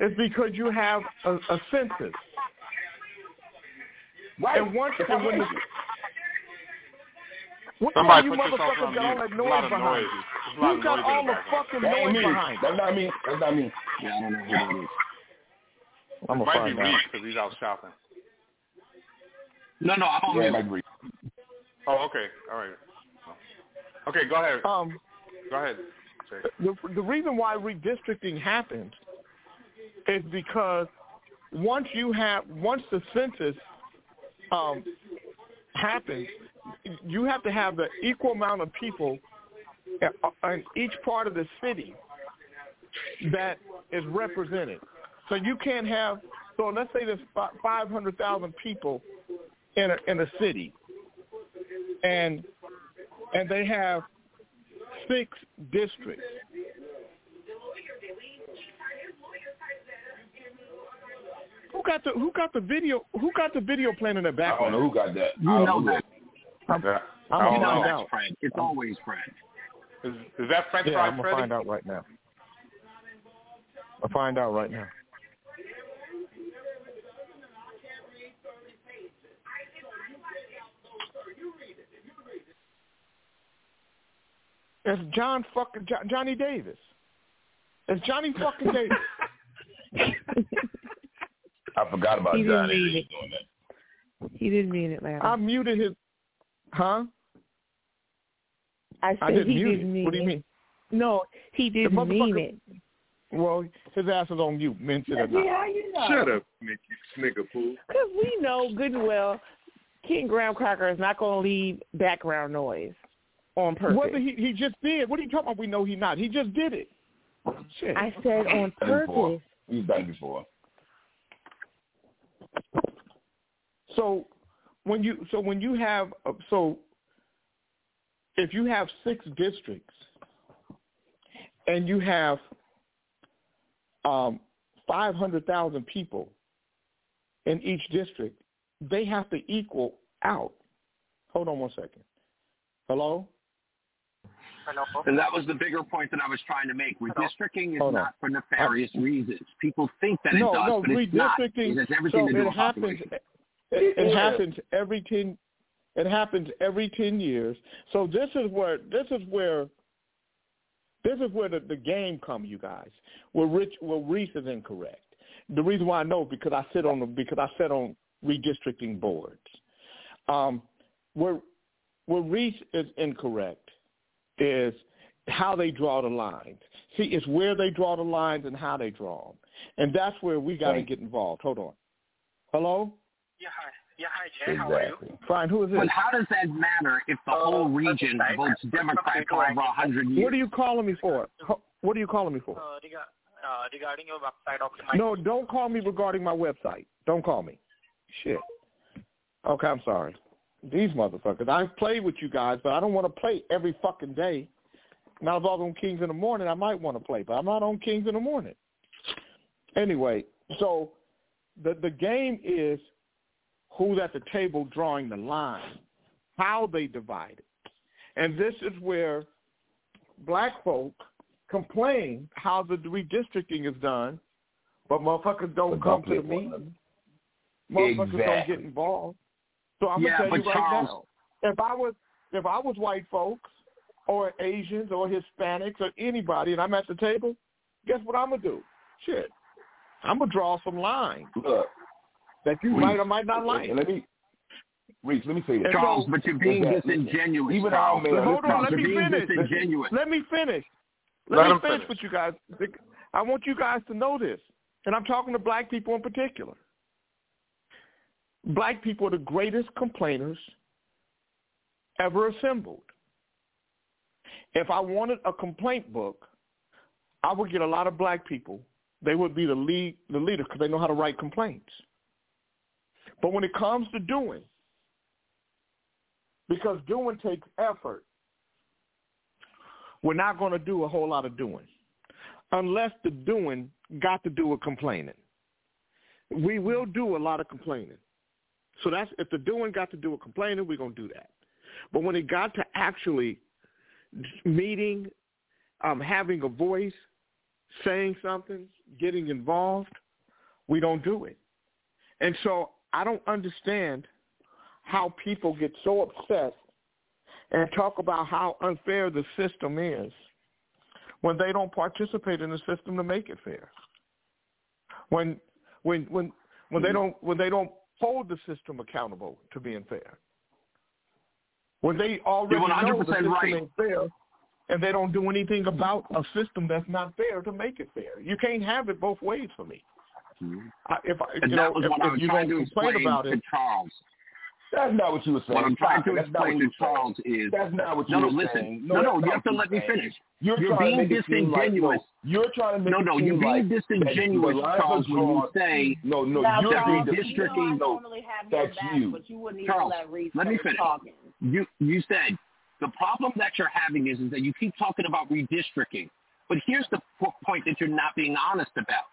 is because you have a, a census. Right. And once It's and when the, population. what Somebody you motherfuckers got all that a lot noise of behind noise. you? There's a lot Who of got all the the background. fucking That noise behind you? That's not me. That's not me. Yeah, I don't know who that is. I'm It gonna might find be out. Because he's out shopping. No, no, I'm on Yeah, mute. Agree. Oh, okay. All right. Okay, go ahead. Um, Go ahead. Jay. the the reason why redistricting happens is because once you have once the census um, happens, you have to have the equal amount of people uh, in each part of the city that is represented. So you can't have so let's say there's five hundred thousand people in a in a city, and and they have six districts. Who got the Who got the video? Who got the video playing in the I don't background? know who got that. You I don't know that. I'm, Yeah. I'm You gonna know find that's out. Fred. It's always Fred. Is, is that French Yeah, fry I'm gonna Freddy? find out right now. I'll find out right now. It's John fucking Jo- Johnny Davis. It's Johnny fucking Davis. I forgot about He didn't Johnny mean Davis it. doing that. He didn't mean it, Larry. I muted his. Huh? I said I didn't he mute didn't it. mean What do you mean? No, he didn't mean it. Well, his ass is on mute, mention it or not. how you know? Shut up, Mickey Snickerpool. Because we know good and well King Graham Cracker is not going to leave background noise on purpose. Whether he he just did. What are you talking about? We know he not. He just did it. Shit. I said on Done it before. purpose. He's done it before. So when you so when you have uh, so if you have six districts and you have um, five hundred thousand people in each district, they have to equal out. Hold on one second. Hello. And that was the bigger point that I was trying to make. Redistricting is Hold on. not for nefarious reasons. People think that it does, no, but it's not. It has everything so to do it with happens. population. It, it Yeah. happens every ten. It happens every ten years. So this is where this is where this is where the, the game comes, you guys. Where Rich, where Reese is incorrect. The reason why I know because I sit on the because I sit on redistricting boards. Um, where where Reese is incorrect is how they draw the lines. See, it's where they draw the lines and how they draw them, and that's where we got to get involved. Hold on. Hello. Yeah, hi. Yeah, hi, Jay. How are you? Fine. Who is this? But how does that matter if the whole region votes Democrat for over a hundred years? What are you calling me for? What are you calling me for? Uh, uh, regarding your website optimization. No, don't call me regarding my website. Don't call me. Shit. Okay, I'm sorry. These motherfuckers. I've played with you guys, but I don't want to play every fucking day. Now, if I was on Kings in the morning, I might want to play, but I'm not on Kings in the morning. Anyway, so the the game is who's at the table drawing the line, how they divide it. And this is where black folk complain how the redistricting is done, but motherfuckers don't come to the meeting. Motherfuckers don't get involved. So I'm Yeah, gonna tell you right Charles- now, if I was if I was white folks or Asians or Hispanics or anybody and I'm at the table, guess what I'm gonna do? Shit. I'm gonna draw some lines Look, that you Reese, might or might not like. Let me, Reese, let me say this. Charles, but you're being Is disingenuous. Even Charles. our man, Hold on, let You're me finish. Let me finish. Let, Let me finish, finish. with you guys. I want you guys to know this, and I'm talking to black people in particular. Black people are the greatest complainers ever assembled. If I wanted a complaint book, I would get a lot of black people. They would be the lead, the leaders because they know how to write complaints. But when it comes to doing, because doing takes effort, we're not going to do a whole lot of doing unless the doing got to do with complaining. We will do a lot of complaining. So that's if the doing got to do with complaining, we're going to do that. But when it got to actually meeting, um, having a voice, saying something, getting involved, we don't do it. And so I don't understand how people get so upset and talk about how unfair the system is when they don't participate in the system to make it fair. When when when when they don't when they don't hold the system accountable to being fair. When they already know the 100% system right. ain't fair and they don't do anything about a system that's not fair to make it fair. You can't have it both ways for me. Mm-hmm. I, if I, And you that know, was if, what I was you trying don't to complain explain about to it, Charles. That's not what you were saying. What I'm trying to That's what explain to were saying. Charles is That's not what you no, no. were Listen, saying. no, no. that's You have to let me finish. You're, You're being to make it seem like, disingenuous. no, you're trying to make No, it no, seem you're being like disingenuous, that Charles, when you say no, no, that you're the being redistricting. No, that's you. Charles, let me finish. You you said the problem that you're having is, is that you keep talking about redistricting, but here's the po- point that you're not being honest about.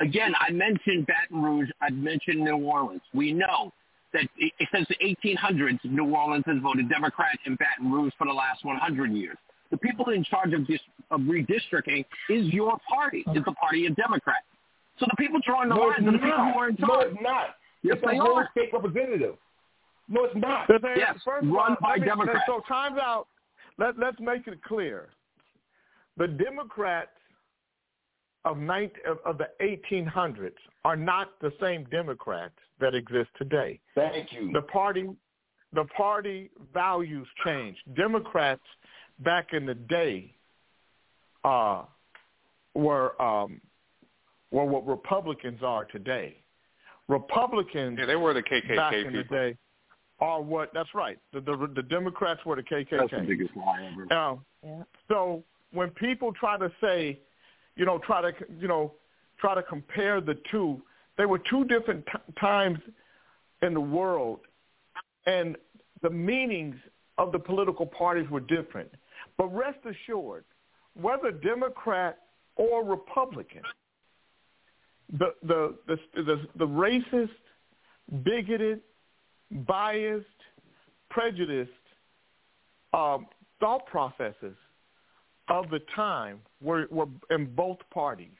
Again, I mentioned Baton Rouge. I mentioned New Orleans. We know that it, it since the 1800s, New Orleans has voted Democrat and Baton Rouge for the last 100 years. The people in charge of, dis, of redistricting is your party, is the party of Democrats. So the people drawing the No, lines it's are the people not. who are in charge. No, it's not. Yes, it's they whole are. state representative. No, it's not. The Yes, first run all, by me- Democrats. So times out. Let Let's make it clear. The Democrats of, 19, of, of the 1800s are not the same Democrats that exist today. Thank you. The party, the party values changed. Democrats back in the day uh, were um, were what Republicans are today. Republicans Yeah, they were the KKK back in the people. day are what that's right. The the, the Democrats were the KKK. That's the biggest lie ever. Now, so when people try to say, you know, try to you know, try to compare the two, they were two different t- times in the world, and the meanings of the political parties were different. But rest assured, whether Democrat or Republican, the the the the, the racist, bigoted, biased, prejudiced um, thought processes of the time were, were in both parties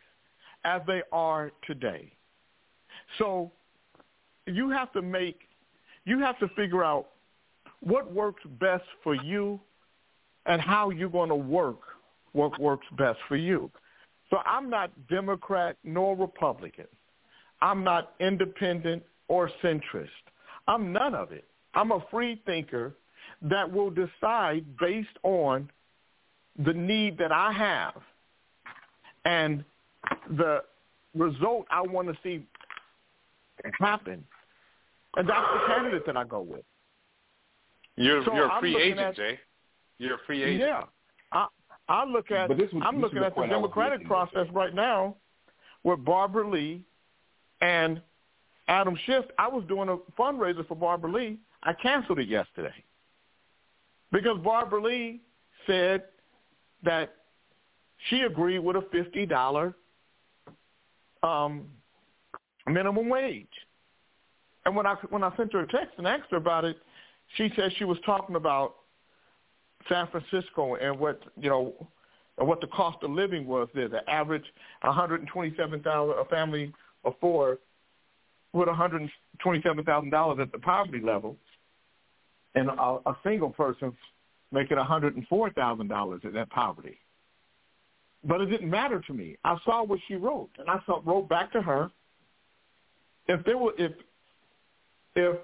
as they are today. So you have to make, you have to figure out what works best for you and how you're going to work what works best for you. So I'm not Democrat nor Republican. I'm not independent or centrist. I'm none of it. I'm a free thinker that will decide based on the need that I have and the result I want to see happen. And that's the candidate that I go with. You're So you're a free agent, at- Jay. You're a free agent. Yeah. I I look at But this was- I'm this looking the at the point I was Democratic making, process right now with Barbara Lee and Adam Schiff. I was doing a fundraiser for Barbara Lee. I canceled it yesterday. Because Barbara Lee said that she agreed with a fifty dollar um, minimum wage. And when I when I sent her a text and asked her about it, she said she was talking about San Francisco and what you know and what the cost of living was there. The average one hundred and twenty seven thousand a family of four with one hundred and twenty seven thousand dollars at the poverty level, and a, a single person making one hundred and four thousand dollars at that poverty. But it didn't matter to me. I saw what she wrote, and I saw, wrote back to her. If there were if if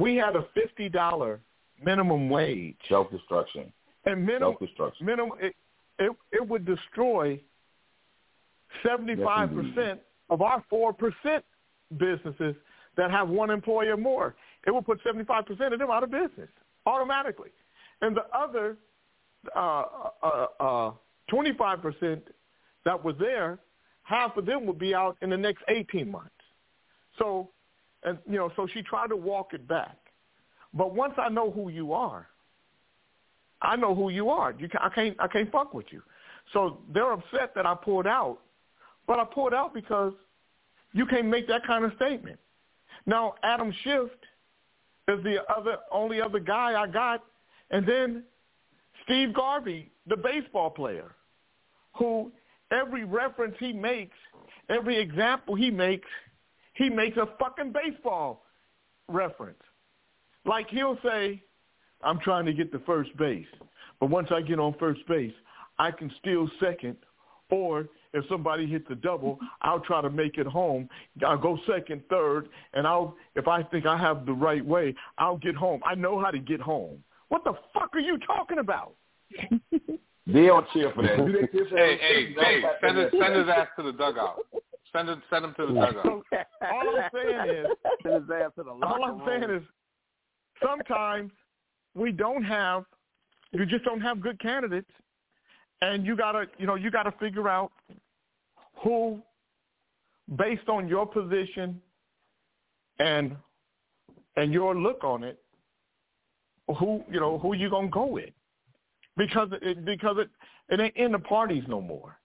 we had a fifty dollar minimum wage, Self destruction. and minimum Self destruction. minimum it, it it would destroy seventy five percent of our four percent businesses that have one employee or more. It will put seventy five percent of them out of business automatically, and the other uh, uh, uh, 25% that were there, half of them would be out in the next 18 months. So, and you know, so she tried to walk it back. But once I know who you are, I know who you are. You can, I can't I can't fuck with you. So they're upset that I pulled out, but I pulled out because you can't make that kind of statement. Now Adam Schiff is the other only other guy I got, and then Steve Garvey, the baseball player, who every reference he makes, every example he makes, he makes a fucking baseball reference. Like he'll say, I'm trying to get to first base, but once I get on first base, I can steal second, or if somebody hits a double, I'll try to make it home. I'll go second, third, and I'll if I think I have the right way, I'll get home. I know how to get home. What the fuck are you talking about? They don't cheer for that. Do they cheer for Hey, hey, hey! Send his send his ass to the dugout. Send him send him to the dugout. All I'm saying is, Send his ass to the all locker I'm room. saying is, sometimes we don't have, you just don't have good candidates, and you gotta, you know, you gotta figure out who, based on your position and and your look on it, who you know who you gonna go with, because it because it it ain't in the parties no more.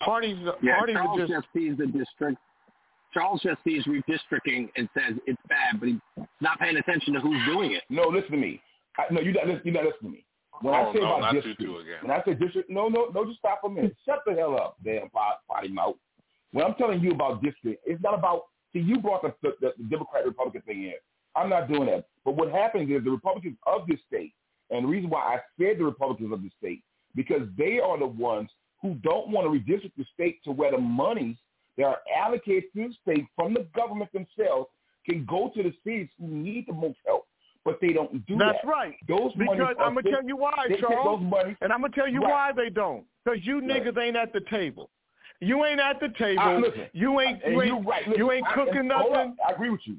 Parties, Yeah, parties Charles are just just sees the district. Charles just sees redistricting and says it's bad, but he's not paying attention to who's doing it. No, listen to me. I, no, you not listen. You not listening to me. When Oh, I say no, about not you district, two again. when I say district, no, no, no, just stop a minute. Shut the hell up, damn pot- potty mouth. When I'm telling you about district, it's not about. See, you brought the, the, the, the Democrat Republican thing in. I'm not doing that. But what happens is the Republicans of this state, and the reason why I said the Republicans of the state, because they are the ones who don't want to redistrict the state to where the monies that are allocated to the state from the government themselves can go to the cities who need the most help. But they don't do That's that. That's right. Those Because I'm gonna tell you why, Charles. monies- and I'm gonna tell you Right. why they don't. Because you niggas ain't at the table. You ain't at the table. Listen, you ain't. You you're ain't. right. Listen, you ain't I- cooking hold nothing. I agree with you.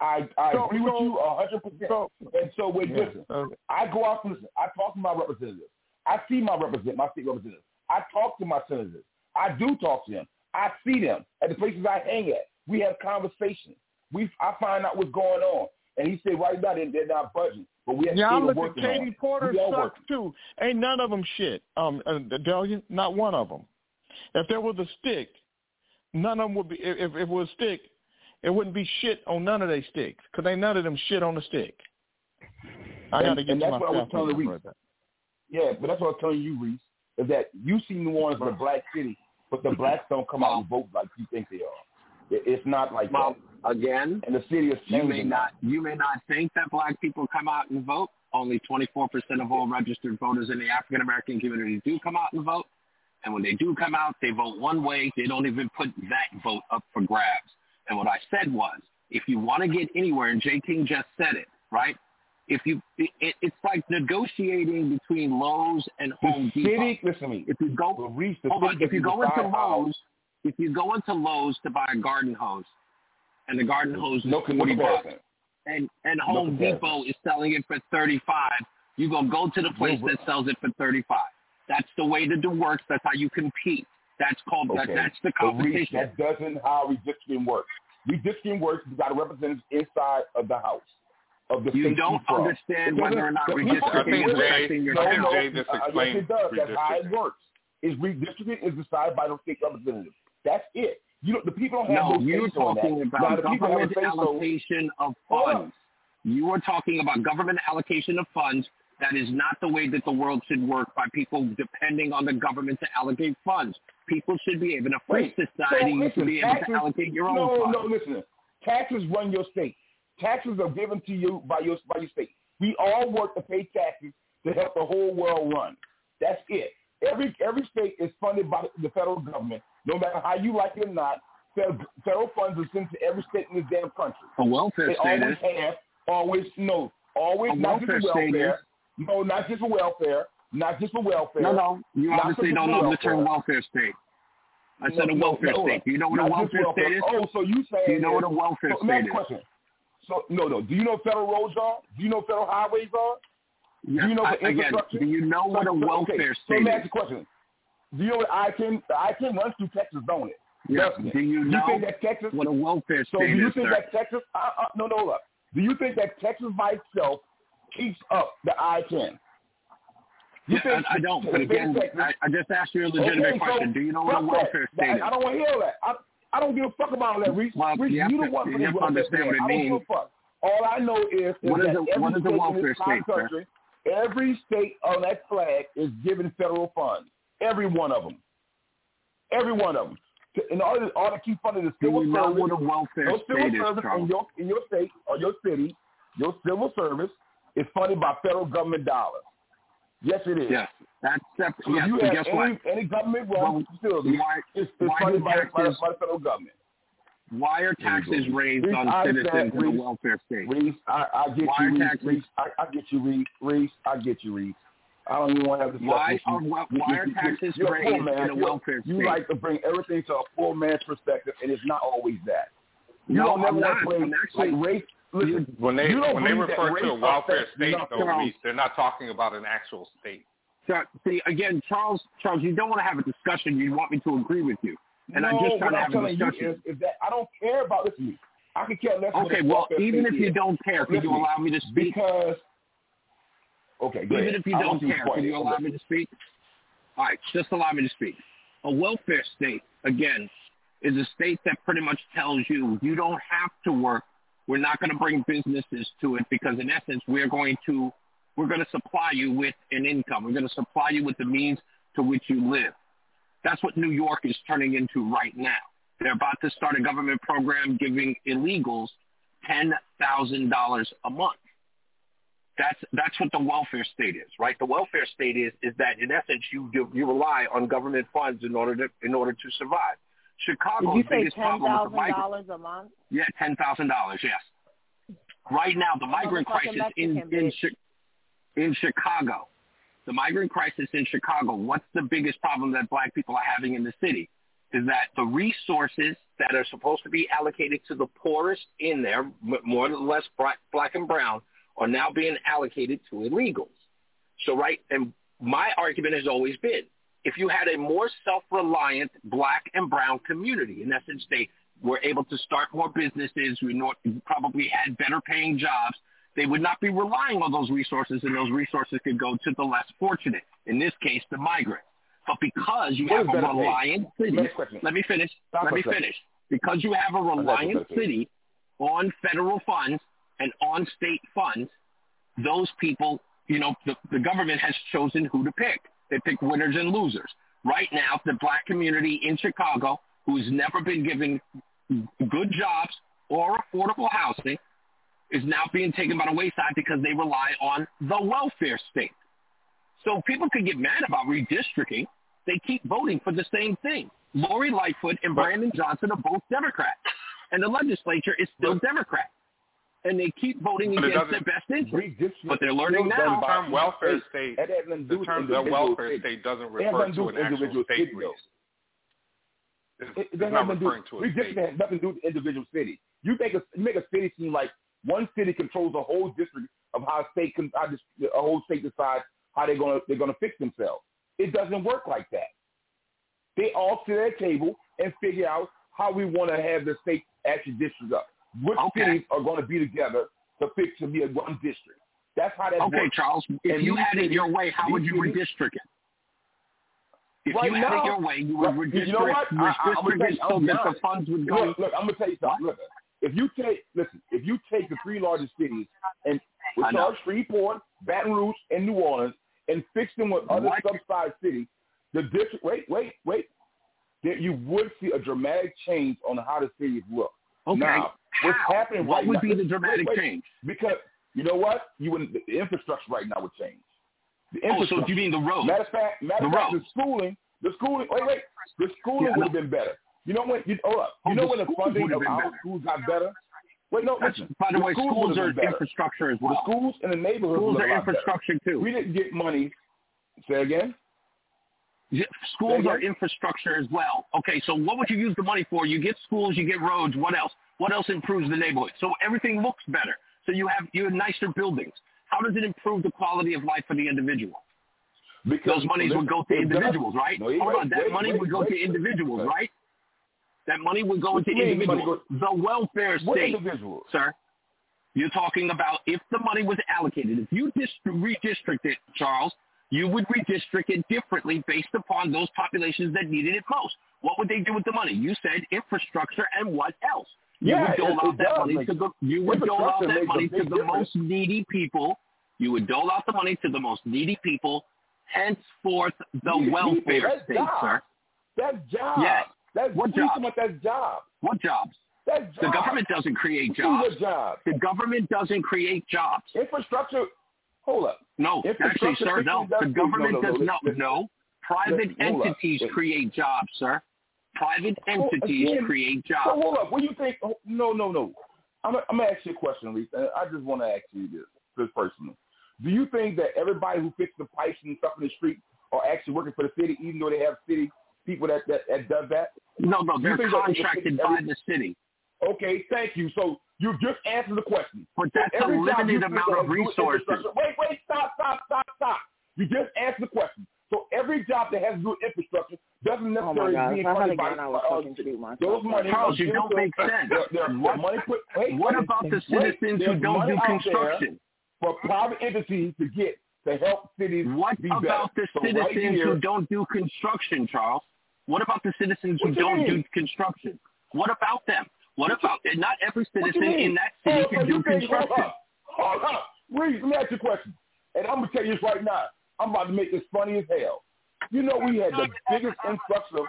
I I So- agree with you a hundred percent. And so wait, Yeah, listen. okay. I go out and listen. I talk to my representatives. I see my represent my state representatives. I talk to my senators. I do talk to them. I see them at the places I hang at. We have conversations. We I find out what's going on. And he said right now they, they're not budging, but we have still look at on Katie it. Porter sucks working. too. Ain't none of them shit. Um, uh, Delia, not one of them. If there was a stick, none of them would be. If, if it was a stick, it wouldn't be shit on none of their sticks because ain't none of them shit on the stick. I got to get and to that's my what I was telling Reese. Yeah, but that's what I was telling you, Reese, is that you see New Orleans as a black city, but the blacks don't come out and vote like you think they are. It, it's not like Well, that. again, And the city is you may not you may not think that black people come out and vote. Only 24% of all registered voters in the African American community do come out and vote. And when they do come out, they vote one way. They don't even put that vote up for grabs. And what I said was, if you want to get anywhere, and J. King just said it, right? If you, it, it, it's like negotiating between Lowe's and Home the Depot. city, listen to me. If you go, Reese, the hold on, if you go into Lowe's, if you go into Lowe's to buy a garden hose, and the garden hose is no, no forty bucks, and and No Home comparison. Depot is selling it for thirty five, you gonna go to the place No, that sells it for thirty five. That's the way that it works. That's how you compete. That's called that, that's the competition. that doesn't how redistricting works. Redistricting works. You got to represent inside of the house of the You don't from. understand It whether doesn't- or not the redistricting people- I is affecting your I think. Jay just Uh, yes, it does. That's how it works. Is redistricting is decided by the state representatives. That's it. You know, the people don't have No, no you're say-so on talking about the people have a government say-so. allocation of Hold on. funds. You are talking about government allocation of funds. That is not the way that the world should work by people depending on the government to allocate funds. People should be able, to a free society, so you should be able taxes, to allocate your own no, funds. No, no, listen. Taxes run your state. Taxes are given to you by your by your state. We all work to pay taxes to help the whole world run. That's it. Every every state is funded by the federal government, no matter how you like it or not. Federal, federal funds are sent to every state in this damn country. A welfare They state always is. have, always no, always A not just welfare state welfare. is. No, not just for welfare. Not just for welfare. No, no. You not obviously don't know the term welfare. welfare state. I said a No, no, welfare no, state. Do you know what a just welfare state is? Oh, so you saying you know what a welfare so, let me ask state is? question. So no, no. Do you know federal roads are? Do you know federal highways are? Do you know I- the again, infrastructure? do you know what a So- so- welfare okay, So state let me ask is? you a question. Do you know what I-10? The I-10 runs through Texas, don't it? Yeah. It? Do you know think that Texas? what a welfare state So do you think sir? that Texas? Uh, uh, no, no, up. Do you think that Texas by itself keeps up the I-10? You Yeah, think I, I don't. But again, Texas- I, I just asked you a legitimate Okay, so question. Do you know what a welfare that. state I, is? I don't want to hear that. I, I don't give a fuck about all that, Reese. Well, Reese, you you to- the one for this understand what it I don't give means. a fuck. All I know is, is What is that a- every what is in welfare state, sir? country, every state on that flag is given federal funds. Every one of them. Every one of them. To, in order, in order to keep funding the civil you know service, what a welfare your civil state is, service in your in your state or your city, your civil service is funded by federal government dollars. Yes, it is. Yes, that's separate. So yes, you have guess any, what? any government run Well, facility, why- it's, it's funded by, by, by the federal government. Why are There you go. taxes raised Reese, on I understand, citizens in a Reese. welfare state? Reese, I, I get Why you, are Reese. taxes- Reese I, I get you, Reese. Reese, I get you, Reese. I don't even want to have this Why discussion are with you. wel- You- why you- are you- taxes you're a poor raised man. in a You're- welfare You state? like to bring everything to a poor man's perspective, and it's not always that. You No, don't I'm not. to play I'm actually- like race. Listen, When they when they refer to a welfare state, though, Reese, they're not talking about an actual state. So, see, again, Charles, Charles, you don't want to have a discussion. You want me to agree with you, and no, I'm just trying to have a discussion. is, is that I don't care about this. I could care less. Okay, well, even if you is. don't care, could you allow me to speak? Because okay, Even ahead. if you I don't care, can you allow me to speak? All right, just allow me to speak. A welfare state, again, is a state that pretty much tells you you don't have to work. We're not going to bring businesses to it because, in essence, we're going to we're going to supply you with an income. We're going to supply you with the means to which you live. That's what New York is turning into right now. They're about to start a government program giving illegals ten thousand dollars a month. That's that's what the welfare state is, right? The welfare state is is that in essence you you, you rely on government funds in order to in order to survive. Did Chicago's you say biggest ten problem with the thousand migrant dollars a month? yeah, ten thousand dollars. Yes. Right now, the migrant crisis in in, bitch. In Chicago, the migrant crisis in Chicago. What's the biggest problem that black people are having in the city? Is that the resources that are supposed to be allocated to the poorest in there, more or less black, black and brown, are now being allocated to illegals. So, right, and my argument has always been, if you had a more self-reliant black and brown community, in essence, they were able to start more businesses, we probably had better paying jobs, they would not be relying on those resources, and those resources could go to the less fortunate, in this case, the migrant. But because you What have a better pay? reliant city, let me finish. Stop let me second. finish. Because you have a reliant city on federal funds and on state funds, those people, you know, the, the government has chosen who to pick. They pick winners and losers. Right now, the black community in Chicago, who's never been given good jobs or affordable housing, is now being taken by the wayside because they rely on the welfare state. So people could get mad about redistricting. They keep voting for the same thing. Lori Lightfoot and Brandon Johnson are both Democrats, and the legislature is still Democrat. And they keep voting But it against their doesn't- best interest. But they're learning now. The term welfare state, That has nothing to do the term the welfare cities. state doesn't refer to do to an actual individual state cities, It's, It, it it's doesn't not to referring to a state. Redistricting has nothing to do with individual cities. You make a you make a city seem like one city controls a whole district of how a state can how a whole state decides how they're gonna they're gonna fix themselves. It doesn't work like that. They all sit at a table and figure out how we want to have the state actually district up. Which cities are going to be together to fix to be a one district. That's how that Okay, works. Charles, if And you had it your way, how would you cities- redistrict it? If right you had it your way, you would redistrict, you know what? I, I, I'm gonna tell you, so I'm the funds would go. Look, look, I'm gonna tell you something. Look, if you take listen, if you take the three largest cities and which are Shreveport, Baton Rouge, and New Orleans, and fix them with other What? subsidized cities, the district. Wait, wait, wait. There, you would see a dramatic change on how the cities look. Okay. Now, what's How? happening What right would now? be the dramatic wait, wait, change? Because you know what? You would the infrastructure right now would change. The Oh, so infrastructure. you mean the roads? Matter of fact, matter of The fact, the schooling, the schooling. Wait, wait. The schooling Yeah, would have been better. You know when? You, hold up. You Oh, know the when the funding of our better. schools got better? Wait, no. Listen. by the way, schools schools are infrastructure as The well. schools in the neighborhood Schools are been better. infrastructure too. We didn't get money. Say again. Yeah, Schools Say are infrastructure as well. Okay, so what would you use the money for? You get schools, you get roads. What else? What else improves the neighborhood? So everything looks better. So you have you have nicer buildings. How does it improve the quality of life for the individual? Because Those monies would go to individuals, right? No, wait, Hold on, that wait, money wait, would go to individuals, right? That money would go What into individuals. The welfare What state, individuals? sir. You're talking about if the money was allocated, if you dist- redistrict it, Charles, you would redistrict it differently based upon those populations that needed it most. What would they do with the money? You said infrastructure and what else? You Yeah, would dole out that money to the you would dole out that money to the difference. most needy people. You would dole out the money to the most needy people. Henceforth, the Needy people, welfare that's state, sir. That's jobs. Yes. That's What jobs? about that's jobs. What jobs? That's jobs. The government doesn't create jobs. a job? The government doesn't create jobs. Infrastructure. Hold up. No, actually, sir, no. The government no, no, does no, not. listen, No, private hold up. entities create jobs, sir. Private Oh, entities again, create So jobs. hold up. What do you think? oh, No, no, no. I'm, I'm gonna ask you a question, Lisa. Uh, I just want to ask you this, this personally. Do you think that everybody who fixes the pipes and stuff in the street are actually working for the city, even though they have city people that that, that does that? No, no, You they're think that they can contracted fix by the city. Okay, thank you. So you just answered the question. But So that's a every job limited amount of has to do with resources. Wait, wait, stop, stop, stop, stop. You just answered the question. So every job that has to do with infrastructure doesn't Oh my necessarily gosh, be I funded by get I uh, talking to myself. those money. Charles, you don't make sense. There, there, there What- money put, wait, what about the wait, citizens who don't do construction? For private entities to get to help cities What be about better. the So right citizens here- who don't do construction, Charles? What about the citizens who What you don't mean? do construction? What about them? What about not every citizen in that city Oh, can you do think- hold construction? up, Hold up. Reed, let me ask you a question. And I'm going to tell you this right now. I'm about to make this funny as hell. You know we had the biggest influx of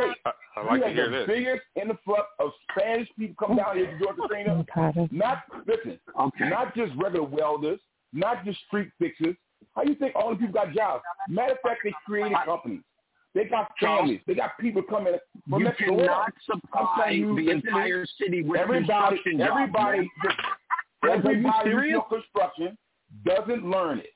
wait, I, I we like to had hear the this. biggest influx of Spanish people come down here to Georgia Katrina. Not listen, Okay. not just regular welders, not just street fixers. How you think all the people got jobs? Matter of fact, they created companies. They got families. They got people coming from You Mexico. cannot I'm supply you, the listen to me. entire city with everybody, construction jobs. everybody, man. Everybody who's serious? doing construction doesn't learn it.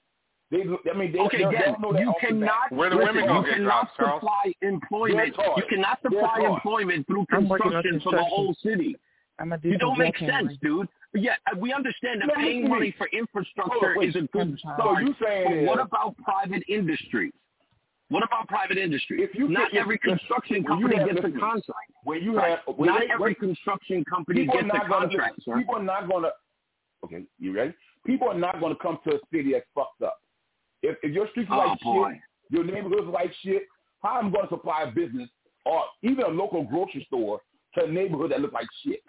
They, I mean, they, Okay, they, they don't know that you cannot. Where the listen, women gonna you get cannot jobs, Charles? supply employment. You cannot supply employment through I'm working on construction for the whole city. I'm gonna You don't make jackhammering. sense, dude. Yeah, uh, we understand that No, paying listen to me. money for infrastructure Hold on, is a good So start. you saying but what about private industries? What about private industry? If you not every construction company gets a contract. When you have, when not they- every construction company gets a gonna contract. People are not going to. Okay, you ready? People are not going to come to a city that's fucked up. If, if your streets are Oh, like boy. shit, your neighborhood's like shit, how am I going to supply a business or even a local grocery store to a neighborhood that looks like shit?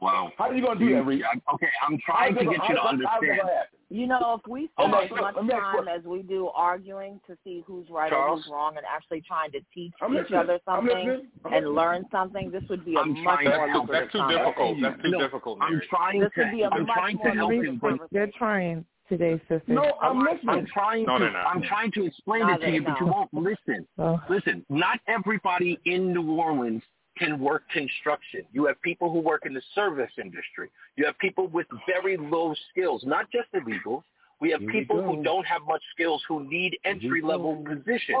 Wow. How are you going to do that, Reed? Okay, I'm trying to get you to gonna- how's- how's it understand. You know, if we Oh, spend as much let me time as we do arguing to see who's right Charles? or who's wrong and actually trying to teach I'm each listening. other I'm something listening. I'm and learn something, this would be a I'm much trying more to- lucrative That's too conversation. difficult. That's too No, difficult. I'm Mary. trying This to. would be a I'm much trying more to help lucrative him. They're trying today, sister. No, I'm I'm listening. trying No, to. they're not. I'm trying to explain No, it to they- you, but you won't listen. Oh. Listen, not everybody in New Orleans can work construction. You have people who work in the service industry. You have people with very low skills, not just illegals. We have Here we people who don't have much skills who need entry level positions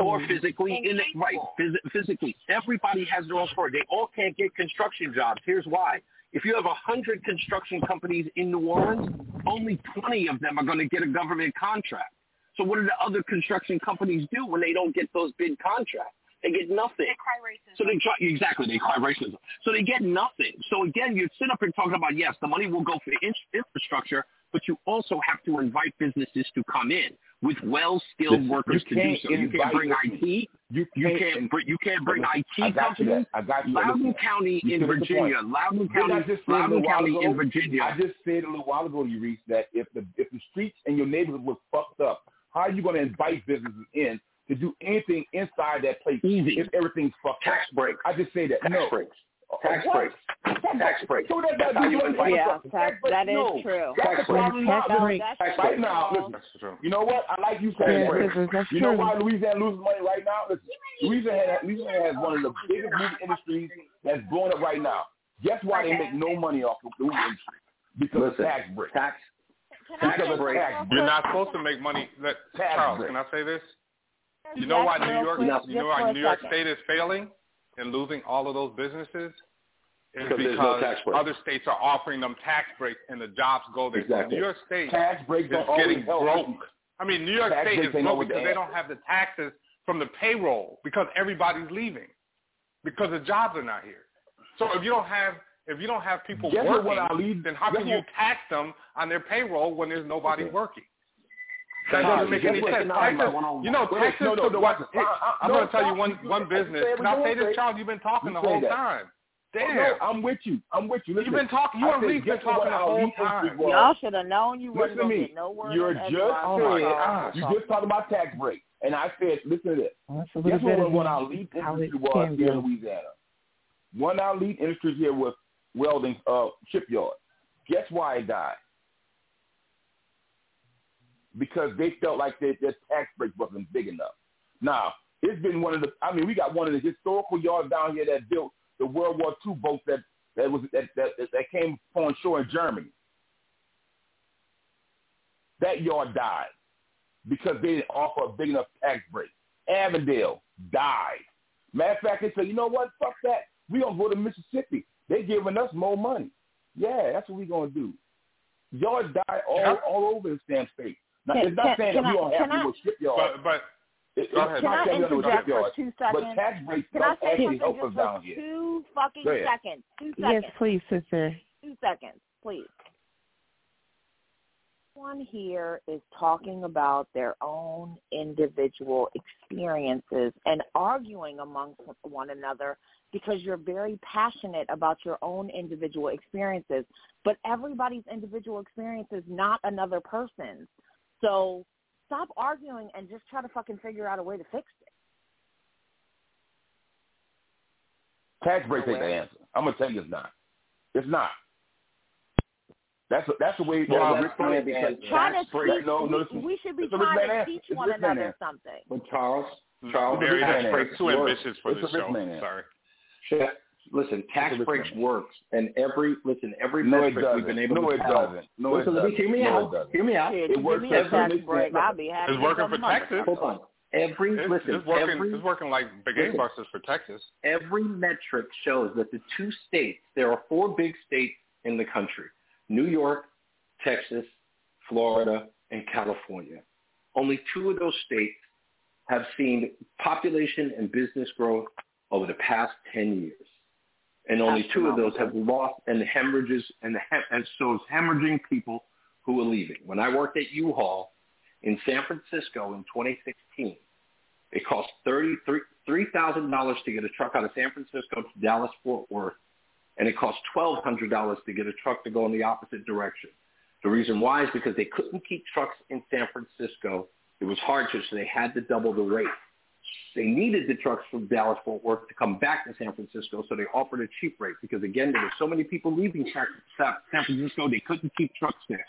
or physically in it, right phys- physically. Everybody has their own story. They all can't get construction jobs. Here's why. If you have a hundred construction companies in New Orleans, only twenty of them are going to get a government contract. So what do the other construction companies do when they don't get those big contracts? They get nothing. They cry racism. So they try exactly they cry racism. So they get nothing. So again, you sit up here talking about yes, the money will go for infrastructure, but you also have to invite businesses to come in with well-skilled workers to do so. You can't bring IT. You, You can't- can't bring you can't bring I IT got companies. that. I got you. Loudoun County you in Virginia. Loudoun County. just say a little Loudoun County ago? in Virginia. I just said a little while ago to you, Reese, that if the if the streets in your neighborhood was fucked up, how are you going to invite businesses in to do anything inside that place Easy. if everything's fucked Tax up? breaks. I just say that. Tax no. breaks. Uh, Tax what? breaks. Tax breaks. So that, That's that, you that- Yeah, that- tax, that- that is no. true. That's the Tax problem breaks. now. Tax breaks. Right true, now, listen. That's true. You know what? I like you saying Yeah, that. that's You know why Louisiana loses money right now? Listen, Louisiana, Louisiana has one of the biggest movie industries that's blowing up right now. Guess why they make no money off of the movie industry? Because Listen, of tax breaks. tax Because tax breaks. You're not supposed to make money. Let, Tax Charles, breaks. can I say this? You know why New York? quick, You know why New York. State is failing and losing all of those businesses? Is Because because no tax other states are offering them tax breaks and the jobs go there. So Exactly. New York State Tax breaks is getting help. broke. I mean, New York Tax State is ain't broke because they don't have the taxes from the payroll because everybody's leaving because the jobs are not here. So if you don't have if you don't have people Guess working, when I leave- then how guess can you tax them on their payroll when there's nobody Okay. working? That doesn't make any sense. tonight, Texas, you know, Wait, wait, Texas no, no, took no, what? watch this. I- I- I'm no, going to tell you one one business. you Can I say say this, it. Charles? You've been talking the whole that. time. Oh, Damn. no, I'm with you. I'm with you. Listen, You've been talking. You I and said, Reese been talking the whole time. Y'all should have known you Listen wasn't to gonna me. get no word You're just Edward Oh my said you just talked about tax break, and I said, listen to this. That's a little Guess bit what, of what our lead how it industry was can here in. Louisiana? One of our lead industries here was welding uh, shipyard. Guess why it died? Because they felt like their, their tax break wasn't big enough. Now, it's been one of the, I mean, we got one of the historical yards down here that built the World War II boat that, that was that, that, that came on shore in Germany. That yard died because they didn't offer a big enough tax break. Avondale died. Matter of fact, they said, you know what? Fuck that. We gonna go to Mississippi. They're giving us more money. Yeah, that's what we're gonna do. Yards die all all over the damn state. Now, Can- it's not can- saying can that we I- don't have can I- people shipyards. But but It- Go it's ahead. not Can I saying we don't have interject for shipyards, two But seconds? tax breaks Can don't say actually something help just us for down here. two fucking Go ahead. seconds? Two Yes, seconds. please, sister. Two seconds, please. One here is talking about their own individual experiences and arguing amongst one another because you're very passionate about your own individual experiences. But everybody's individual experience is not another person's. So stop arguing and just try to fucking figure out a way to fix it. Tax breaks ain't the answer. I'm gonna tell you it's not. It's not. That's a, that's the way. Well, that's that's funny because Trying tax to breaks. teach, no, no, we, listen. we should be It's trying to teach one another something. But Charles, Charles, Mary, tax that's breaks too ambitious for It's this show. man answer. Sorry. Shit. Listen, tax breaks rich works, and every listen, every No, metric we've been doesn't. able No, to it tell. doesn't. No, it listen, let me doesn't. hear me No, out. Hear me out. Shit, It works me a for tax every- break. I'll be happy. It's to working for Texas. Hold on. Every It's, listen, it's working. every it's working like the listen. busters for Texas. every metric shows that the two states, there are four big states in the country, New York, Texas, Florida, and California. Only two of those states have seen population and business growth over the past 10 years. And only two of those have lost and the hemorrhages and, the hem- and so it's hemorrhaging people who are leaving. When I worked at U-Haul in San Francisco in 2016, it cost $33,000 to get a truck out of San Francisco to Dallas Fort Worth and it cost $1,200 to get a truck to go in the opposite direction. The reason why is because they couldn't keep trucks in San Francisco. It was hard to, so they had to double the rate. They needed the trucks from Dallas Fort Worth to come back to San Francisco, so they offered a cheap rate because again, there were so many people leaving San Francisco, they couldn't keep trucks there.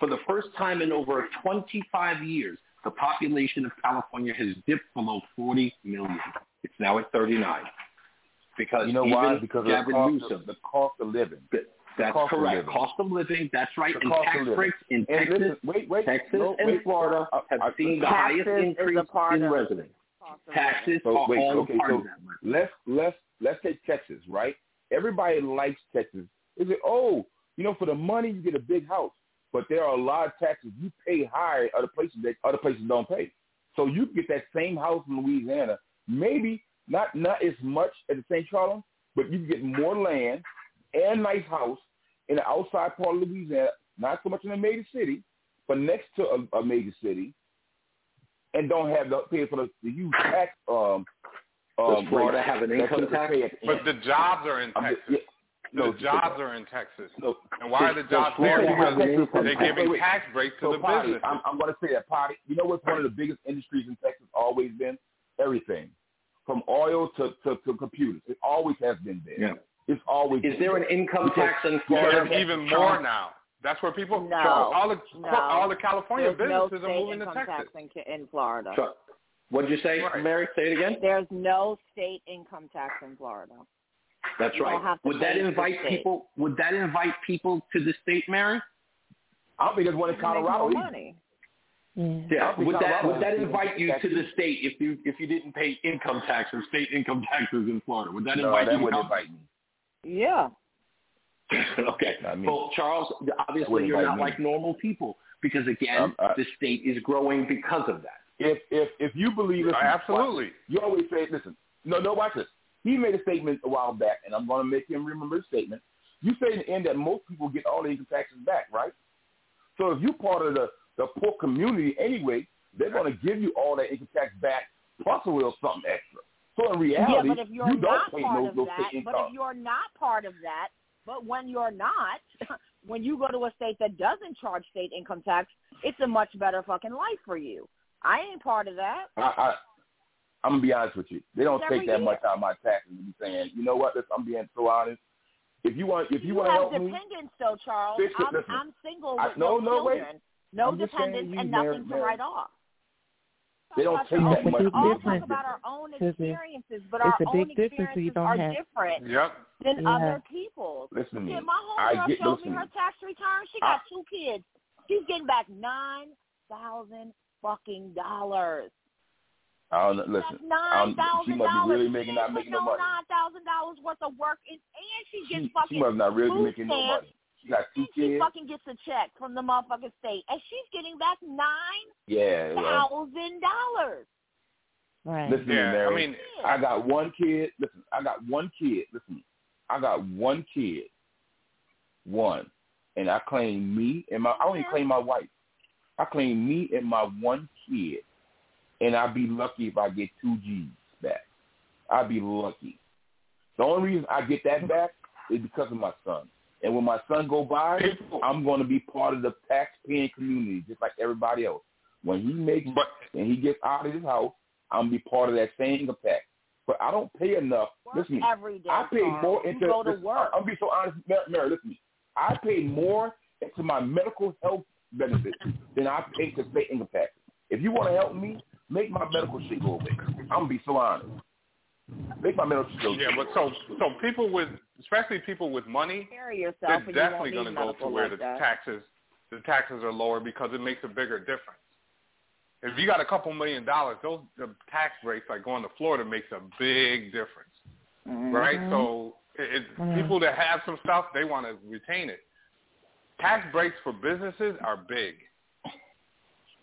For the first time in over 25 years, the population of California has dipped below 40 million. It's now at 39. Because You know why? Because of the Gavin cost Newsom, of, the cost of living. that's cost of correct. living. Cost of living, that's right. The And cost tax of breaks in And Texas, listen, wait, wait, Texas no, and wait. Florida I- have I- seen the highest increase in of- residents. Taxes So are wait, all okay, part so of that. let's let's let's take Texas, right? Everybody likes Texas. Is it oh, you know, for the money you get a big house, but there are a lot of taxes you pay higher other places that other places don't pay. So you get that same house in Louisiana, maybe not not as much as the St. Charles, but you can get more land and nice house in the outside part of Louisiana, not so much in a major city, but next to a, a major city, and don't have to pay for the, the huge tax. Um, Does um, Florida rate have an income have to tax? pay at the But the jobs are in Texas. just- yeah, no, the jobs are in Texas. No. And why are the So jobs there? Florida has an Because they're giving Wait, wait. tax breaks to So the potty, businesses. I'm, I'm going to say that potty. You know what's one of the biggest industries in Texas always been? Everything, from oil to to, to computers. It always has been there. Yeah. It's always. Is been there there. an income tax in because- Florida? There's even more now. That's where people, No, all the no. all the California There's no businesses state are moving to Texas. tax in, in Florida. So, what'd you say, Mary? Say it again. There's no state income tax in Florida. That's You right. Would that pay the invite state. people? Would that invite people to the state, Mary? I don't think there's one in You make Colorado. money. I Yeah. don't Would that Colorado would that invite you to the state if you if you didn't pay income tax or state income taxes in Florida? Would that No, invite that you to wouldn't invite me. Yeah. okay. I mean, well, Charles, obviously you're not me. like normal people because again, Um, uh, the state is growing because of that. If if if you believe it, Absolutely. You always say, listen, no, no, watch this. He made a statement a while back, and I'm going to make him remember his statement. You say in the end that most people get all the income taxes back, right? So if you're part of the, the poor community anyway, they're going to give you all that income tax back plus a little something extra. So in reality, yeah, but if you're you don't not pay part no, of no that, but if you're not part of that, but when you're not, when you go to a state that doesn't charge state income tax, it's a much better fucking life for you. I ain't part of that. I, I, I'm gonna be honest with you. They don't take that year. much out of my taxes be saying, you know what? I'm being so honest. If you want, if you, You want to have help me, dependents, though, Charles. Fix it, I'm, listen. I'm single I- with no, no, no, wait. children, no I'm just dependents, and nothing to Mary. write off. They don't Talk take that much. own- from all you. talk about our own experiences, but It's our a own big difference when you experiences don't are have- different Yep. than Yeah. other people's. Listen to me. Yeah, my I homegirl showed listen me her tax return. She got two kids. She's getting back nine thousand fucking dollars. I don't know. Listen, That's nine um, she must be really making ain't not put making no no money. nine thousand dollars worth of work, in, and she gets She, fucking she must not really be food making no stamps, money. She got two and she kids. fucking gets a check from the motherfucking state, and she's getting back nine Yeah. Thousand dollars. Right. listen to me, Yeah, I mean- I got one kid. Listen, I got one kid. Listen. I got one kid. One, and I claim me and my. I don't even uh-huh. claim my wife. I claim me and my one kid, and I'd be lucky if I get two G's back. I'd be lucky. The only reason I get that back is because of my son. And when my son go by, I'm going to be part of the tax-paying community, just like everybody else. When he makes money and he gets out of his house, I'm gonna be part of that same income tax. But I don't pay enough. listen, to me. every day, I pay Carl. more You into. go to listen, work. I'm be so honest, Mary, Mary. Listen. I pay more into my medical health benefits than I pay to state income taxes. If you want to help me, make my medical shit go away. I'm gonna be so honest. Make my medical shit. Yeah, but so so people with especially people with money, Carry yourself, they're definitely going to go to where like the that. taxes the taxes are lower because it makes a bigger difference. If you got a couple million dollars, those the tax rates like going to Florida makes a big difference, right? Mm-hmm. So it, it, Mhm. people that have some stuff, they want to retain it. Tax breaks for businesses are big.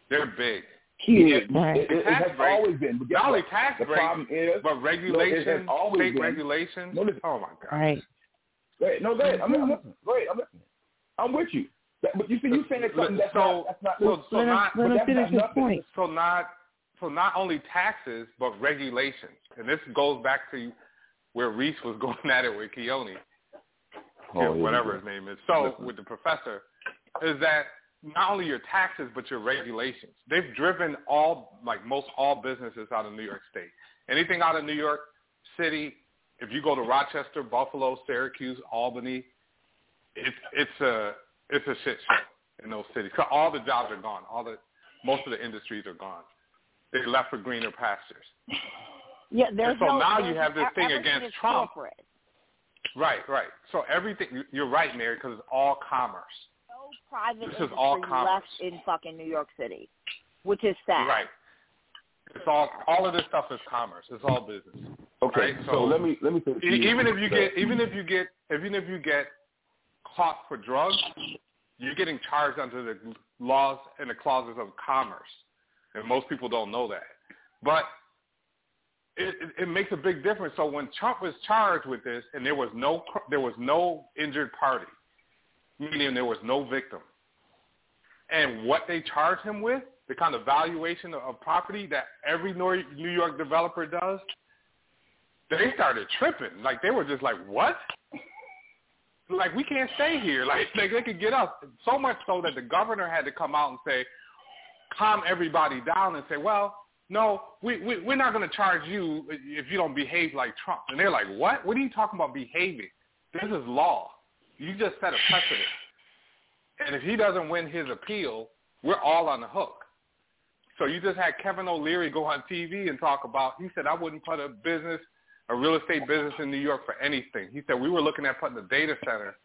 They're big. It, Right. it, it, Tax has breaks- always been. But guess Not only what? tax the breaks, problem is, but no, it regulations, has always state been. regulations. No, listen. Oh my God! Right. Go ahead. No, go ahead. I'm, I'm listening. Go ahead. I'm listening. I'm with you. But you see, you saying that something that's so, not. That's not. so, so Let not, let but finish not his point. so not, so not only taxes but regulations, and this goes back to where Reese was going at it with Keone. Oh, here we whatever his name is. So with the professor, is that not only your taxes but your regulations. They've driven all like most all businesses out of New York State. Anything out of New York City, if you go to Rochester, Buffalo, Syracuse, Albany, it's it's a it's a shit show in those cities. 'Cause all the jobs are gone. All the most of the industries are gone. They left for greener pastures. Yeah, there's And so no, now you have this thing against Trump. Corporate. Right, right. So everything you're right, Mary, because it's all commerce. No private This is all industry left in fucking New York City, which is sad. Right. It's all all of this stuff is commerce. It's all business. Okay, Right? so, let me let me say even if you get uh, even if you get even if you get caught for drugs, you're getting charged under the laws and the clauses of commerce, and most people don't know that. But it, it, it makes a big difference. So when Trump was charged with this, and there was no there was no injured party, meaning there was no victim, and what they charged him with, the kind of valuation of, property that every New York developer does, they started tripping. Like they were just like, "What? Like we can't stay here. Like, like they could get us." So much so that the governor had to come out and say, calm everybody down and say, "Well, no, we, we we're not going to charge you if you don't behave like Trump." And they're like, "What? What are you talking about behaving? This is law. You just set a precedent." And if he doesn't win his appeal, we're all on the hook. So you just had Kevin O'Leary go on TV and talk about, he said, I wouldn't put a business, a real estate business in New York for anything. He said, we were looking at putting a data center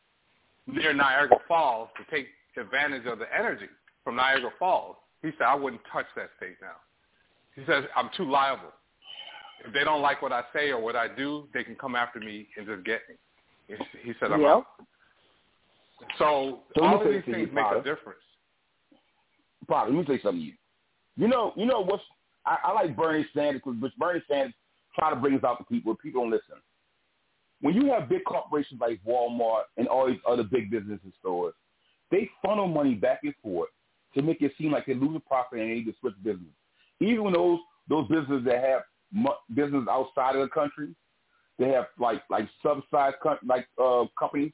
near Niagara Falls to take advantage of the energy from Niagara Falls. He said, I wouldn't touch that state now. He says, I'm too liable. If they don't like what I say or what I do, they can come after me and just get me. He said, I'm Yep. out. So, So all of these things make a difference. Potter, let me say something to you. You know, you know what's I, I like Bernie Sanders because Bernie Sanders try to bring us out to people. People don't listen. When you have big corporations like Walmart and all these other big businesses stores, they funnel money back and forth to make it seem like they're losing profit and they need to switch business. Even when those those businesses that have mo- business outside of the country, they have like like subsidized co- like uh, companies.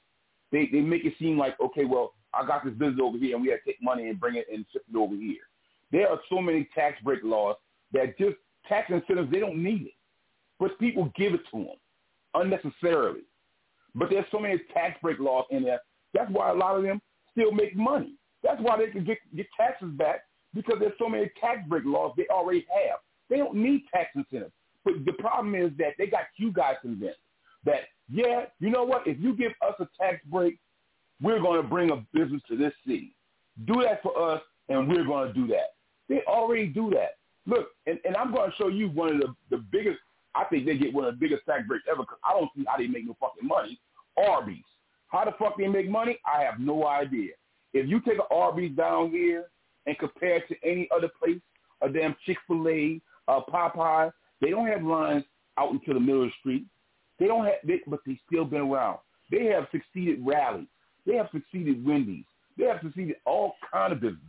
They they make it seem like okay, well I got this business over here and we have to take money and bring it and ship it over here. There are so many tax break laws that just tax incentives they don't need it, but people give it to them unnecessarily. But there's so many tax break laws in there. That's why a lot of them still make money. That's why they can get get taxes back because there's so many tax break laws they already have. They don't need tax incentives. But the problem is that they got you guys convinced that yeah, you know what? If you give us a tax break, we're going to bring a business to this city. Do that for us, and we're going to do that. They already do that. Look, and, and I'm going to show you one of the, the biggest, I think they get one of the biggest tax breaks ever because I don't see how they make no fucking money. Arby's. How the fuck they make money? I have no idea. If you take an Arby's down here and compare it to any other place, a damn Chick-fil-A, uh, Popeye, they don't have lines out into the middle of the street. They don't have, they, but they still been around. They have succeeded Rally's. They have succeeded Wendy's. They have succeeded all kind of businesses.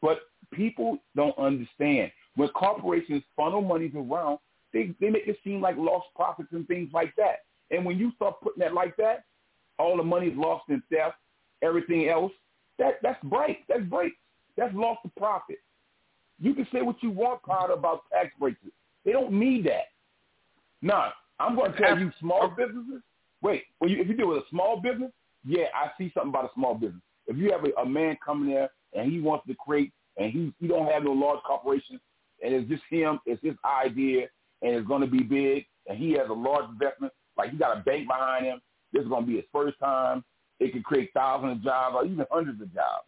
But people don't understand. When corporations funnel monies around, they, they make it seem like lost profits and things like that. And when you start putting that like that, all the money's lost in theft, everything else, that that's break. That's break. That's lost of profit. You can say what you want, Potter, about tax breaks. They don't need that. No, I'm going to tell you, small businesses. Wait, when you if you deal with a small business, yeah, I see something about a small business. If you have a, a man coming there and he wants to create, and he he don't have no large corporation, and it's just him, it's his idea, and it's going to be big, and he has a large investment, like he got a bank behind him. This is going to be his first time. It could create thousands of jobs or even hundreds of jobs.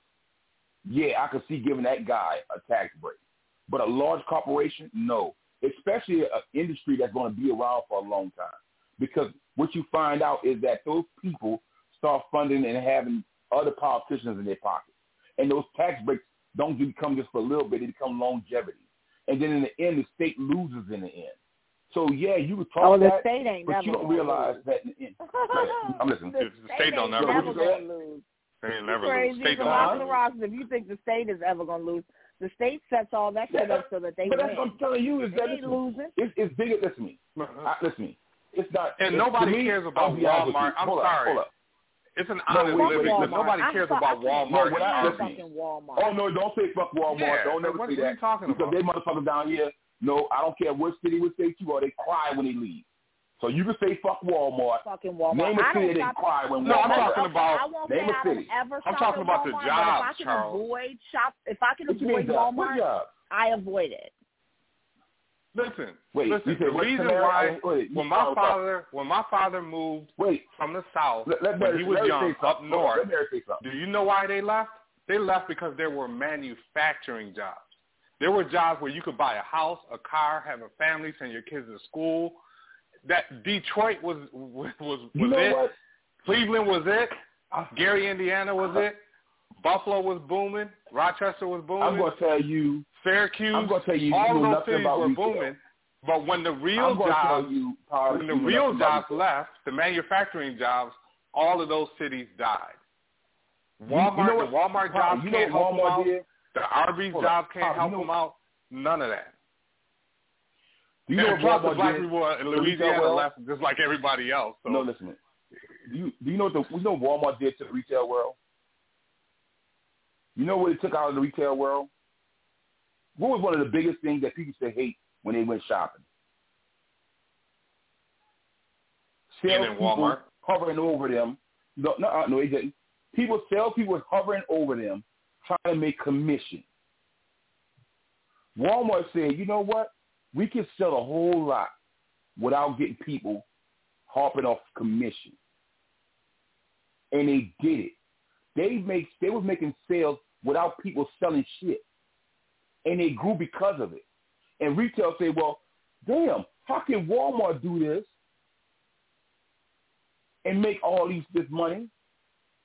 Yeah, I could see giving that guy a tax break. But a large corporation, no. Especially an industry that's going to be around for a long time. Because what you find out is that those people start funding and having other politicians in their pockets. And those tax breaks don't just become just for a little bit, they become longevity. And then in the end, the state loses in the end. So, yeah, you would talk Oh, the that, state ain't but never you don't realize lose. that in the end. Right, I'm listening. The state don't never lose. you lose. They ain't never lose. as State don't rock never of the lose. rocks. If you think the state is ever gonna lose, the state sets all that shit up so that they but win. that's what I'm telling you is that ain't listen, losing. It's, it's bigger. Listen to me. Uh-huh. I, listen to me. It's not. And it- nobody me, cares about I'll be honest with Walmart. I'm hold sorry. Up, hold up. It's an No, honest wait, wait, living. listen. Nobody I cares fuck- about I can't Walmart. No, when I- and listen. Aldi. fucking Walmart. Oh no, don't say fuck Walmart. Yeah, don't so never what- say what are that. you talking because about? they motherfuckers down here. No, I don't care what city, what state you are. They cry when they leave. So you can say fuck Walmart. Fucking Walmart. Name a I city don't they cry when No, I'm talking about- I won't name say a I city. I'm talking at about the Walmart, jobs, but if I can Charles. avoid shop, if I can What avoid Walmart, job? I avoid it. Listen, Wait, listen. said the reason Tamara? why Wait, wait, when my sound tough. father when my father moved Wait, from the south let, let when Mary, he was Mary young say up north, Let Mary say do you know why they left? They left because there were manufacturing jobs. There were jobs where you could buy a house, a car, have a family, send your kids to school. That Detroit was was was You know it. what? Cleveland was it. Uh, Gary, Indiana was uh, it. Buffalo was booming. Rochester was booming. I'm gonna tell you. Syracuse. I'm gonna tell you. all you know those cities were retail. booming. But when the real jobs, you, Paul, when the real jobs left, the manufacturing jobs, all of those cities died. Walmart, you know the what- Walmart Paul, jobs you can't what help them out. did? The Arby's Hold job can't Paul, help them out. None of that. You know what the Walmart black did people in Louisiana world? left just like everybody else. So No, listen. Do you do you know what the you know Walmart did to the retail world? You know what it took out of the retail world? What was one of the biggest things that people used to hate when they went shopping? In Walmart. hovering over them. No, no, uh, no, they didn't. People, salespeople hovering over them, trying to make commission. Walmart said, you know what? We can sell a whole lot without getting people harping off commission. And they did it. They make they was making sales without people selling shit. And they grew because of it. And retail say, well, damn, how can Walmart do this and make all these this money?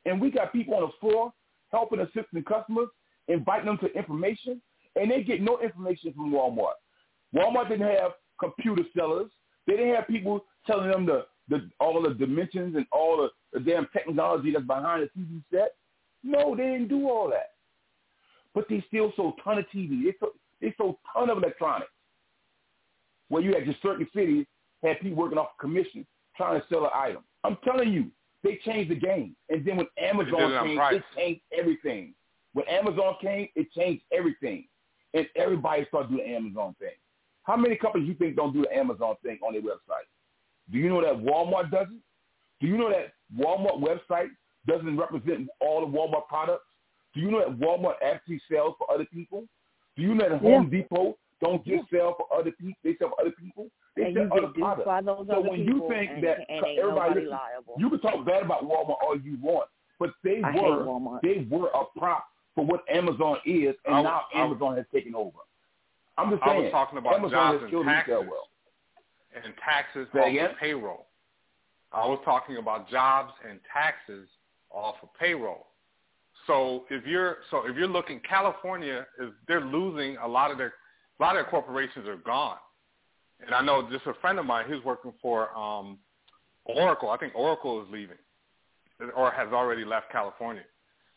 And we got people on the floor helping assisting customers, inviting them to information, and they get no information from Walmart. Walmart didn't have computer sellers. They didn't have people telling them the, the all the dimensions and all the, the damn technology that's behind the TV set. No, they didn't do all that. But they still sold ton of TV. They sold, they sold ton of electronics. Where you had just certain cities had people working off commission trying to sell an item. I'm telling you, they changed the game. And then when Amazon it came, price. it changed everything. When Amazon came, it changed everything. And everybody started doing the Amazon thing. How many companies you think don't do the Amazon thing on their website? Do you know that Walmart doesn't? Do you know that Walmart website doesn't represent all the Walmart products? Do you know that Walmart actually sells for other people? Do you know that Home Depot don't just sell for other people? They sell for other people. They And sell you other products. by those so other when you think and- that and everybody, listen, liable. you can talk bad about Walmart all you want, but they I were they were a prop for what Amazon is, and I- now I- Amazon has taken over. I'm just saying. I was talking about Amazon jobs and taxes world. and taxes Say off again? of payroll. I was talking about jobs and taxes off of payroll. So if you're so if you're looking, California is they're losing a lot of their a lot of their corporations are gone. And I know just a friend of mine, he's working for um, Oracle. I think Oracle is leaving, or has already left California.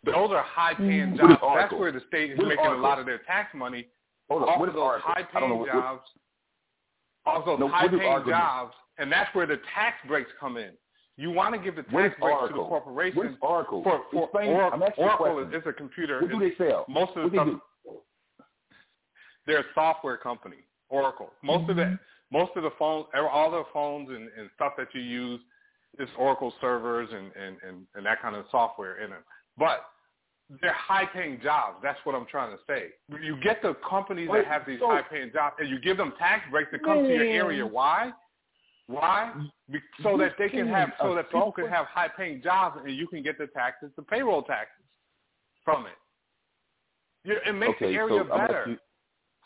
Those are high-paying Mm. Is jobs. That's where the state is What is making a lot of their tax money Hold on, off what those Oracle? I don't know high-paying jobs. Those No, high-paying Oracle? jobs, and that's where the tax breaks come in. You want to give the tax breaks to the Oracle? corporation. What is Oracle? For, for Explain- Oracle, I'm asking you a Oracle is, is a computer. What do they sell? Most of the What they stuff, do? they're a software company, Oracle. Most of Mm-hmm. the most of the phones, all the phones and, and stuff that you use is Oracle servers and, and, and, and that kind of software in them. But they're high-paying jobs. That's what I'm trying to say. You get the companies Wait, that have these so- high-paying jobs, and you give them tax breaks to come to your area. Why? Why? Be- So You that they can have, so that people can have high-paying jobs, and you can get the taxes, the payroll taxes from it. You- It makes Okay, the area I'm better. ask you-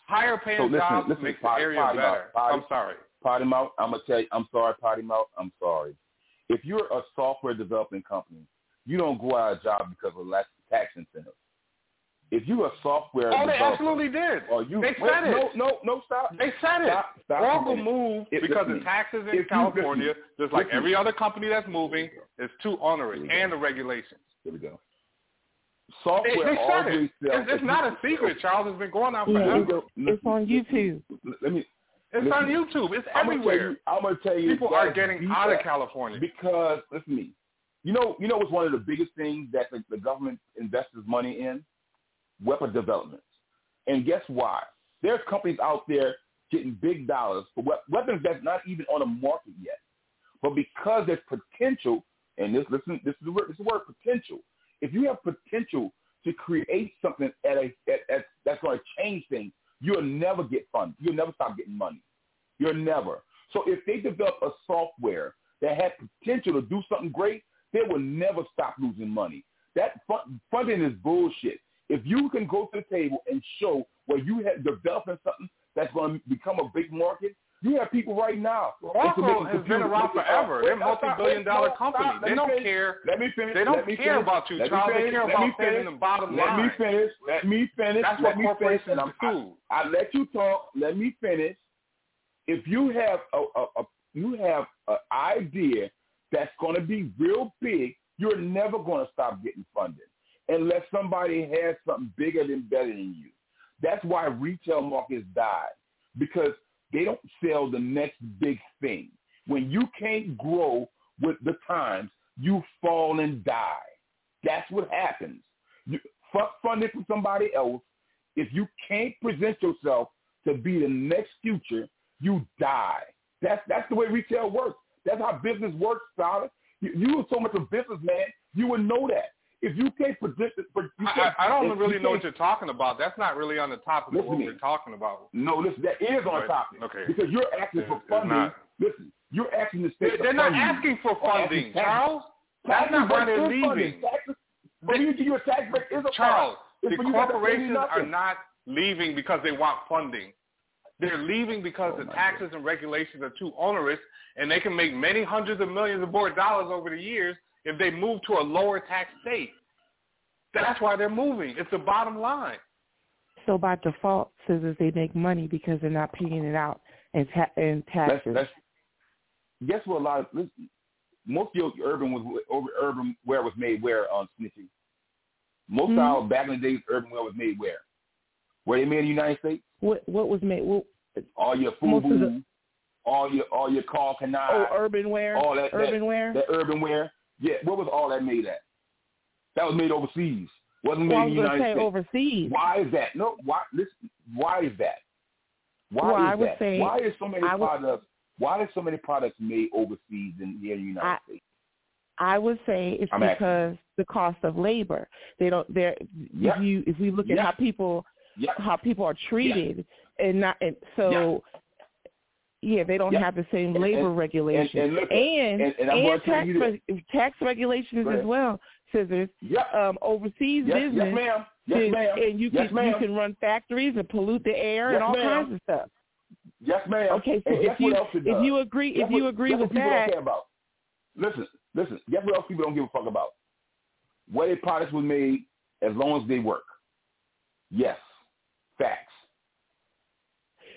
Higher paying So listen, jobs listen, makes potty- the area potty better. potty- I'm sorry. Potty mouth. I'm gonna tell you. I'm sorry, potty mouth. I'm sorry. If you're a software developing company, you don't go out of job because of less tax incentives. If you're a software Oh, they absolutely did. or you They wait, said it. No, no, no. Stop. They said it. Stop, stop Oracle a minute. moved If- because listen, the taxes in you- California, listen, just like listen. every other company that's moving, is too onerous, and the regulations. Here we go. Software they said always it. sells. It's, it's not a secret, Charles. It's been going on Yeah, forever. it's, it's on YouTube. Let me. It's listen. on YouTube. It's I'm gonna tell everywhere. you. I'm gonna tell you. People are getting out of California. because listen to me. You know, you know what's one of the biggest things that the, the government invests money in? Weapon development. And guess why? There's companies out there getting big dollars for weapons that's not even on the market yet. But because there's potential, and this listen, this is the word, this is the word potential. If you have potential to create something at a at, at, that's going to change things, you'll never get funded. You'll never stop getting money. You'll never. So if they develop a software that has potential to do something great, they will never stop losing money. That fund, funding is bullshit. If you can go to the table and show where you have developing something that's going to become a big market, you have people right now. Oracle has been around forever. They're a multi-billion dollar company. They don't finish. care. Let me finish. They don't Let me care finish. about you, Let Charles. They care Let about me saving finish. the bottom Let line. me finish. Let me finish. That's Let what me finish. corporations do. I, I let you talk. Let me finish. If you have a, a, a you have an idea that's going to be real big, you're never going to stop getting funded unless somebody has something bigger than better than you. That's why retail markets died because they don't sell the next big thing. When you can't grow with the times, you fall and die. That's what happens. You, fuck funding from somebody else. If you can't present yourself to be the next future, you die. That's that's the way retail works. That's how business works, Solid. You, you were so much a businessman, you would know that. If you can't predict it, but you I, can't, I don't really know what you're talking about. That's not really on the topic of what we're talking about. No, listen, that is on Right. topic. Okay. Because you're asking for funding. Listen, you're asking the state. they're not fund you. asking for funding. Charles. That's not why they're leaving. Taxes, but you give your tax break is a Charles, the when you got to pay corporations are not leaving because they want funding. They're leaving because Oh the taxes and regulations are too onerous, and they can make many hundreds of millions of more dollars over the years if they move to a lower tax state. That's why they're moving. It's the bottom line. So by default, scissors they make money because they're not paying it out in, ta- in taxes. That's, that's, guess what? A lot of listen, most of your urban was over urban wear was made where on snitching. Most Hmm? of our back in the days, urban wear was made where? Where they made in the United States? what what was made? What, All your FUBU, the- all your all your Karl Kani, oh, urban wear, all that urban that, wear. that urban wear. Yeah, what was all that made at? That was made overseas. Wasn't made Well, in the United say States. overseas. Why is that? No, why? Listen, why is that? Why Well, is I would that? say- why is so many I would- products? Why is so many products made overseas in here in the United I- States? I would say it's I'm asking. because the cost of labor. They don't. They're Yeah. if you if we look at Yeah. how people Yeah. how people are treated and not and so yeah, they don't have the same labor and- regulations and- and look and, and- and I'm gonna tell tax you reg- tax regulations as well. Scissors. Yeah. Um, overseas Yes, business. yes, ma'am. Yes, ma'am. And you Yes, can you ma'am. can run factories and pollute the air Yes, and all ma'am. kinds of stuff. Yes, ma'am. Okay, so if you what else it if you agree if you what- agree guess with that, don't care about. Listen, listen. Guess what else people don't give a fuck about? Where their products were made, as long as they work. Yes, facts.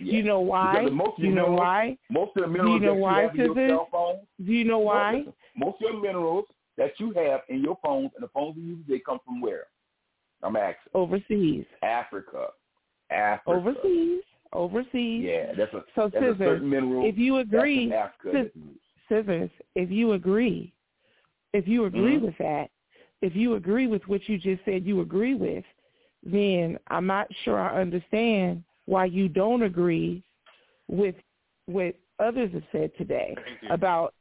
Yes. you know why? Most of You your know minerals- why? Most of the Do you minerals know that why, you have in your cell phone, Do you know No, why? most of your minerals that you have in your phones and the phones you use, they come from where? I'm asking. Overseas. Africa. Africa. Overseas. Overseas. Yeah, that's a So that's a scissors, certain mineral. if you agree, Africa scis- that's used. scissors, if you agree, if you agree Mhm. with that, if you agree with what you just said you agree with, then I'm not sure I understand why you don't agree with what others have said today about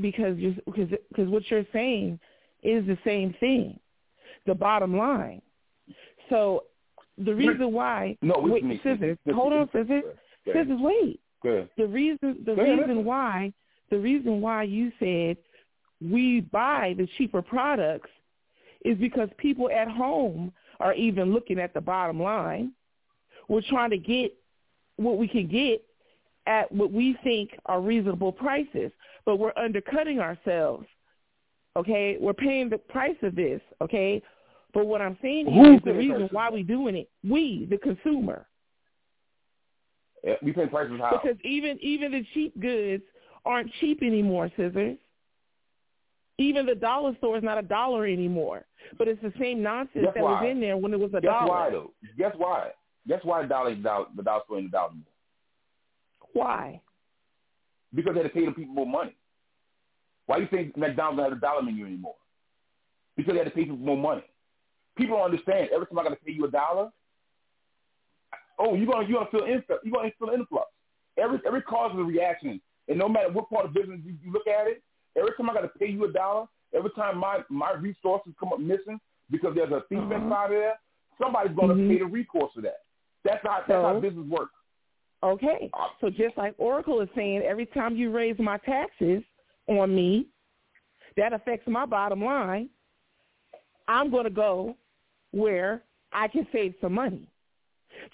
because you because because what you're saying is the same thing, the bottom line. So the reason why No, wait, me. scissors, Listen, hold on, scissors, scissors, wait. The reason the reason why the reason why you said we buy the cheaper products is because people at home are even looking at the bottom line. We're trying to get what we can get at what we think are reasonable prices, but we're undercutting ourselves. Okay, we're paying the price of this. Okay, but what I'm saying here is the reason why we're doing it. We, the consumer. Yeah, we pay prices how? Because even even the cheap goods aren't cheap anymore, scissors. Even the dollar store is not a dollar anymore. But it's the same nonsense Guess that why? was in there when it was a dollar. Guess dollar. why though? Guess why? Guess why the dollar, dollar the dollar store ain't a dollar more? Why? Because they had to pay the people more money. Why do you think McDonald's don't have a dollar menu anymore? Because they had to pay people more money. People don't understand. Every time I got to pay you a dollar, oh, you're gonna you're gonna feel influx. You're gonna feel influx. Every every cause is a reaction, and no matter what part of business you, you look at it, every time I got to pay you a dollar, every time my my resources come up missing because there's a thief Uh-huh. inside of there, somebody's gonna Mhm. pay the recourse for that. That's how that's So- how business works. Okay. So just like Oracle is saying, every time you raise my taxes on me, that affects my bottom line. I'm going to go where I can save some money.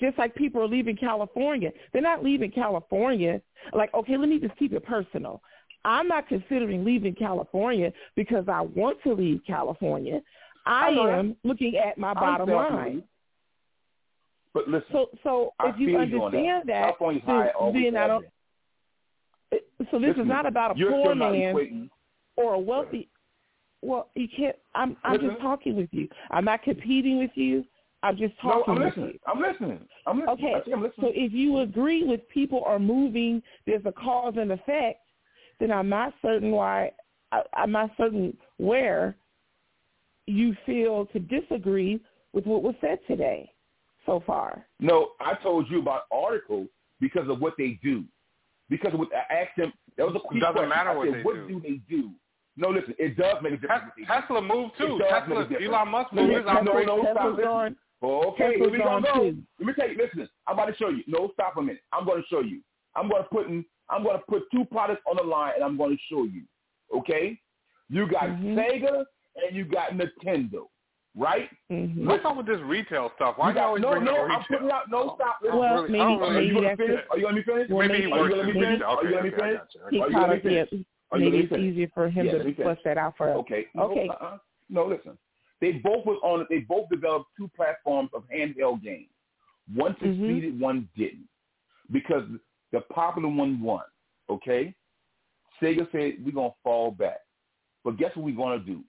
Just like people are leaving California. They're not leaving California like, okay, let me just keep it personal. I'm not considering leaving California because I want to leave California. I, I am looking at my bottom understand what you line. But listen, So, so I if you feel you on understand that, California's then, then I don't. So this Listen, is not about a poor man or a wealthy. Well, you can't. I'm. I'm Listen. just talking with you. I'm not competing with you. I'm just No, talking I'm with listening. you. I'm listening. I'm listening. Okay. I'm So if you agree with people are moving, there's a cause and effect, then I'm not certain why. I, I'm not certain where you feel to disagree with what was said today so far. No, I told you about articles because of what they do. Because of what I asked them, that was a quick Doesn't question. matter I what said, they what do. do they do? No, listen, it does make a difference. what they do. Tesla moved too. It does Tesla, make a difference. Elon Musk moved me- his no, no, operation. no, stop, Tesla's listen. Okay, Tesla's here we going go. too. Let me tell you. Listen, I'm about to show you. No, stop a minute. I'm going to show you. I'm going to put in. I'm going to put two products on the line, and I'm going to show you. Okay? You got Mm-hmm. Sega and you got Nintendo, right? Mm-hmm. What's up with this retail stuff? Why You do you got- always no, bring no, up I'm putting out. No, stop. I Well, really- maybe- really- Are you maybe going to finish? it. Are you going to be finished? Well, Maybe he maybe- Are you works going to be maybe- finished? Are you going to be Okay, okay, I finished? got you. He Are you going to be yet. finished? Are you Maybe it's to easier for him Yes, to let me flesh finish. that out for us. Okay. Okay. No, uh-uh. no, listen. They both was on. They both developed two platforms of handheld games. One Mm-hmm. succeeded, one didn't, because the popular one won. Okay. Sega said we're gonna fall back, but guess what we're gonna do?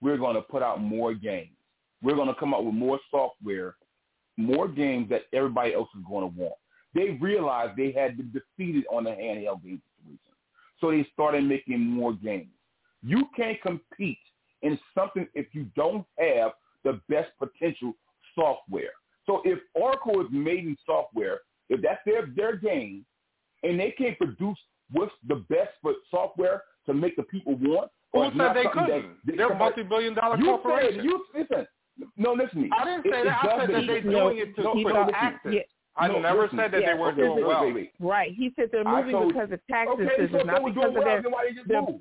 We're gonna put out more games. We're gonna come out with more software, more games that everybody else is gonna want. They realized they had been defeated on the handheld game situation, so they started making more games. You can't compete in something if you don't have the best potential software. So if Oracle is made in software, if that's their their game, and they can't produce what's the best for software to make the people want, Who or it's said they couldn't? that- They're a multi-billion dollar you corporation. Said, you listen. No, listen to me. I didn't say It- that. it I said that they're a doing difference. it to No, for no, listen. taxes. Yeah. I No, never listen. said that Yeah, they weren't okay, doing well. wait, wait. Right. He said they're moving told- because of tax okay, decisions, so if not because doing of well, their. then why they just their- move?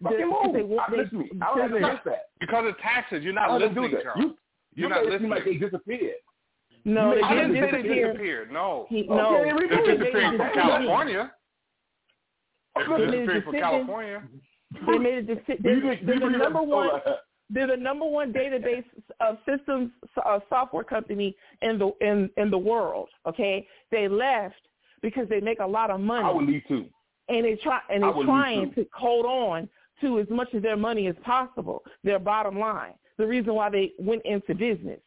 their- Fucking move. they want- I, they- listen to me. I don't have to because miss that. Because of taxes. You're not I don't do listening, that. Charles. You, You're you not made it seem like they disappeared. No, You they made I didn't didn't say they disappear. disappeared. No. He, Okay, no, they They're they disappearing made from. California. They're a disappearing from. California. They made a decision. They're, they're the number one. They're the number one database of systems uh, software company in the in in the world. Okay, they left because they make a lot of money. I would leave too. and they try and they're trying to hold on to as much of their money as possible, their bottom line. The reason why they went into business.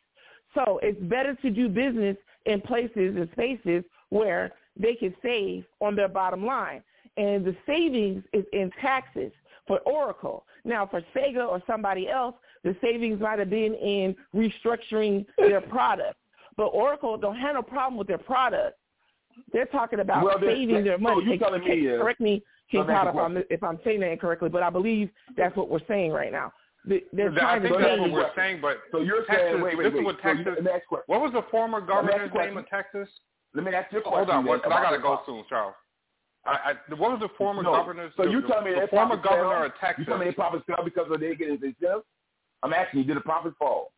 So it's better to do business in places and spaces where they can save on their bottom line. And the savings is in taxes for Oracle. Now for Sega or somebody else, the savings might have been in restructuring their product. But Oracle don't have no problem with their product. They're talking about Well, saving their so money. you telling me correct me, King Todd, if I'm, if I'm saying that incorrectly, but I believe that's what we're saying right now. They- They're I trying to think that's what we're saying, but So you're Texas, saying, wait, wait, this wait. is what So you- Texas, let me ask question. what was the former Let me ask you a governor's question. name of Texas? Let me ask you a question. Hold on, then what, 'cause I got to go soon, Charles. I, I, what was the former No. governor's? So the, you tell me the their former governor fell? of Texas? You tell me their profits fell because of they getting themselves? I'm asking you, did the profits fall?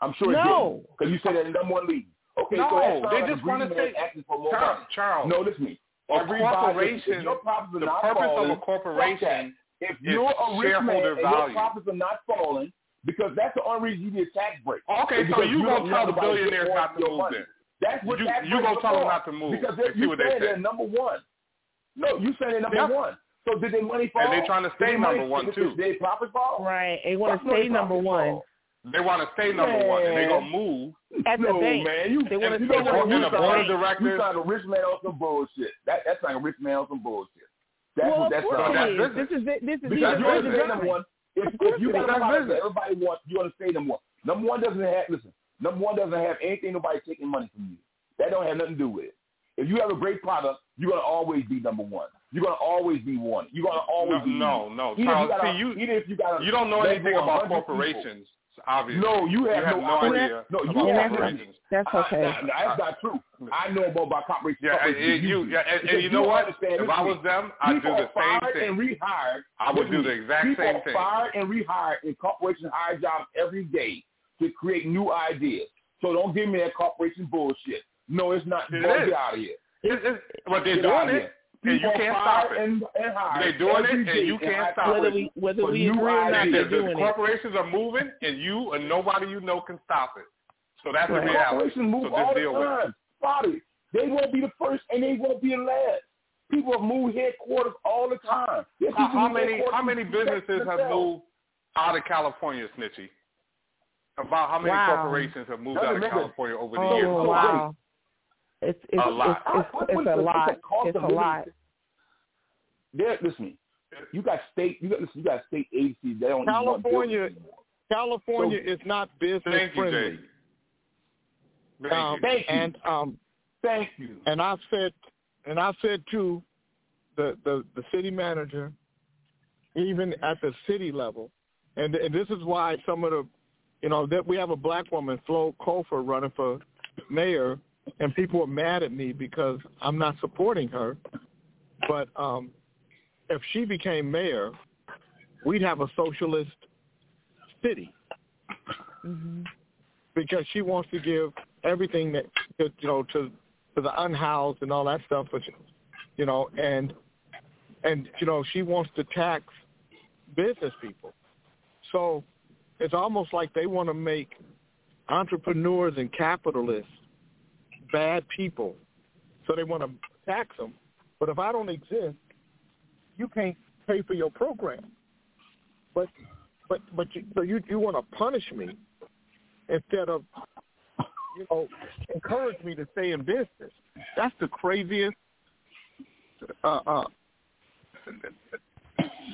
I'm sure it didn't. Because you said that in number one league. Okay, No, so they just wanna greedy man say- asking for more Charles. Charles, No, listen to me. a corporation, if your profits are the purpose falling, of a corporation fuck that. If is you're a rich man shareholder and value. your profits are not falling, because that's the only reason you need a tax break. Oh, okay, so because you don't gonna tell the nobody to get billionaires not to move money. then? That's what You- tax you gonna tell them not to move Because and see you what they said say. they're number one. No, you said they're number Yep. one. So did they money fall? And they're trying to stay they money- number one, too. Did they profit fall? Right. They want to stay number one. fall. They want to stay number one, and they Man. gonna move. At the no, bank. man, you They wanna you stay know number what? one You at the sound board like- of directors. You sound like a rich man on some bullshit. That that's like a rich man on some bullshit. That's well, what of that's course about. it is. This is it- this is Because either you or understand number one. If, Of course if you it got is. a product business. that everybody wants, you understand number one. Number one doesn't have listen. Number one doesn't have anything nobody taking money from you. That don't have nothing to do with it. If you have a great product, you're gonna always be number one. You're gonna always be one. You're gonna always No, be no, no. Even if Charles, you got a- see, you even if you got a you don't know anything about 100 people. Corporations. Obviously, No, you have, have no, no idea. idea No, you about have corporations. That's okay. I- that's not true. Ah. I know more about corporations. Yeah, and, corporations and than you, yeah, and, and you know what? If I thing. was them, I'd do the are same fired thing. and rehired. I would do the exact people same thing. fired and rehired, and corporations hire jobs every day to create new ideas. So don't give me that corporation bullshit. No, it's not. It Boy, get out of here. It's, it's, but they're Get doing of it, here. And you can't stop it. And, and They're doing every it, and you can't high stop it. Whether we whether for we agree or not, they're The, the doing it. corporations are moving, and you and nobody you know can stop it. So that's the Right. reality. Corporations move so all the deal time. Bobby, they won't be the first and they won't be the last. People have moved headquarters all the time. There's How, how many how many businesses have themselves. moved out of California, Snitchy? About how many Wow. corporations have moved Doesn't out of. California over the Oh years? wow. It's it's A lot. it's it's, What- it's a lot. It's a living? lot. There, listen. You got state. You got listen. You got state agencies. They don't California, buildings. California So- is not business Thank you, friendly. Jay. Thank Um, you. Thank you. And um, Thank you. and I've said, and I've said to the, the the city manager, even at the city level, and, and this is why some of the, you know, that we have a black woman, Flo Cofer, running for mayor, and people are mad at me because I'm not supporting her. But um, if she became mayor, we'd have a socialist city hmm because she wants to give everything that that, you know to to the unhoused and all that stuff, but you know, and and you know she wants to tax business people. So it's almost like they want to make entrepreneurs and capitalists bad people, so they want to tax them. But if I don't exist, you can't pay for your program. But but but you, so you you want to punish me instead of you know encourage me to stay in business. That's the craziest. Uh, uh,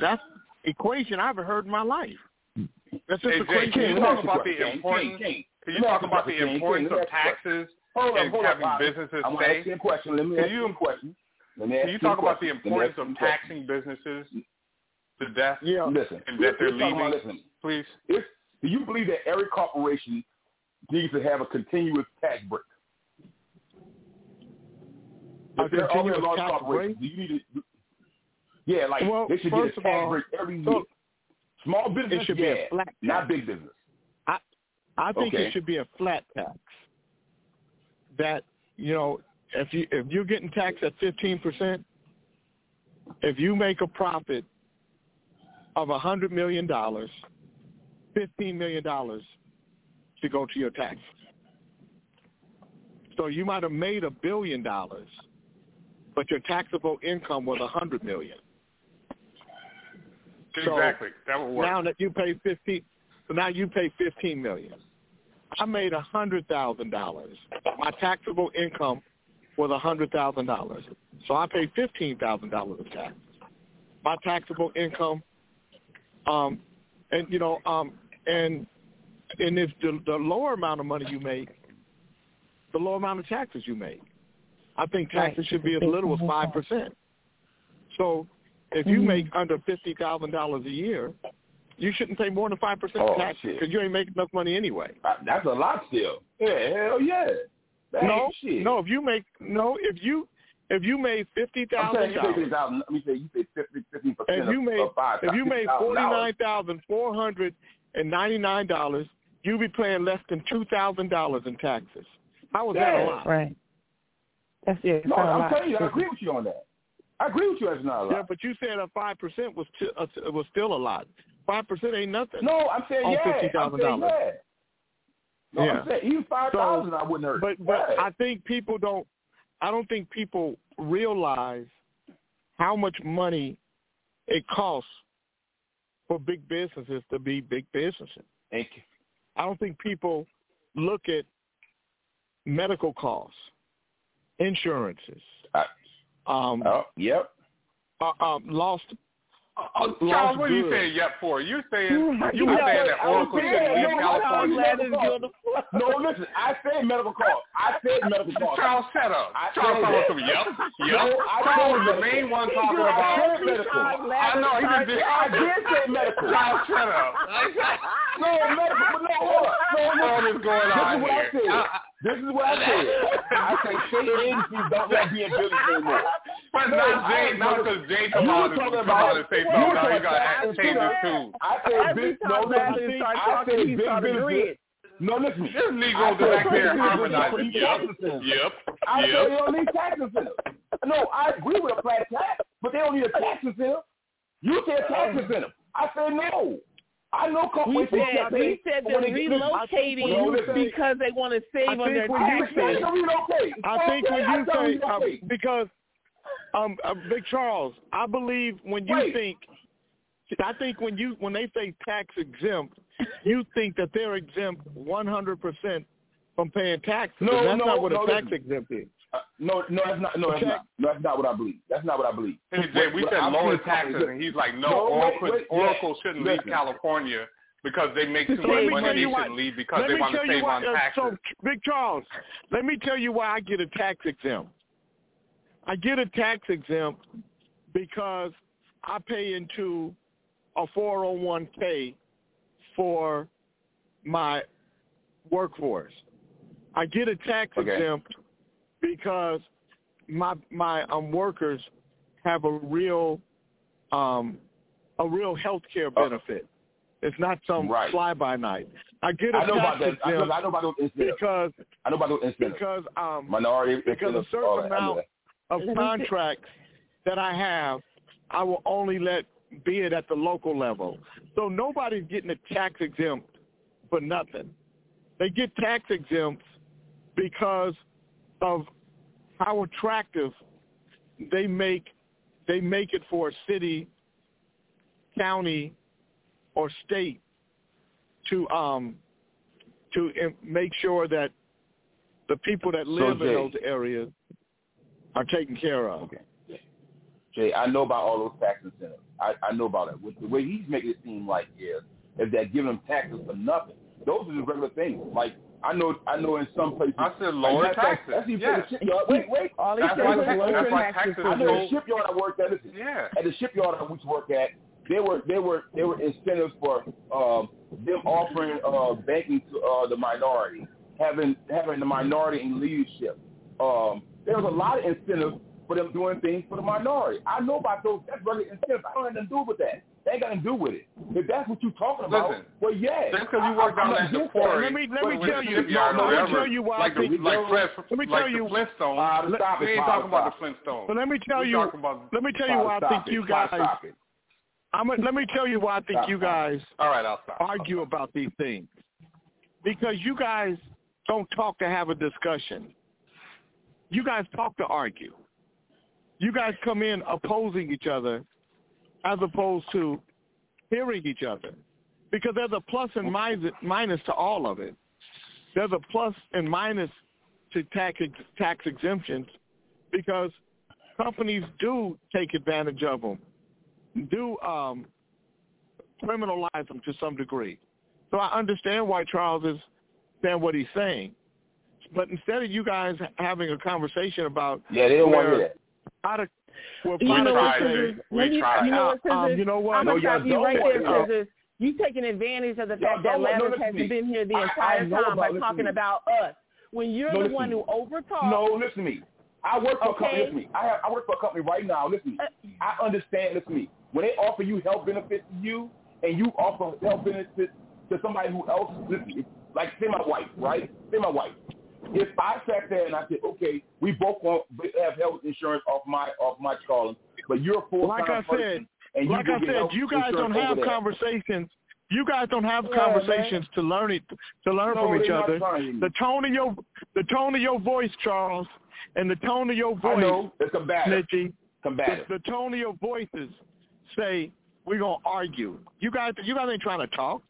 that's equation I've ever heard in my life. That's just Hey, the Jay, can you talk about the importance? King, King, Can you talk ask you a about the importance of ask you a question. taxes Hold on, and hold on, having Bobby. businesses I'm gonna stay? ask you a question. Let me Can ask you you- a question. Let me ask Can you talk about the a question. Let me importance of a question. taxing businesses to death Yeah. Listen, and that they're we're about- listen, Please. if, do you believe that every corporation needs to have a continuous tax break? A If they're all continuous large tax corporations, do you need to? Yeah, like Well, they should get a of tax all, break every so year. Small business, it should be a flat tax. not big business. I think Okay. it should be a flat tax. That you know, if you if you're getting taxed at fifteen percent, if you make a profit of a hundred million dollars, fifteen million dollars to go to your taxes. So you might have made a billion dollars, but your taxable income was a hundred million. So Exactly. That would work. now that you pay fifteen, so now you pay fifteen million. I made a hundred thousand dollars. My taxable income was a hundred thousand dollars. So I paid fifteen thousand dollars of tax. My taxable income, um, and you know, um, and and if the, the lower amount of money you make, the lower amount of taxes you make. I think taxes Right. should be as little as five percent. So if you Mhm. make under fifty thousand dollars a year, you shouldn't pay more than five percent Oh, tax because you ain't making enough money anyway. Uh, That's a lot still. Yeah, hell yeah. That no, shit. no. If you make no, if you if you made fifty I'm thousand saying you say dollars, fifty thousand. Let me say you say fifty fifteen percent if you made of five. if you made forty $50,000. nine thousand four hundred and ninety nine dollars, you'd be paying less than two thousand dollars in taxes. How was that a lot? Right. That's it. No, not a I'm telling you, I agree with you on that. I agree with you. That's not a lot. Yeah, but you said a five percent was t- uh, was still a lot. Five percent ain't nothing. No, I'm saying on yeah. fifty I'm thousand dollars. yeah. No, Yeah. I'm saying even five thousand I wouldn't hurt. But but Yeah. I think people don't. I don't think people realize how much money it costs for big businesses to be big businesses. Thank you. I don't think people look at medical costs, insurances, I- um, Oh, yep. uh, uh, lost. Oh, Charles, what are you saying yep for? You're saying you were saying that I was Oracle saying, shouldn't leave no, California. No, listen. I said medical costs. I said medical costs. Charles, shut up. I Charles said talking that. some yep, No, yep. I Charles was the main one talking did. About said medical. I know he just did. I did say medical. Charles, shut up. No, medical. But no, hold up. No, What listen. is going on is what here? I said. This is what I said. I say state agencies don't want to be in business anymore. But No, not I Jay, not because Jay You come were on and come on and say you something. were Now you talking got about to change it too. I said big, no, time Bradley listen. started I talking, said he big business. No, listen. This Negro go back there and harmonize. don't Yep, tax incentives. yep, I said they don't need tax incentives. No, I agree with a flat tax, but they don't need a tax incentive. You said tax incentive. I said no. I know We said we said they're relocating because they want to save on their think when you taxes. I think when you say uh, because um, uh, Big Charles, I believe when you Wait. think, I think when you when they say tax exempt, you think that they're exempt 100 percent from paying taxes. No, and that's no, not what no, a tax exempt is. Uh, no, no, that's not. No, that's not. No, that's not what I believe. That's not what I believe. Hey, Jay, we What- said I'm lower taxes, and he's like, no, No, Oracle, wait, yeah. Oracle shouldn't leave California because they make too So much let me money. tell They you why- shouldn't leave because let they me want to tell you save why- on uh, taxes. So, Big Charles, let me tell you why I get a tax exempt. I get a tax exempt because I pay into a 401k for my workforce. I get a tax Okay. exempt because my my um workers have a real um a real health care benefit. It's not some Uh, Right. fly by night. I get a I know tax about that. I know, exempt I know about those incentives. because I know about those incentives. because um Minority because a certain all that. I know amount that. of contracts that I have, I will only let bid at the local level. So nobody's getting a tax exempt for nothing. They get tax exempts because of how attractive they make they make it for a city, county, or state to um to make sure that the people that live in Jay- those areas are taken care of. Okay. Jay, I know about all those tax incentives. I, I know about it. With the way he's making it seem like is is that giving them taxes for nothing. Those are just regular things. Like I know, I know in some places. I said lower like, that's- taxes. That's even Yes. the shipyard. Wait, wait. All they That's said why was tax- lower that's why taxes. taxes I know the shipyard I worked at. Listen, Yeah. at the shipyard I used to work at, there were there were there were incentives for um, them offering uh, banking to uh, the minority, having having the minority in leadership. Um, there was a lot of incentives for them doing things for the minority. I know about those. That's really incentives. I don't have nothing to do with that. They ain't got nothing to do with it. If that's what you're talking about, Listen, well, yeah. Just because you work down at the quarry, Let me let me tell you. shipyard No, let me tell you why like I the, like Fred, let me like tell you. the Flintstones. Uh, Let- stop it, we ain't Father, talking about stop the Flintstones. But let me tell we you. talking about, Let me tell you why I think it. you guys. stop. I'm. a- Let me tell you why I think Stop, you guys all right, I'll stop. argue about these things because you guys don't talk to have a discussion. You guys talk to argue. You guys come in opposing each other as opposed to hearing each other because there's a plus and minus, minus to all of it. There's a plus and minus to tax tax exemptions because companies do take advantage of them, do um, criminalize them to some degree. So I understand why Charles is saying what he's saying. But instead of you guys having a conversation about Yeah, they don't want to hear that. product, You know what, Scissors? Let you know what, Um, you know what? I'm gonna y'all stop you right there, to. Scissors. You taking advantage of the fact that don't no, Lattice listen hasn't me. been here the I- I entire time by talking about us. When you're the one to who overtalks. No, listen to me. I work for a company. Listen to me. I have I work for a company right now. Listen to me. I understand. Listen to me. When they offer you health benefits to you, and you offer health benefits to somebody who else, listen, like say my wife, right? Say my wife. If I sat there and I said, okay, we both want have health insurance off my off my calling, but you're a full time like I person, said, and you like I said, you guys don't have conversations. You guys don't have Yeah, conversations to learn it to learn No, from each other. The tone of your the tone of your voice, Charles, and the tone of your I voice, know it's combative. Snitchy, Combative. the, the tone of your voices say we're gonna argue. You guys, you guys ain't trying to talk.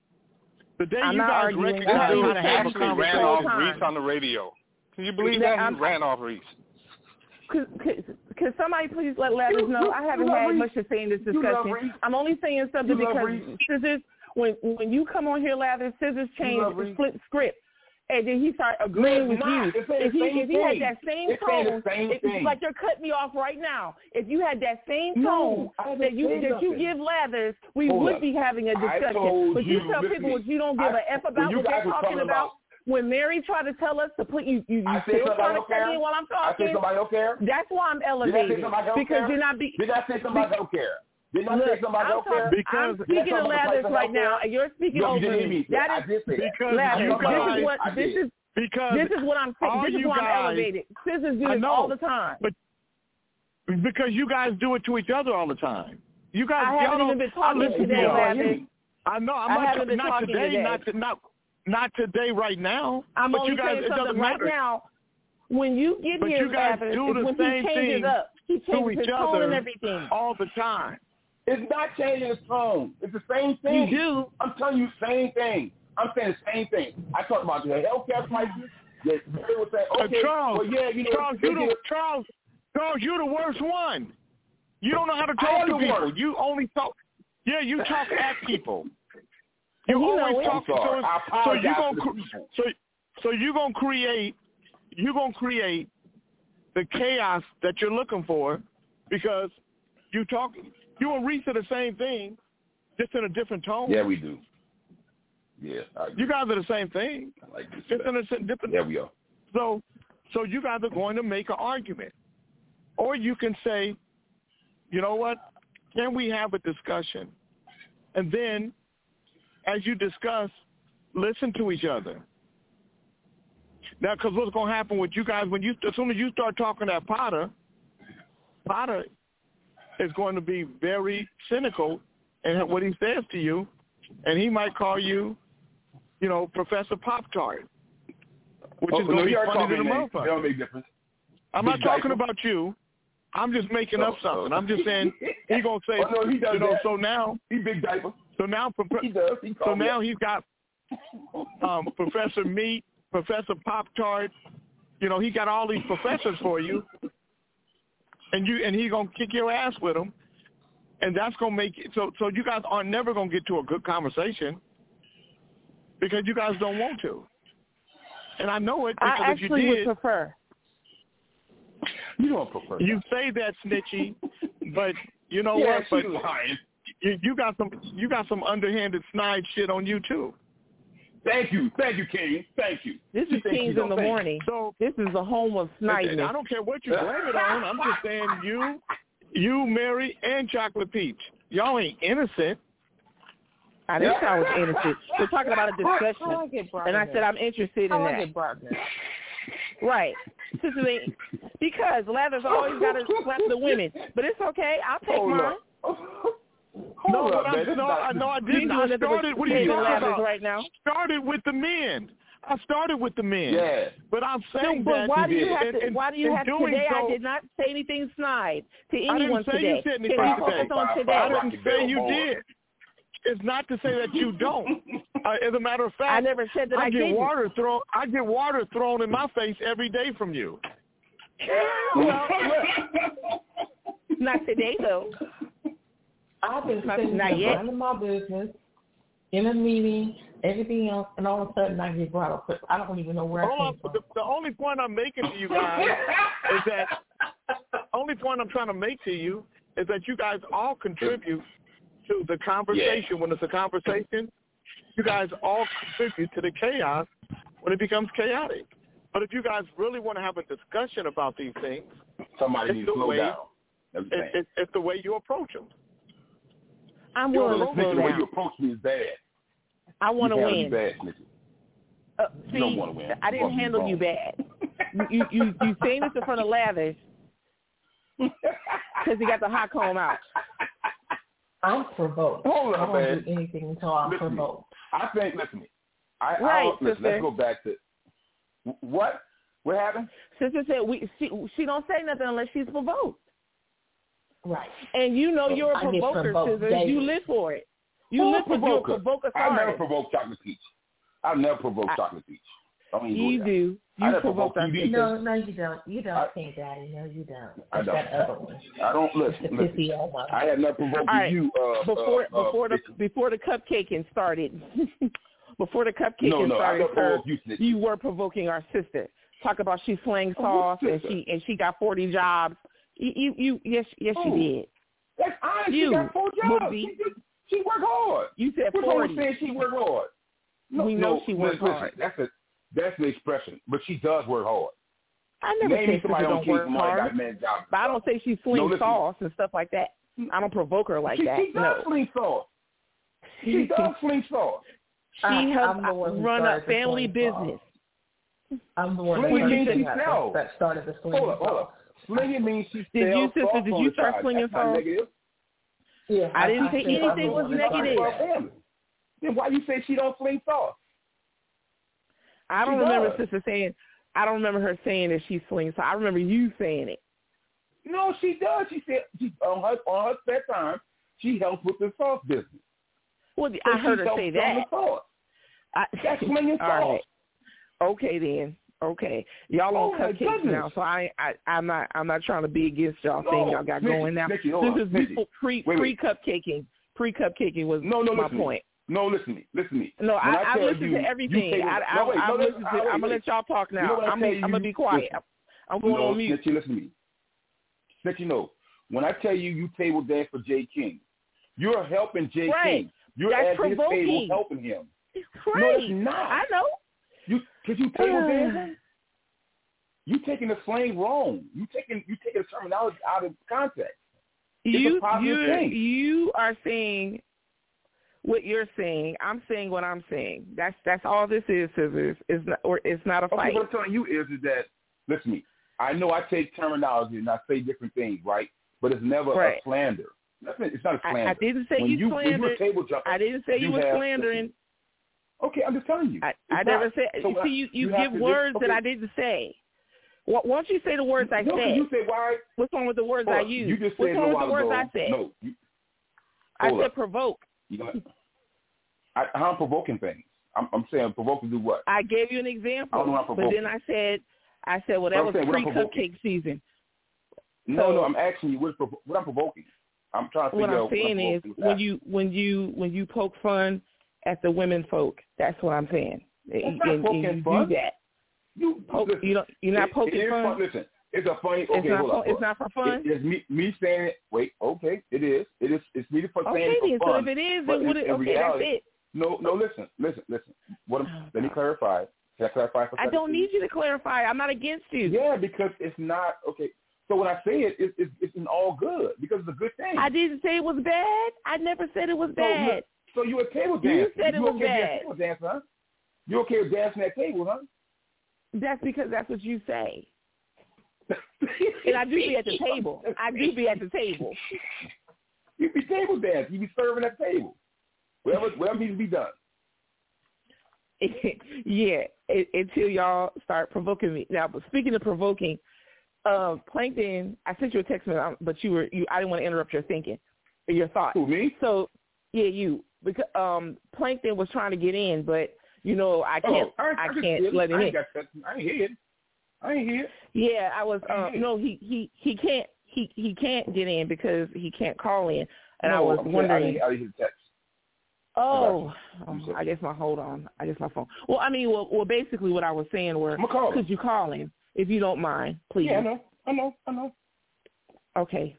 The day I'm you not guys arguing. This recognize I'm dude how to have a actually ran off time. Reese on the radio. Can you believe Yeah, that? He I'm- ran off Reese. Can somebody please let Lathers know? I haven't love had Reese. much to say in this discussion. I'm only saying something You because scissors. When when you come on here, Lathers, scissors change love Reese. And then he start agreeing with not. you. If he if he had that same It's tone, same it's thing. like you're cutting me off right now. If you had that same tone haven't that you that you give Lathers, we Hold would up. be having a discussion. But you, you, tell people what you don't give I- a f about what they're talking about. When Mary tried to tell us to put you, you, you I said still somebody trying to cut in while I'm talking. I said somebody else care? That's why I'm Did I say elevated somebody else because care? you're not be. Did I say somebody else care? Did I Look, say somebody I'm else care? talking- I'm speaking talk to about Lathers right now, care? and you're speaking No, over didn't me. me. That I is did say. Because Lathers, you this is what I this did. is. because This is what I'm saying. all This is you why I'm guys- elevated. Scissors do I this know, all the time. But because you guys do it to each other all the time. You guys, I haven't don't, even been I talking listen today, to y'all. Lathers. I know. I'm I not, haven't been not talking today, today. Not to, not not today, right now. I'm but only you guys, saying something right matter. now. When you get But here, you guys Lathers, do the when same he changes thing up. He to each his tone other and everything. all the time. It's not changing its tone. It's the same thing. You do. I'm telling you the same thing. I'm saying the same thing. I talked about the health care prices. They would say, Uh, Charles, well, yeah, you know, Charles, you the, Charles, Charles, you're the worst one. You don't know how to talk to the people. worst. You only talk. Yeah, you talk at people. You you know always talk. I'm. So, so you to gonna so so you gonna create You're gonna create the chaos that you're looking for because you talk. You and Reese are the same thing, just in a different tone. Yeah, we do. Yeah, You guys are the same thing, I like this. just in a different. Yeah, we are. So, so you guys are going to make an argument, or you can say, you know what? Can we have a discussion, and then, as you discuss, listen to each other. Now, because what's going to happen with you guys when you as soon as you start talking to Potter, Potter is going to be very cynical in what he says to you, and he might call you, you know, Professor Pop Tart, which Oh, is no, going to be funny to the. Motherfucker. don't make difference. I'm Big not talking about you. I'm just making up Oh, something. oh. I'm just saying he gonna say, Oh, no, he does you know. that. So now, He big diaper. so now, He does. He so now a- he's got um, Professor Meat, Professor Pop Tart. You know, he got all these professors for you, and you and he gonna kick your ass with them, and that's gonna make it so. So you guys are never gonna get to a good conversation because you guys don't want to, and I know it because I if you actually did, would prefer. You don't prefer. You say that snitchy, but you know yeah, what? But she's lying. you, you got some you got some underhanded snide shit on you too. Thank you, thank you, King. Thank you. This is Thank Kings though. in the Thank you. morning. So This is the home of and- and. I don't care what you blame it on. I'm just saying you, you, Mary, and Chocolate Peach. Y'all ain't innocent. I didn't say I was innocent. We're talking about a discussion, I get brought and I said? I'm interested in How I that. get brought in there? Right. Because Lathers always got to slap the women, but it's okay. I'll take Hold mine. up. No, Hold what up, man. This no, I, not- no, I didn't. I started. What are you talking about? right now? Started with the men. I started with the men. Yeah. But I'm saying No, but that. why do you did. have to? in- Why do you have to? Today, I did not say anything snide to anyone I didn't say today. you said Can anything we today. focus on I didn't say you did. It's not to say that you don't. Uh, as a matter of fact, I never said that I, I get didn't. water thrown. I get water thrown in my face every day from you. Well, not today though. I've been sitting not there yet. minding my business, in a meeting, everything else, and all of a sudden I get brought up. I don't even know where I Hold on. came from. The, the only point I'm making to you guys is that only point I'm trying to make to you is that you guys all contribute to the conversation. When it's a conversation, you guys all contribute to the chaos when it becomes chaotic. But if you guys really want to have a discussion about these things, Somebody needs to the slow way- down. That's what I'm it, it, it's the way you approach them. I'm Yo, willing to Snitchy, slow the way you approach me is bad. I want to you handle win. me bad, Snitchy. Uh, You don't wanna win. I didn't You handle you bad. You you you, you saying this in front of Lavish because he got the hot comb out. I'm provoked. Hold I up, don't man. do anything until I'm Listen to me. provoked. I think, listen me. I, Right, I, listen, sister. let's go back to what? What happened? Sister said we she she don't say nothing unless she's provoked. Right. And you know you're a I get provoker, provoked Scissors. You live for it. You Who's live for you're a provoker? provoker I never artist. provoked Chocolate Peach. I never provoked I- Chocolate Peach. Don't You do. I You never provoked provoked you No, no, you don't. You don't, I- King Daddy. No, you don't. I don't. that other one. I don't listen. Listen. pissy old one. I have not provoked All right. you. Uh, before uh, uh, before the before the cupcaking started, before the cupcaking No, no, I started, never sir, you, you were provoking our sister. Talk about she slang Oh, sauce what and she and she got forty jobs. You you, you yes yes Who? Oh. you did. That's honest. You, she got four jobs. Whoopi. She, did- she worked hard. You said Which one was forty. saying she worked hard? No, We know no, she worked listen, hard. That's a that's an expression, but she does work hard. I never Name me said somebody don't King work Money got hard, a man job. but I don't say she No, flings listen. sauce and stuff like that. I don't provoke her like she, that. She does no, fling sauce. She She- does fling sauce. she uh, I- helps I'm the one who run a family sling sauce. business. I'm the one that, started, she that, sells. that started the swing. Hold up, hold up. Slinging means she Did you, sells sister, sauce did on you the start side. slinging That's sauce? Yeah, I didn't say I'm anything was one that started negative. For that. our family. Then why you say she don't fling sauce? I don't She remember does. sister saying. I don't remember her saying that she slings. So I remember you saying it. No, she does. She said she on her on her spare time she helps with the sauce business. Well, So I heard her say that. The sauce. I, That's slinging All sauce. right. Okay then. Okay. Y'all Oh, on my cupcakes now, so I, I I'm not I'm not trying to be against y'all No, thing y'all got Nikki, going now. Nikki, this is before pre Wait, pre cupcaking. Pre cupcaking was No, no, my listen point. No, listen to me. Listen to me. No, When I, I tell listened you, to you everything. I, I, no, wait, I'm, no, listen, I- to, wait, I'm gonna let y'all talk now. You know I I'm, I'm gonna be quiet. Listen. I'm going no, on mute. Snitchy, listen to me. Snitchy, no. When I tell you you table dance for Jay King, you're helping Jay Right. King. You're That's at his table helping him. No, it's not. I know. You cause you table dancing. Uh-huh. You taking the slang wrong. You taking you taking the terminology out of context. It's you a you thing. you are saying what you're saying. I'm saying what I'm saying. That's that's all this is, scissors. It's not or it's not a Okay, fight. what I'm telling you is, is that listen to me. I know I take terminology and I say different things, right? But it's never Right. a slander. Nothing. It's not a slander. I, I didn't say when you, you you're slandered. I didn't say you, you were slandering. Okay, I'm just telling you. I, I never said. So you see, you, you, you give words that. I didn't say. Why don't you say the words I no, said? you say why? What's wrong with the words I up, used? You just What's wrong no with the words. I said? No, you, I said up. provoke. You know, I, I'm provoking things. I'm, I'm saying provoke to do what? I gave you an I example, don't know how but then I said, I said, well, What that I'm was what pre provoking. cupcake season. No, So- no, I'm asking you provo- what I'm provoking. I'm trying to What figure I'm out saying what I'm is, when you when you when you poke fun at the women folk, that's what I'm saying. That's and, not and you fun. do that. You, oh, Poke, listen, you don't. You're not it- poking it is fun. Listen, it's a funny. It's not hold fun- up. it's not for fun? It is me, me saying it. Wait, okay, it is. It is. It's me for saying it for then. So fun. if it is, then what? in, It, in okay, reality, that's it. No, no. Listen, listen, listen. What? I'm, oh, let me clarify. Can I clarify for I don't please? need you to clarify. I'm not against you. Yeah, because it's not okay. So when I say it, it's it's, it's in all good because it's a good thing. I didn't say it was bad. I never said it was So bad. So you a table You dancer? said it you was okay bad. table dancer, huh? You okay with dancing at table, huh? That's because that's what you say. and I do be at the table. I do be at the table. You be table dancing. You be serving at the table. Whatever, whatever needs to be done. yeah, it, until y'all start provoking me. Now, but speaking of provoking, um, Plankton, I sent you a text but you were you. I didn't want to interrupt your thinking, or your thoughts. Who me? So, yeah, you because um, Plankton was trying to get in, but you know I can't. oh, I, I, just can't let him I in. ain't got that. I ain't hear it. I ain't hear it. Yeah, I was. I Um, hear no, he he he can't. He he can't get in because he can't call in, and I was I'm wondering. I didn't, I didn't text. Oh, oh. I guess my hold on. I guess my phone. Well, I mean, well, well, basically, what I was saying were, I'ma call him. could you call him if you don't mind, please? Yeah, I know. I know. I know. Okay,